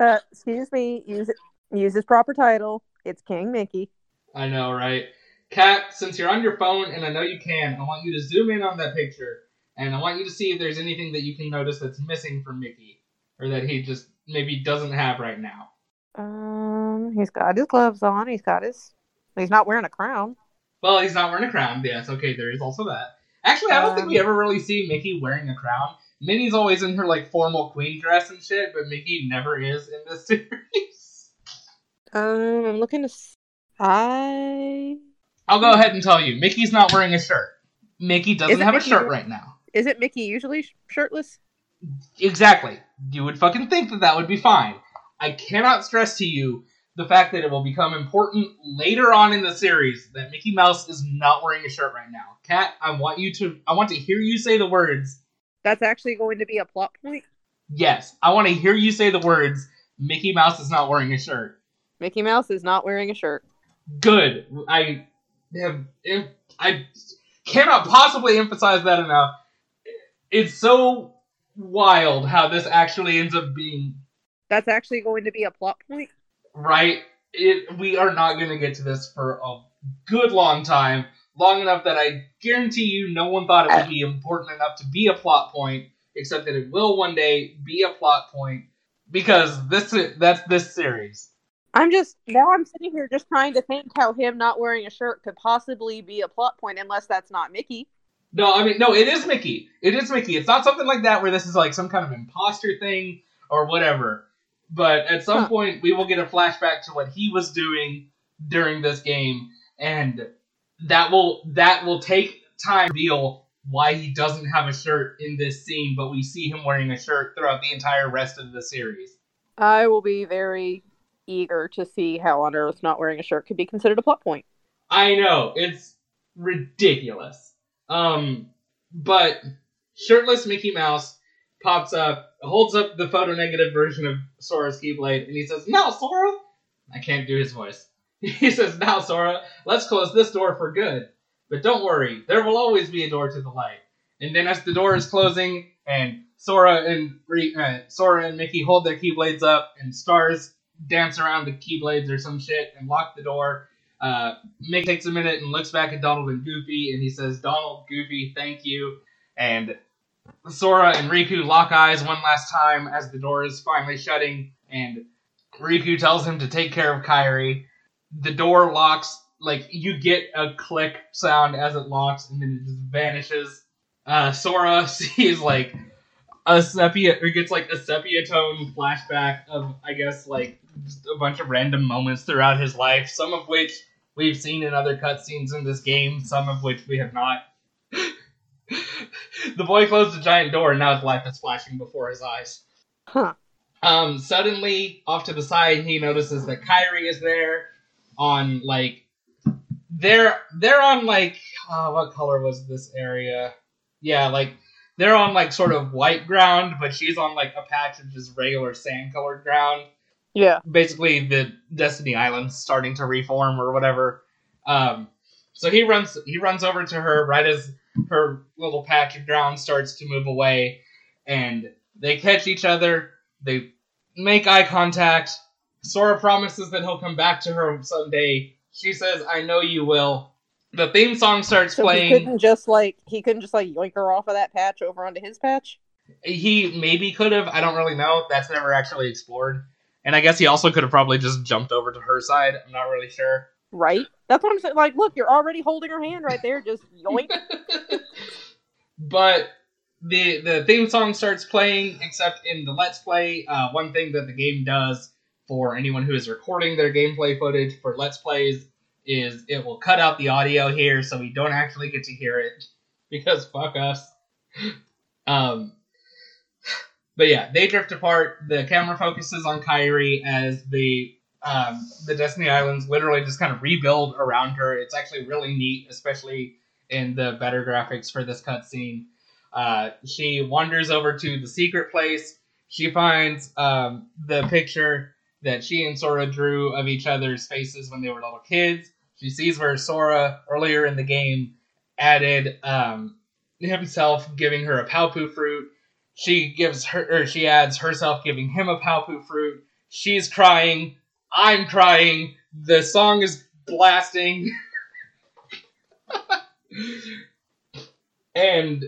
Uh, excuse me. Use it. Use his proper title. It's King Mickey. I know, right? Kat, since you're on your phone, and I know you can, I want you to zoom in on that picture, and I want you to see if there's anything that you can notice that's missing from Mickey, or that he just maybe doesn't have right now. Um, he's got his gloves on. He's got his. He's not wearing a crown. Well, he's not wearing a crown. Yes, okay, there is also that. Actually, I don't um, think we um, ever really see Mickey wearing a crown. Minnie's always in her like formal queen dress and shit, but Mickey never is in this <laughs> series. Um, I'm looking to. I. I'll go ahead and tell you, Mickey's not wearing a shirt. Mickey doesn't have Mickey a shirt right now. Is it Mickey usually shirtless? Exactly. You would fucking think that that would be fine. I cannot stress to you the fact that it will become important later on in the series that Mickey Mouse is not wearing a shirt right now. Kat, I want you to I want to hear you say the words. That's actually going to be a plot point? Yes. I want to hear you say the words Mickey Mouse is not wearing a shirt. Mickey Mouse is not wearing a shirt. Good. I have I cannot possibly emphasize that enough. It's so wild how this actually ends up being that's actually going to be a plot point right? It, we are not going to get to this for a good long time, long enough that I guarantee you no one thought it would be important enough to be a plot point, except that it will one day be a plot point because this that's this series. I'm just now I'm sitting here just trying to think how him not wearing a shirt could possibly be a plot point unless that's not Mickey. No, I mean no, it is Mickey. It is Mickey. It's not something like that where this is like some kind of imposter thing or whatever. But at some huh. point, we will get a flashback to what he was doing during this game, and that will that will take time to reveal why he doesn't have a shirt in this scene, but we see him wearing a shirt throughout the entire rest of the series. I will be very eager to see how on earth not wearing a shirt could be considered a plot point. I know it's ridiculous. Um, but shirtless Mickey Mouse pops up, holds up the photo negative version of Sora's Keyblade, and he says, Now, Sora! I can't do his voice. <laughs> He says, Now, Sora, let's close this door for good. But don't worry, there will always be a door to the light. And then as the door is closing, and Sora and uh, Sora and Mickey hold their Keyblades up, and stars dance around the Keyblades or some shit and lock the door. Uh, takes a minute and looks back at Donald and Goofy, and he says, "Donald, Goofy, thank you." And Sora and Riku lock eyes one last time as the door is finally shutting, and Riku tells him to take care of Kairi. The door locks, like, you get a click sound as it locks, and then it just vanishes. Uh, Sora <laughs> sees, like, a sepia, or gets, like, a sepia tone flashback of, I guess, like, just a bunch of random moments throughout his life, some of which we've seen in other cutscenes in this game, some of which we have not. <laughs> <laughs> the boy closed the giant door, and now his life is flashing before his eyes. Huh. Um, suddenly, off to the side, he notices that Kairi is there on like they're they're on like uh, what color was this area? Yeah, like they're on like sort of white ground, but she's on like a patch of just regular sand colored ground. Yeah. Basically, the Destiny Island's starting to reform or whatever. Um, so he runs he runs over to her right as her little patch of ground starts to move away, and they catch each other. They make eye contact. Sora promises that he'll come back to her someday. She says, "I know you will." The theme song starts so playing. He couldn't just like he couldn't just like yoink her off of that patch over onto his patch. He maybe could have. I don't really know. That's never actually explored. And I guess he also could have probably just jumped over to her side. I'm not really sure. Right. That's what I'm saying. Like, look, you're already holding her hand right there. Just <laughs> yoink. but the the theme song starts playing. Except in the Let's Play, uh, one thing that the game does for anyone who is recording their gameplay footage for Let's Plays is it will cut out the audio here, so we don't actually get to hear it <laughs> because fuck us. <laughs> Um, <sighs> but yeah, they drift apart. The camera focuses on Kairi as the um, the Destiny Islands literally just kind of rebuild around her. It's actually really neat, especially in the better graphics for this cutscene. Uh, she wanders over to the secret place. She finds um, the picture that she and Sora drew of each other's faces when they were little kids. She sees where Sora earlier in the game added um, himself giving her a Paopu fruit. She gives her, or she adds herself giving him a Paopu fruit. She's crying. I'm crying. The song is blasting. and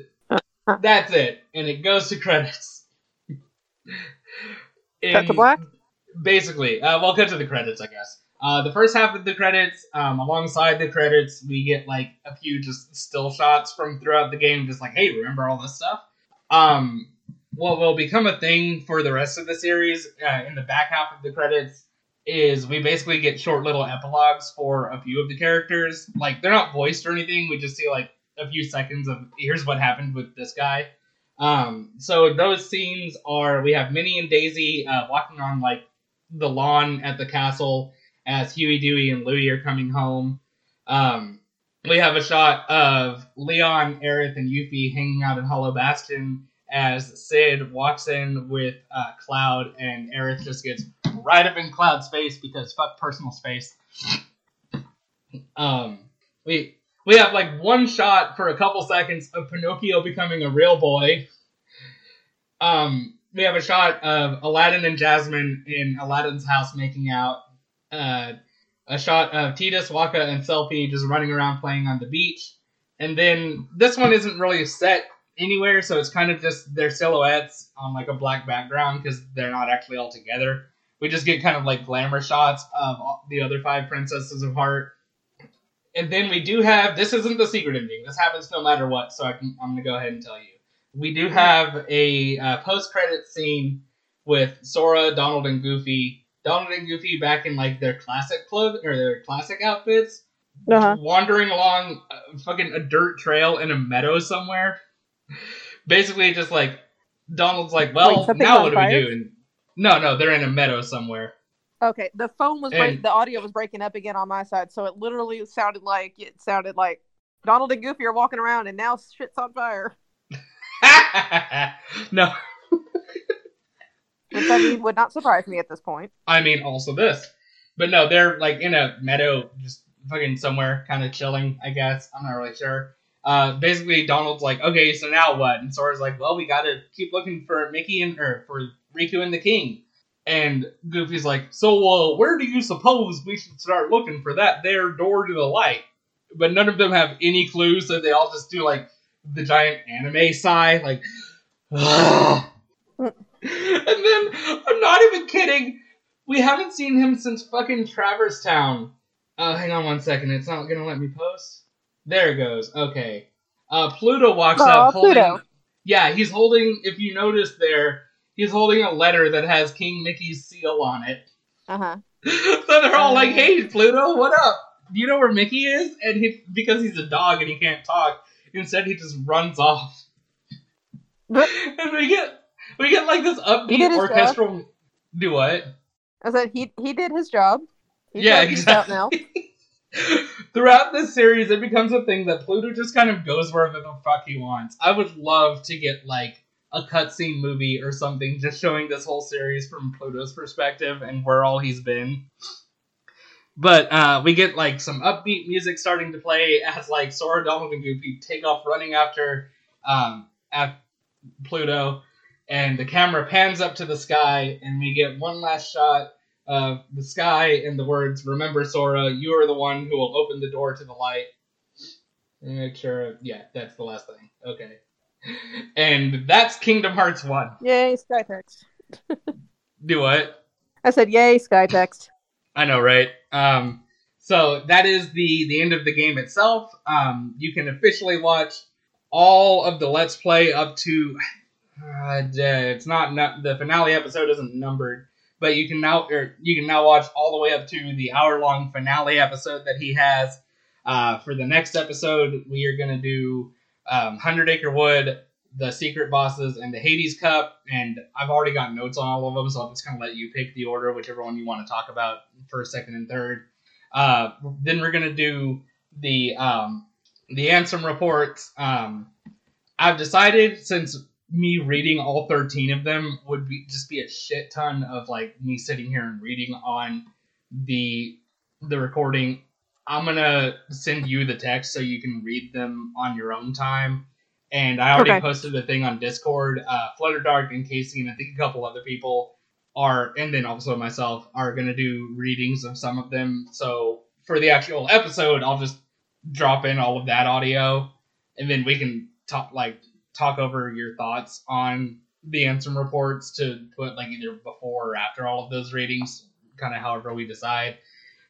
that's it. And it goes to credits. In, Cut to black? Basically, uh, we'll cut to the credits, I guess. Uh, the first half of the credits, um, alongside the credits, we get like a few just still shots from throughout the game, just like, hey, remember all this stuff? Um, what will become a thing for the rest of the series uh, in the back half of the credits is we basically get short little epilogues for a few of the characters. Like they're not voiced or anything. We just see like a few seconds of here's what happened with this guy. Um, so those scenes are we have Minnie and Daisy uh, walking on like the lawn at the castle as Huey, Dewey, and Louie are coming home. Um, we have a shot of Leon, Aerith, and Yuffie hanging out in Hollow Bastion as Cid walks in with uh, Cloud, and Aerith just gets right up in Cloud's face because fuck personal space. Um, we we have like one shot for a couple seconds of Pinocchio becoming a real boy. Um, we have a shot of Aladdin and Jasmine in Aladdin's house making out. Uh, a shot of Tidus, Wakka, and Selphie just running around playing on the beach. And then this one isn't really a set anywhere, so it's kind of just their silhouettes on like a black background because they're not actually all together. We just get kind of like glamour shots of the other five princesses of heart. And then we do have this isn't the secret ending. This happens no matter what, so I can, I'm gonna go ahead and tell you. We do have a uh, post credit scene with Sora, Donald, and Goofy. Donald and Goofy back in like their classic clothes or their classic outfits, uh-huh. wandering along uh, fucking a dirt trail in a meadow somewhere basically just like Donald's like, well, Wait, now what do we do? And no, no, they're in a meadow somewhere. Okay, the phone was break- the audio was breaking up again on my side, so it literally sounded like it sounded like Donald and Goofy are walking around, and now shit's on fire. <laughs> no. Which I mean would not surprise me at this point. I mean, also this, but no, they're like in a meadow, just fucking somewhere, kind of chilling. I guess I'm not really sure uh, basically Donald's like, okay, so now what? And Sora's like, well, we gotta keep looking for Mickey and or for Riku and the King. And Goofy's like, so uh, where do you suppose we should start looking for that there door to the light? But none of them have any clues, so they all just do like the giant anime sigh, like, <laughs> and then I'm not even kidding. We haven't seen him since fucking Traverse Town. Uh, hang on one second. It's not gonna let me post. There it goes. Okay. Uh, Pluto walks oh, up holding. Pluto. Yeah, he's holding. If you notice there, he's holding a letter that has King Mickey's seal on it. <laughs> Uh huh. so they're all like, uh-huh. "Hey, Pluto, what up? Do you know where Mickey is?" And he, because he's a dog and he can't talk, instead he just runs off. <laughs> and we get we get like this upbeat orchestral. Job. Do what? I said he he did his job. He's yeah, exactly. Out <laughs> now. <laughs> Throughout this series, it becomes a thing that Pluto just kind of goes wherever the fuck he wants. I would love to get like a cutscene movie or something just showing this whole series from Pluto's perspective and where all he's been. But uh, we get like some upbeat music starting to play as like Sora, Donald, and Goofy take off running after um, at Pluto, and the camera pans up to the sky, and we get one last shot of the sky and the words, Remember, Sora, you are the one who will open the door to the light. And make sure, yeah, that's the last thing. Okay. And that's Kingdom Hearts 1. Yay, Skytext. Do what? I said, yay, Skytext. I know, right? Um, so that is the, the end of the game itself. Um, you can officially watch all of the Let's Play up to. Uh, it's not, not the finale episode isn't numbered but you can now or you can now watch all the way up to the hour long finale episode that he has. Uh, for the next episode, we are going to do um, Hundred Acre Wood, the Secret Bosses, and the Hades Cup. And I've already got notes on all of them, so I'm just going to let you pick the order, whichever one you want to talk about first, second, and third. Uh, then we're going to do the um, the Ansem reports. Um, I've decided since me reading all 13 of them would be just be a shit ton of like me sitting here and reading on the the recording. I'm gonna send you the text so you can read them on your own time. And i already okay. posted a thing on discord. Uh flutterdark and casey and i think a couple other people are and then also myself are gonna do readings of some of them. So for the actual episode i'll just drop in all of that audio and then we can talk like talk over your thoughts on the Ansem reports to put like either before or after all of those ratings, kind of however we decide.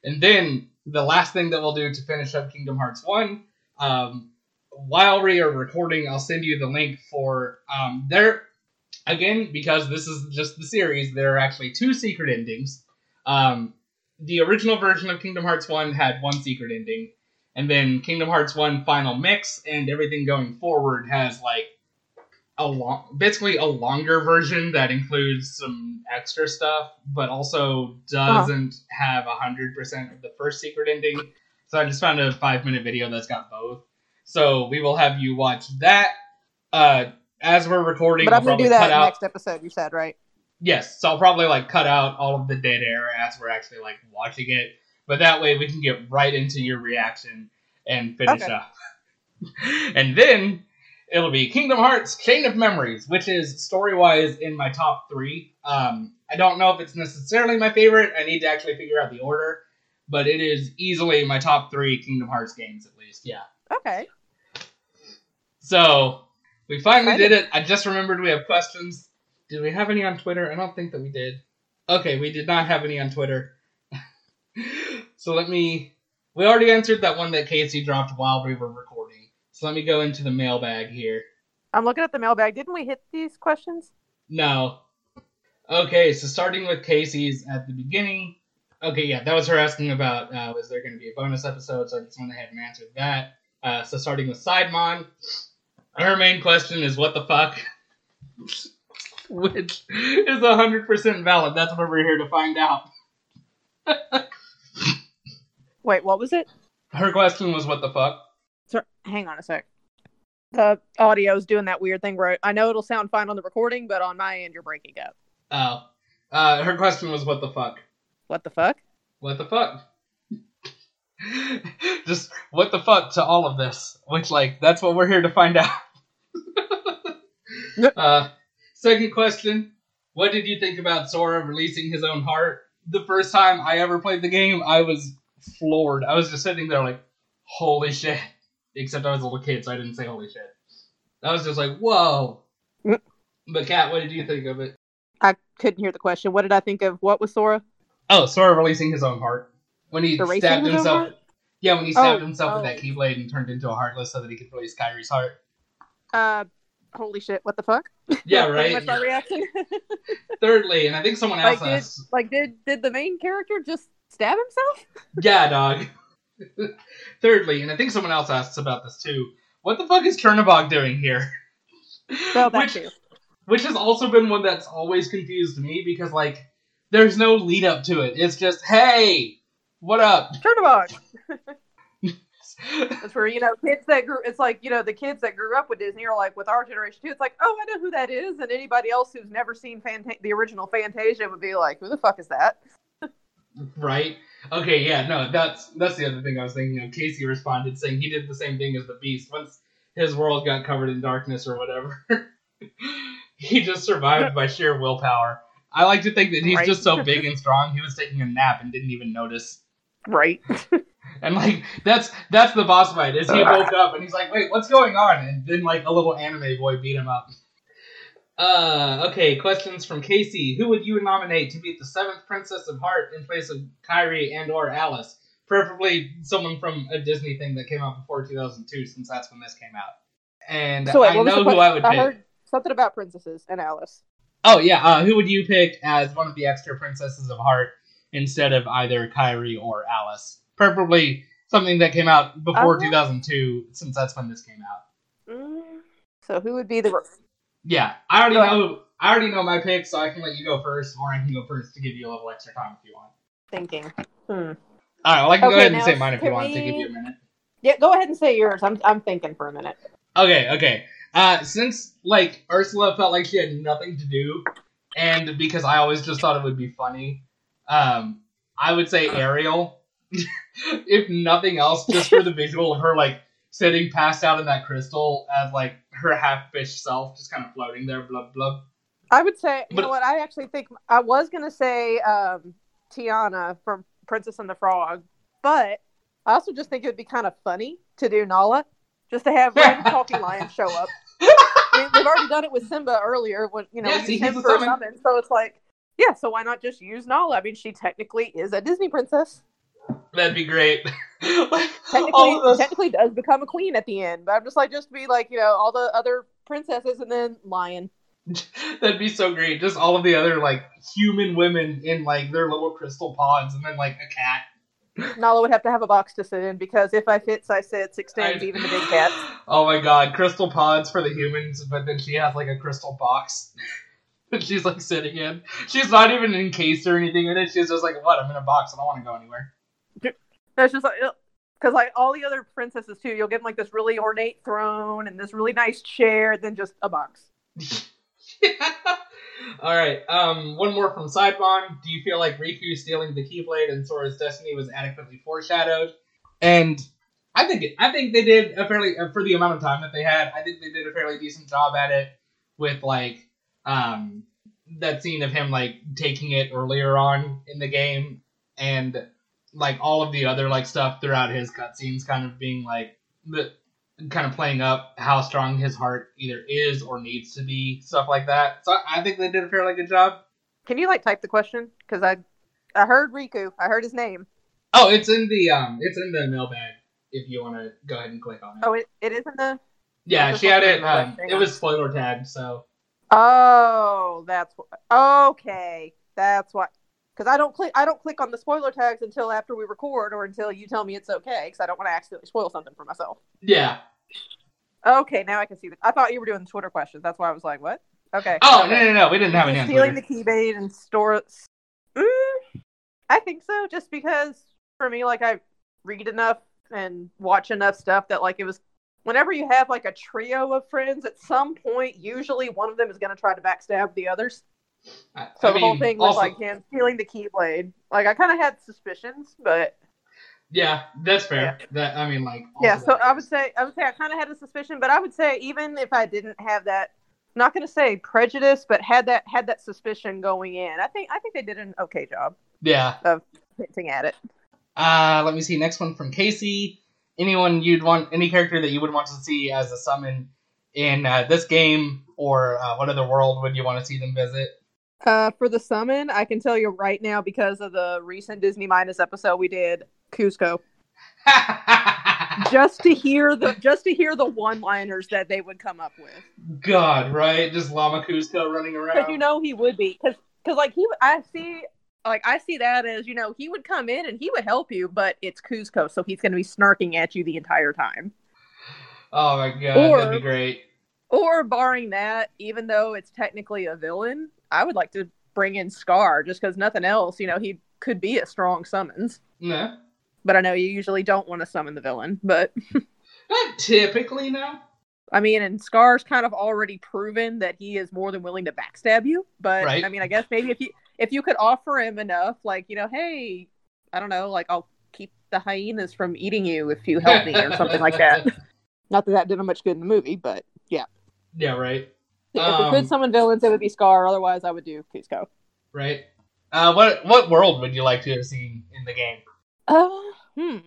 And then the last thing that we'll do to finish up Kingdom Hearts 1, um, while we are recording, I'll send you the link for um, there. Again, because this is just the series, there are actually two secret endings. Um, the original version of Kingdom Hearts 1 had one secret ending, and then Kingdom Hearts 1 Final Mix and everything going forward has like a long, basically a longer version that includes some extra stuff, but also doesn't uh-huh. have hundred percent of the first secret ending. So I just found a five minute video that's got both. So we will have you watch that uh, as we're recording. But I'm gonna do that next episode. You said right? Yes. So I'll probably like cut out all of the dead air as we're actually like watching it, but that way we can get right into your reaction and finish okay. up. <laughs> and then it'll be Kingdom Hearts Chain of Memories, which is story wise in my top three. Um, I don't know if it's necessarily my favorite. I need to actually figure out the order, but it is easily my top three Kingdom Hearts games at least. Yeah. Okay. So we finally did it. I just remembered we have questions. Did we have any on Twitter? I don't think that we did. Okay, we did not have any on Twitter. <laughs> so let me. We already answered that one that Casey dropped while we were recording. So let me go into the mailbag here. I'm looking at the mailbag. Didn't we hit these questions? No. Okay, so starting with Casey's at the beginning. Okay, yeah, that was her asking about uh, was there going to be a bonus episode, so I just went ahead and answered that. Uh, so starting with Sidemon, her main question is what the fuck, <laughs> which is hundred percent valid. That's what we're here to find out. <laughs> Wait, what was it? Her question was what the fuck. So, hang on a sec. The audio is doing that weird thing where I know it'll sound fine on the recording, but on my end you're breaking up. Oh. Uh, her question was, "What the fuck?" What the fuck? What the fuck? <laughs> Just what the fuck to all of this? Which, like, that's what we're here to find out. <laughs> uh, second question: What did you think about Sora releasing his own heart? The first time I ever played the game, I was floored. I was just sitting there like, "Holy shit!" Except I was a little kid, so I didn't say holy shit. I was just like, whoa. Mm. But Kat, what did you think of it? I couldn't hear the question. What did I think of? What was Sora? Oh, Sora releasing his own heart when he Erasing stabbed himself. Yeah, when he stabbed oh, himself oh. with that keyblade and turned into a heartless so that he could release Kairi's heart. Uh, holy shit! What the fuck? Yeah, <laughs> right. What's my reaction? <laughs> Thirdly, and I think someone else like, asked, did, like, did did the main character just stab himself? yeah, dog. <laughs> Thirdly, and I think someone else asks about this too, what the fuck is Chernobog doing here? Well, that which, too. Which has also been one that's always confused me because like there's no lead up to it. It's just, hey, what up? Chernobog. <laughs> That's where you know kids that grew. It's like you know the kids that grew up with Disney are like with our generation too. It's like, oh, I know who that is, and anybody else who's never seen Fanta- the original Fantasia would be like, who the fuck is that? Right. Okay, yeah, no, that's that's the other thing I was thinking of. Casey responded saying he did the same thing as the Beast once his world got covered in darkness or whatever. <laughs> he just survived by sheer willpower. I like to think that he's right. just so big <laughs> and strong. He was taking a nap and didn't even notice. Right. <laughs> and like that's that's the boss fight. Is he woke up and he's like, "Wait, what's going on?" And then like a little anime boy beat him up. Uh, okay, questions from Casey. Who would you nominate to be the seventh Princess of Heart in place of Kairi and or Alice? Preferably someone from a Disney thing that came out before 2002, since that's when this came out. And so wait, I know who I would I pick. Heard something about princesses and Alice. Oh yeah, uh, who would you pick as one of the extra Princesses of Heart instead of either Kairi or Alice? Preferably something that came out before uh, 2002, since that's when this came out. Mm, so who would be the yeah, I already know. I already know my pick, so I can let you go first, or I can go first to give you a little extra time if you want. Thinking. Hmm. All right, well, I can okay, go ahead and say mine if you want we... to give you a minute. Yeah, go ahead and say yours. I'm I'm thinking for a minute. Okay, okay. Uh, since like Ursula felt like she had nothing to do, and because I always just thought it would be funny, um, I would say Ariel. <laughs> if nothing else, just for the visual of her like sitting passed out in that crystal as like her half fish self just kind of floating there, blub blub. I would say, you but, know what? I actually think I was gonna say um, Tiana from Princess and the Frog, but I also just think it would be kind of funny to do Nala, just to have random <laughs> talking lions show up. <laughs> Mean, they've already done it with Simba earlier when you know Yeah, see, him for summon. So it's like, yeah, so why not just use Nala? I mean, she technically is a Disney princess. That'd be great. <laughs> like, Technically, all those- technically does become a queen at the end. But I'm just like, just be like, you know, all the other princesses and then lion. <laughs> That'd be so great. Just all of the other like human women in like their little crystal pods, and then like a cat. Nala would have to have a box to sit in because if I fits, I sits extends I- even to big <laughs> cats. Oh my god, crystal pods for the humans, but then she has like a crystal box that she's like sitting in. She's not even encased or anything in it. She's just like, what? I'm in a box. I don't want to go anywhere. That's just like because like all the other princesses too, you'll get like this really ornate throne and this really nice chair, then just a box. <laughs> All right. Um, one more from Sidebond. Do you feel like Riku stealing the Keyblade and Sora's destiny was adequately foreshadowed? And I think it, I think they did a fairly uh, for the amount of time that they had. I think they did a fairly decent job at it with like um that scene of him like taking it earlier on in the game and like all of the other like stuff throughout his cutscenes kind of being like the kind of playing up how strong his heart either is or needs to be, stuff like that. So I think they did a fairly good job. Can you like type the question? Because I I heard Riku, I heard his name. Oh, it's in the um, it's in the mailbag. If you want to go ahead and click on it. Oh, it, it is in the. yeah, she had it. at the mailbag Um, it was spoiler tagged, so Oh, that's okay. That's why. Because I don't click, I don't click on the spoiler tags until after we record or until you tell me it's okay. Because I don't want to accidentally spoil something for myself. yeah. Okay, now I can see that. I thought you were doing the Twitter questions. That's why I was like, what? Okay. Oh okay. no no no, we didn't have any stealing the keyblade and store. Mm, I think so, just because for me, like I read enough and watch enough stuff that like it was. Whenever you have like a trio of friends, at some point, usually one of them is going to try to backstab the others. I- So I the whole thing was also- like him stealing the keyblade. Like I kind of had suspicions, but Yeah, that's fair. That I mean, like. yeah. So I would say I would say I kind of had a suspicion, but I would say even if I didn't have that, not going to say prejudice, but had that had that suspicion going in, I think I think they did an okay job Yeah. of hinting at it. Uh, let me see. Next one from Casey. Anyone you'd want, any character that you would want to see as a summon in uh, this game, or uh, what other world would you want to see them visit? Uh, for the summon, I can tell you right now because of the recent Disney Minus episode we did, Kuzco. <laughs> Just to hear the just to hear the one-liners that they would come up with. God, right? Just Llama Kuzco running around. because you know he would be because because like he I see like I see that as you know he would come in and he would help you, but it's Kuzco, so he's going to be snarking at you the entire time. Oh my god, Or- that'd be great. Or barring that, even though it's technically a villain, I would like to bring in Scar just because nothing else. You know, he could be a strong summons, No, but I know you usually don't want to summon the villain. But <laughs> not typically. No. I mean, and Scar's kind of already proven that he is more than willing to backstab you. But Right. I mean, I guess maybe if you if you could offer him enough, like you know, hey, I don't know, like I'll keep the hyenas from eating you if you help me or something like that. <laughs> Not that that did him much good in the movie, but yeah, Yeah, right. If Um, we could summon villains, it would be Scar. Otherwise, I would do Kuzco. Right. Uh, what what world would you like to have seen in the game? Uh, hmm.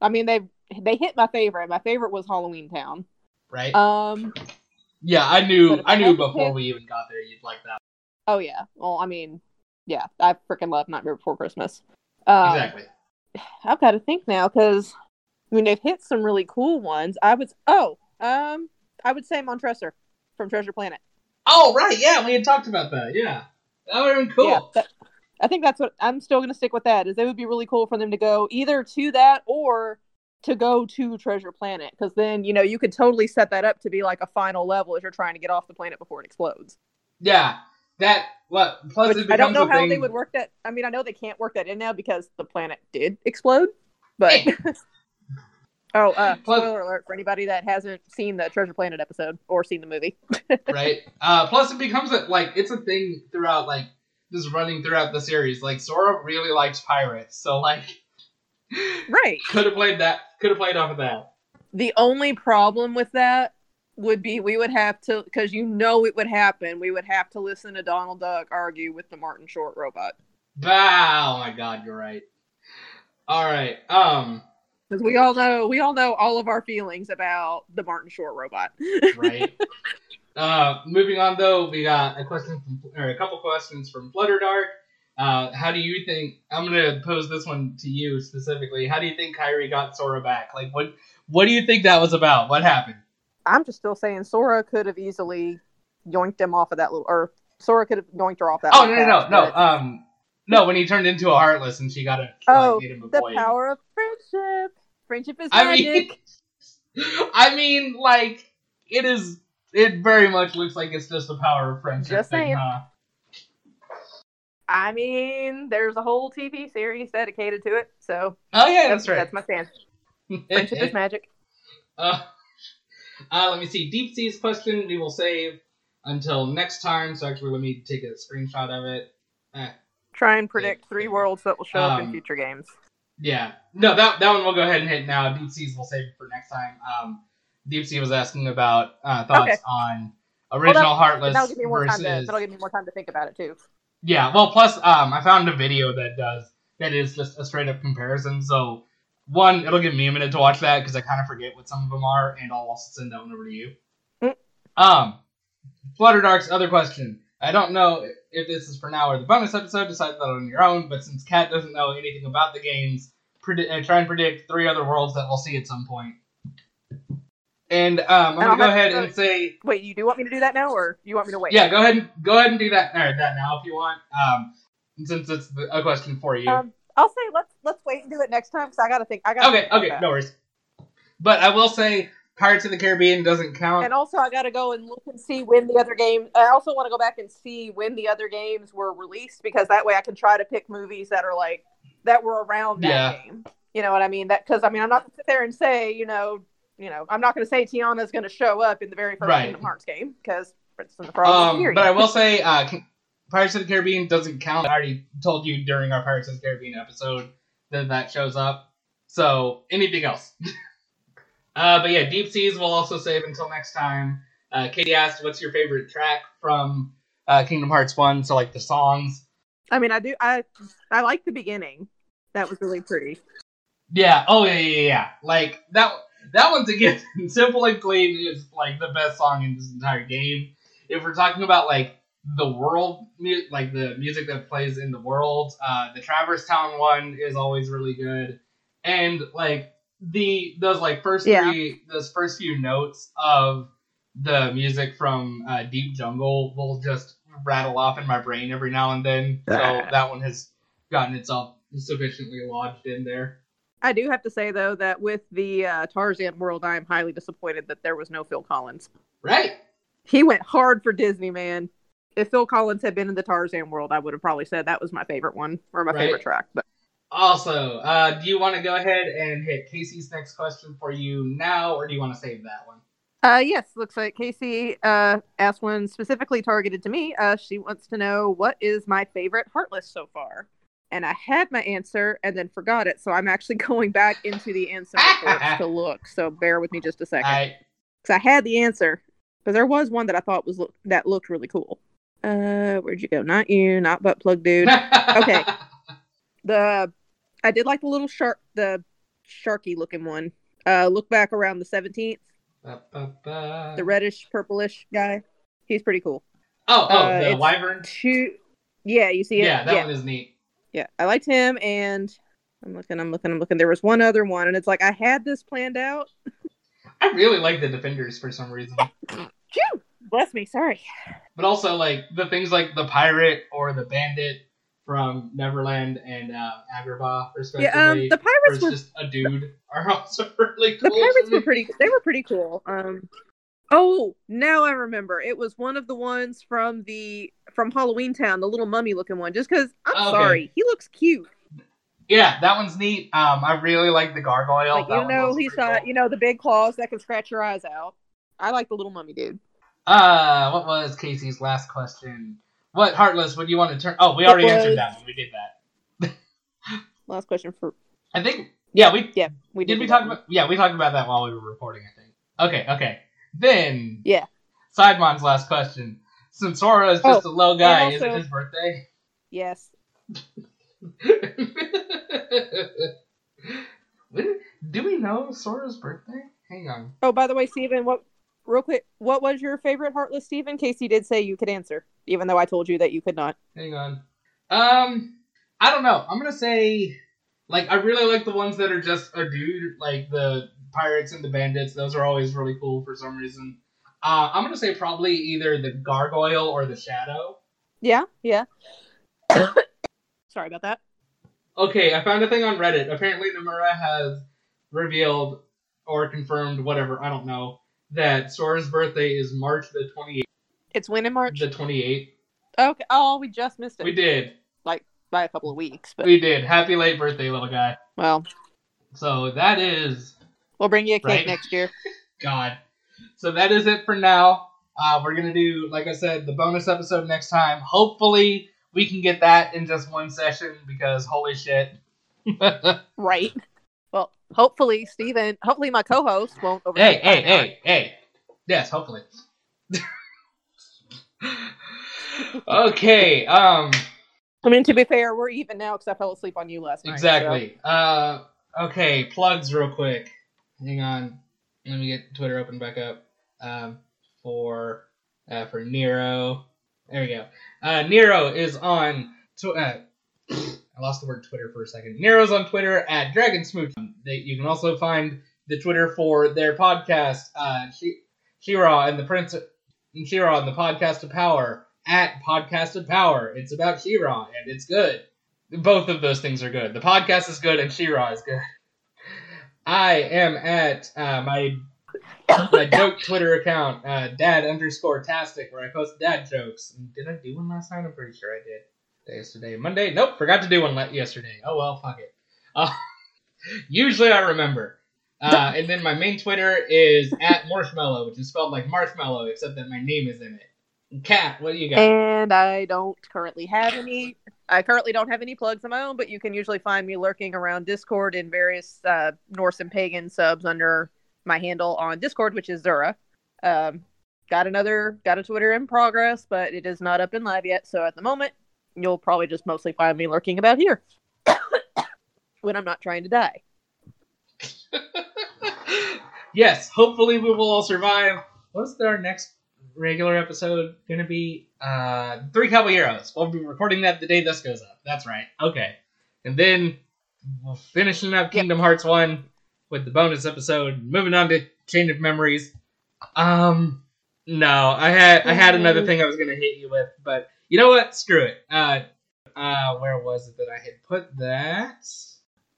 I mean, they they hit my favorite. My favorite was Halloween Town. Right. Um. yeah, I knew I knew before pick- we even got there you'd like that. Oh yeah. Well, I mean, yeah, I freaking love Nightmare Before Christmas. Um, exactly. I've got to think now because I mean they've hit some really cool ones. I would oh um I would say Montressor from Treasure Planet. Oh right, yeah, we had talked about that. Yeah, that would have been cool. Yeah, that- I think that's what I'm still going to stick with. That is, it would be really cool for them to go either to that or to go to Treasure Planet because then you know you could totally set that up to be like a final level as you're trying to get off the planet before it explodes. Yeah, that what plus Which I don't know how thing. they would work that. I mean, I know they can't work that in now because the planet did explode. But oh, uh, Plus- spoiler alert for anybody that hasn't seen the Treasure Planet episode or seen the movie. <laughs> right? Uh, plus, it becomes a, like it's a thing throughout, like just running throughout the series. Like Sora really likes pirates, so like Right. <laughs> could have played that. Could have played off of that. The only problem with that would be we would have to because you know it would happen. We would have to listen to Donald Duck argue with the Martin Short robot Bah, oh my god, you're right. All right. Um. Because we all know we all know all of our feelings about the Martin Short robot. <laughs> Right. Uh, moving on though, we got a question from, or a couple questions from Flutter Dark. Uh, how do you think? I'm gonna pose this one to you specifically. How do you think Kairi got Sora back? Like, what what do you think that was about? What happened? I'm just still saying Sora could have easily yoinked him off of that little, or Sora could have yoinked her off that. Oh no no no no. Um, no, when he turned into a Heartless and she got a oh like, made him a the boy. power of friendship. Friendship is I magic. mean, <laughs> I mean, like it is. It very much looks like it's just the power of friendship. Just thing, saying. huh? I mean, there's a whole TV series dedicated to it, so Oh yeah, that's, that's right. that's my stance. <laughs> Friendship is magic. Uh, uh, let me see. Deep Sea's question we will save until next time. So actually, let me take a screenshot of it. Eh, Try and predict three worlds that will show up in Um, future games. Yeah, no, that that one we'll go ahead and hit now. Deep Sea's we'll save for next time. Um, Deep Sea was asking about uh, thoughts Okay. on original Heartless That'll give me more versus. time to. That'll give me more time to think about it too. Yeah, well, plus um, I found a video that does that is just a straight up comparison. So one, it'll give me a minute to watch that because I kind of forget what some of them are, and I'll also send that one over to you. Mm. Um, Flutter Dark's other question. I don't know if this is for now or the bonus episode. Decide that on your own. But since Kat doesn't know anything about the games, predi- uh, try and predict three other worlds that we'll see at some point. And um, I'm gonna go ahead to- and say Wait, you do want me to do that now, or do you want me to wait? yeah, go ahead and go ahead and do that or that now if you want. Um, since it's the- a question for you. Um, I'll say let's let's wait and do it next time because I gotta think. I gotta. okay, okay, no worries. But I will say, Pirates of the Caribbean doesn't count. And also, I gotta go and look and see when the other game. I also want to go back and see when the other games were released because that way I can try to pick movies that are like that were around that Yeah. game. You know what I mean? That because I mean I'm not gonna sit there and say you know you know I'm not gonna say Tiana's gonna show up in the very first Right. Kingdom Hearts game because Princess and the Frog. um, but I will say, uh, Pirates of the Caribbean doesn't count. I already told you during our Pirates of the Caribbean episode that that shows up. So anything else? <laughs> uh, but yeah, Deep Seas we'll also save until next time. Uh, Katie asked, "What's your favorite track from uh, Kingdom Hearts One?" So like the songs. I mean I do I I like the beginning. That was really pretty. Yeah. Oh yeah, yeah, yeah. Like that. That one's a gift. <laughs> Simple and clean is like the best song in this entire game. If we're talking about like the world, like the music that plays in the world, uh, the Traverse Town one is always really good, and like the those like first Yeah. three, those first few notes of the music from uh, Deep Jungle will just rattle off in my brain every now and then. So Ah. that one has gotten itself sufficiently lodged in there. I do have to say though that with the uh, Tarzan world, I am highly disappointed that there was no Phil Collins. Right. He went hard for Disney, man. If Phil Collins had been in the Tarzan world, I would have probably said that was my favorite one or my Right. favorite track. But Also, uh, do you want to go ahead and hit Casey's next question for you now, or do you want to save that one? uh, yes, looks like Casey uh, asked one specifically targeted to me. Uh, she wants to know what is my favorite Heartless so far. And I had my answer and then forgot it, so I'm actually <laughs> going back into the Ansem reports to <laughs> look. So bear with me just a second. Because I had the answer. Because there was one that I thought was look, that looked really cool. Uh, where'd you go? Not you, not butt plug dude. <laughs> Okay. the I did like the little shark, the sharky looking one. Uh, look back around the seventeenth, the reddish purplish guy. He's pretty cool. Oh, oh, uh, the wyvern. Two, yeah, you see it. Yeah, that yeah, one is neat. yeah. I liked him, and I'm looking, I'm looking, I'm looking. There was one other one, and it's like I had this planned out. I really like the defenders for some reason, <laughs> Phew! Bless me, sorry. but also like the things like the pirate or the bandit from Neverland and uh, Agrabah, respectively. Yeah, um, the pirates were just a dude <laughs> are also really cool. the pirates were pretty they were pretty cool um oh now i remember it was one of the ones from the from halloween town the little mummy looking one just because i'm Okay. sorry he looks cute Yeah, that one's neat. Um, I really like the gargoyle. like That you know he's got cool. you know the big claws that can scratch your eyes out i like the little mummy dude Uh, what was Casey's last question? What Heartless would you want to turn? Oh, we already It answered that one. We did that. <laughs> last question for I think. Yeah, we yeah we did. did we talk one. about. Yeah, we talked about that while we were recording. I think. Okay. Okay. Then. Yeah. Sidemon's last question. Since Sora is just Oh, a low guy, and is it his birthday? yes <laughs> Do we know Sora's birthday? Hang on. oh by the way steven what real quick, what was your favorite Heartless Steven? Casey did say you could answer, even though I told you that you could not. Hang on. Um, I don't know. I'm gonna say, like, I really like the ones that are just a dude, like the pirates and the bandits. Those are always really cool for some reason. Uh, I'm gonna say probably either the gargoyle or the shadow. Yeah, yeah. <coughs> Sorry about that. Okay, I found a thing on Reddit. Apparently, Nomura has revealed or confirmed, whatever, I don't know, that Sora's birthday is March the 28th. It's when in March? The 28th. Okay. Oh, we just missed it. We did. Like, by a couple of weeks. But... We did. Happy late birthday, little guy. Well. So that is. We'll bring you a cake right? next year. <laughs> God. So that is it for now. Uh, we're gonna do, like I said, the bonus episode next time. Hopefully, we can get that in just one session because holy shit. <laughs> right. Hopefully, Steven, hopefully my co-host won't over. Hey, hey, hey, hey. Yes, hopefully. okay. Um. I mean, to be fair, we're even now because I fell asleep on you last night. Exactly. So. Uh. Okay. Plugs, real quick. Hang on. Let me get Twitter open back up. Um. For uh, for Nero. There we go. Uh, Nero is on. Tw- uh, I lost the word Twitter for a second. Nero's on Twitter at Dragon Smooch. They, you can also find the Twitter for their podcast, uh, She-Ra and the Prince, She-Ra and the Podcast of Power at Podcast of Power. It's about She-Ra and it's good. Both of those things are good. The podcast is good and She-Ra is good. <laughs> I am at uh, my my joke Twitter account, uh, dad underscore tastic, where I post dad jokes. Did I do one last night? I'm pretty sure I did. Today. Monday? Nope, forgot to do one yesterday. Oh well, fuck it. Uh, <laughs> usually I remember. Uh, and then my main Twitter is <laughs> at Marshmallow, which is spelled like marshmallow, except that my name is in it. Kat, what do you got? And I don't currently have any. I currently don't have any plugs of my own, but you can usually find me lurking around Discord in various uh, Norse and pagan subs under my handle on Discord, which is Zura. Um, got another, got a Twitter in progress, but it is not up and live yet. So at the moment, you'll probably just mostly find me lurking about here <coughs> when I'm not trying to die. <laughs> yes, hopefully we will all survive. What's our next regular episode going to be? Uh, Three Caballeros. We'll be recording that the day this goes up. That's right. Okay. And then we'll finishing up Kingdom. Hearts 1 with the bonus episode. Moving on to Chain of Memories. Um, no, I had I had another thing I was gonna hit you with, but you know what? Screw it. Uh, uh, where was it that I had put that?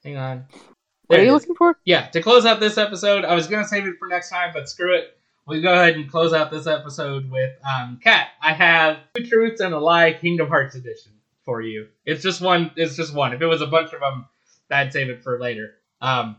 Hang on. There what are you looking for? Yeah, to close out this episode, I was gonna save it for next time, but screw it. We go ahead and close out this episode with um, Kat. I have two truths and a lie, Kingdom Hearts edition for you. It's just one. It's just one. If it was a bunch of them, I'd save it for later. Um,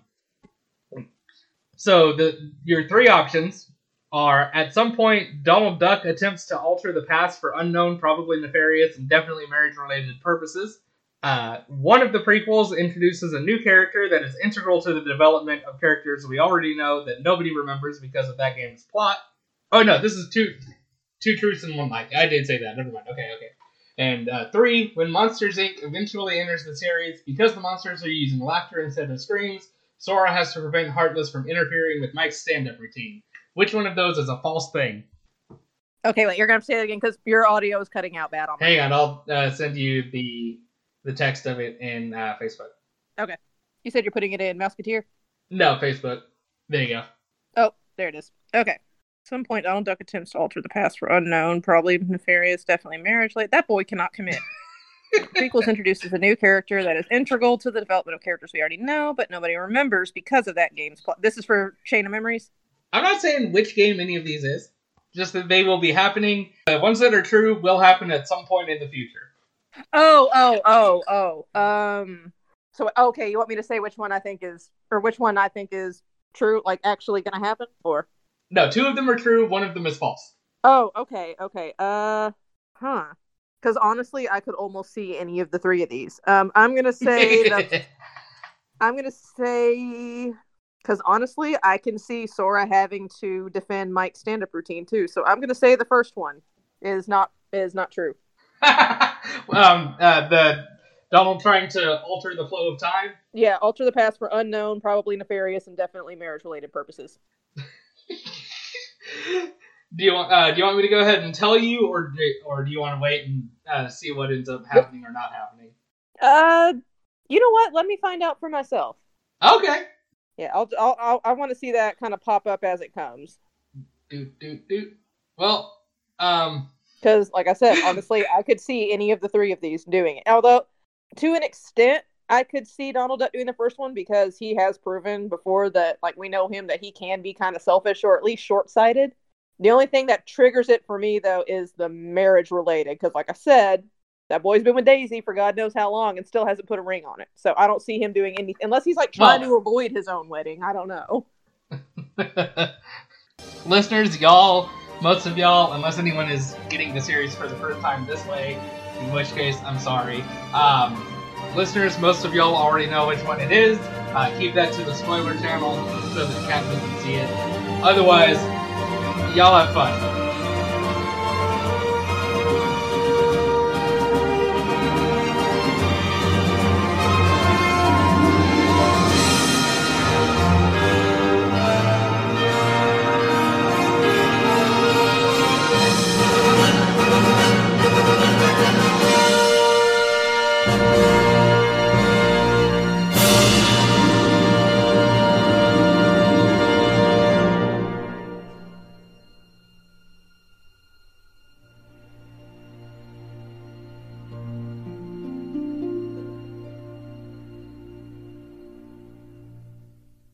so the your three options are at some point Donald Duck attempts to alter the past for unknown, probably nefarious, and definitely marriage related purposes. Uh, one of the prequels introduces a new character that is integral to the development of characters we already know that nobody remembers because of that game's plot. Oh no, this is two two truths and one lie. I did say that. Never mind. Okay, okay. And uh, three, when Monsters Inc. eventually enters the series, because the monsters are using laughter instead of screams, Sora has to prevent Heartless from interfering with Mike's stand-up routine. Which one of those is a false thing? Okay, wait. You're gonna say it again because your audio is cutting out bad on. Hang on, I'll uh, send you the the text of it in uh, Facebook. Okay. You said you're putting it in Mouseketeer. No, Facebook. There you go. Oh, there it is. Okay. At some point, Donald Duck attempts to alter the past for unknown, probably nefarious, definitely marriage late. That boy cannot commit. <laughs> prequels introduces a new character that is integral to the development of characters we already know, but nobody remembers because of that game's plot. This is for Chain of Memories. I'm not saying which game any of these is, just that they will be happening. The ones that are true will happen at some point in the future. Oh, oh, oh, oh. Um. So okay, you want me to say which one I think is, or which one I think is true, like actually going to happen, or? No, two of them are true. One of them is false. Oh, okay, okay. Uh, huh. Because honestly, I could almost see any of the three of these. Um, I'm gonna say that. <laughs> I'm gonna say because honestly, I can see Sora having to defend Mike's stand-up routine too. So I'm going to say the first one is not is not true. <laughs> um, uh, the Donald trying to alter the flow of time. Yeah, alter the past for unknown, probably nefarious, and definitely marriage-related purposes. <laughs> do you want uh, do you want me to go ahead and tell you, or do, or do you want to wait and uh, see what ends up happening or not happening? Uh, you know what? Let me find out for myself. Okay. Yeah, I'll, I'll, I'll I want to see that kind of pop up as it comes. Do do do. Well, um, because like I said, honestly, I could see any of the three of these doing it. Although, to an extent, I could see Donald Duck doing the first one because he has proven before that, like we know him, that he can be kind of selfish or at least short sighted. The only thing that triggers it for me though is the marriage related because, like I said, that boy's been with Daisy for God knows how long and still hasn't put a ring on it. So I don't see him doing anything unless he's like trying well, to avoid his own wedding. I don't know. <laughs> Listeners, y'all, most of y'all, unless anyone is getting the series for the first time this way, in which case I'm sorry. Um, listeners, most of y'all already know which one it is. Uh, keep that to the spoiler channel so that Kat doesn't see it. Otherwise, y'all have fun.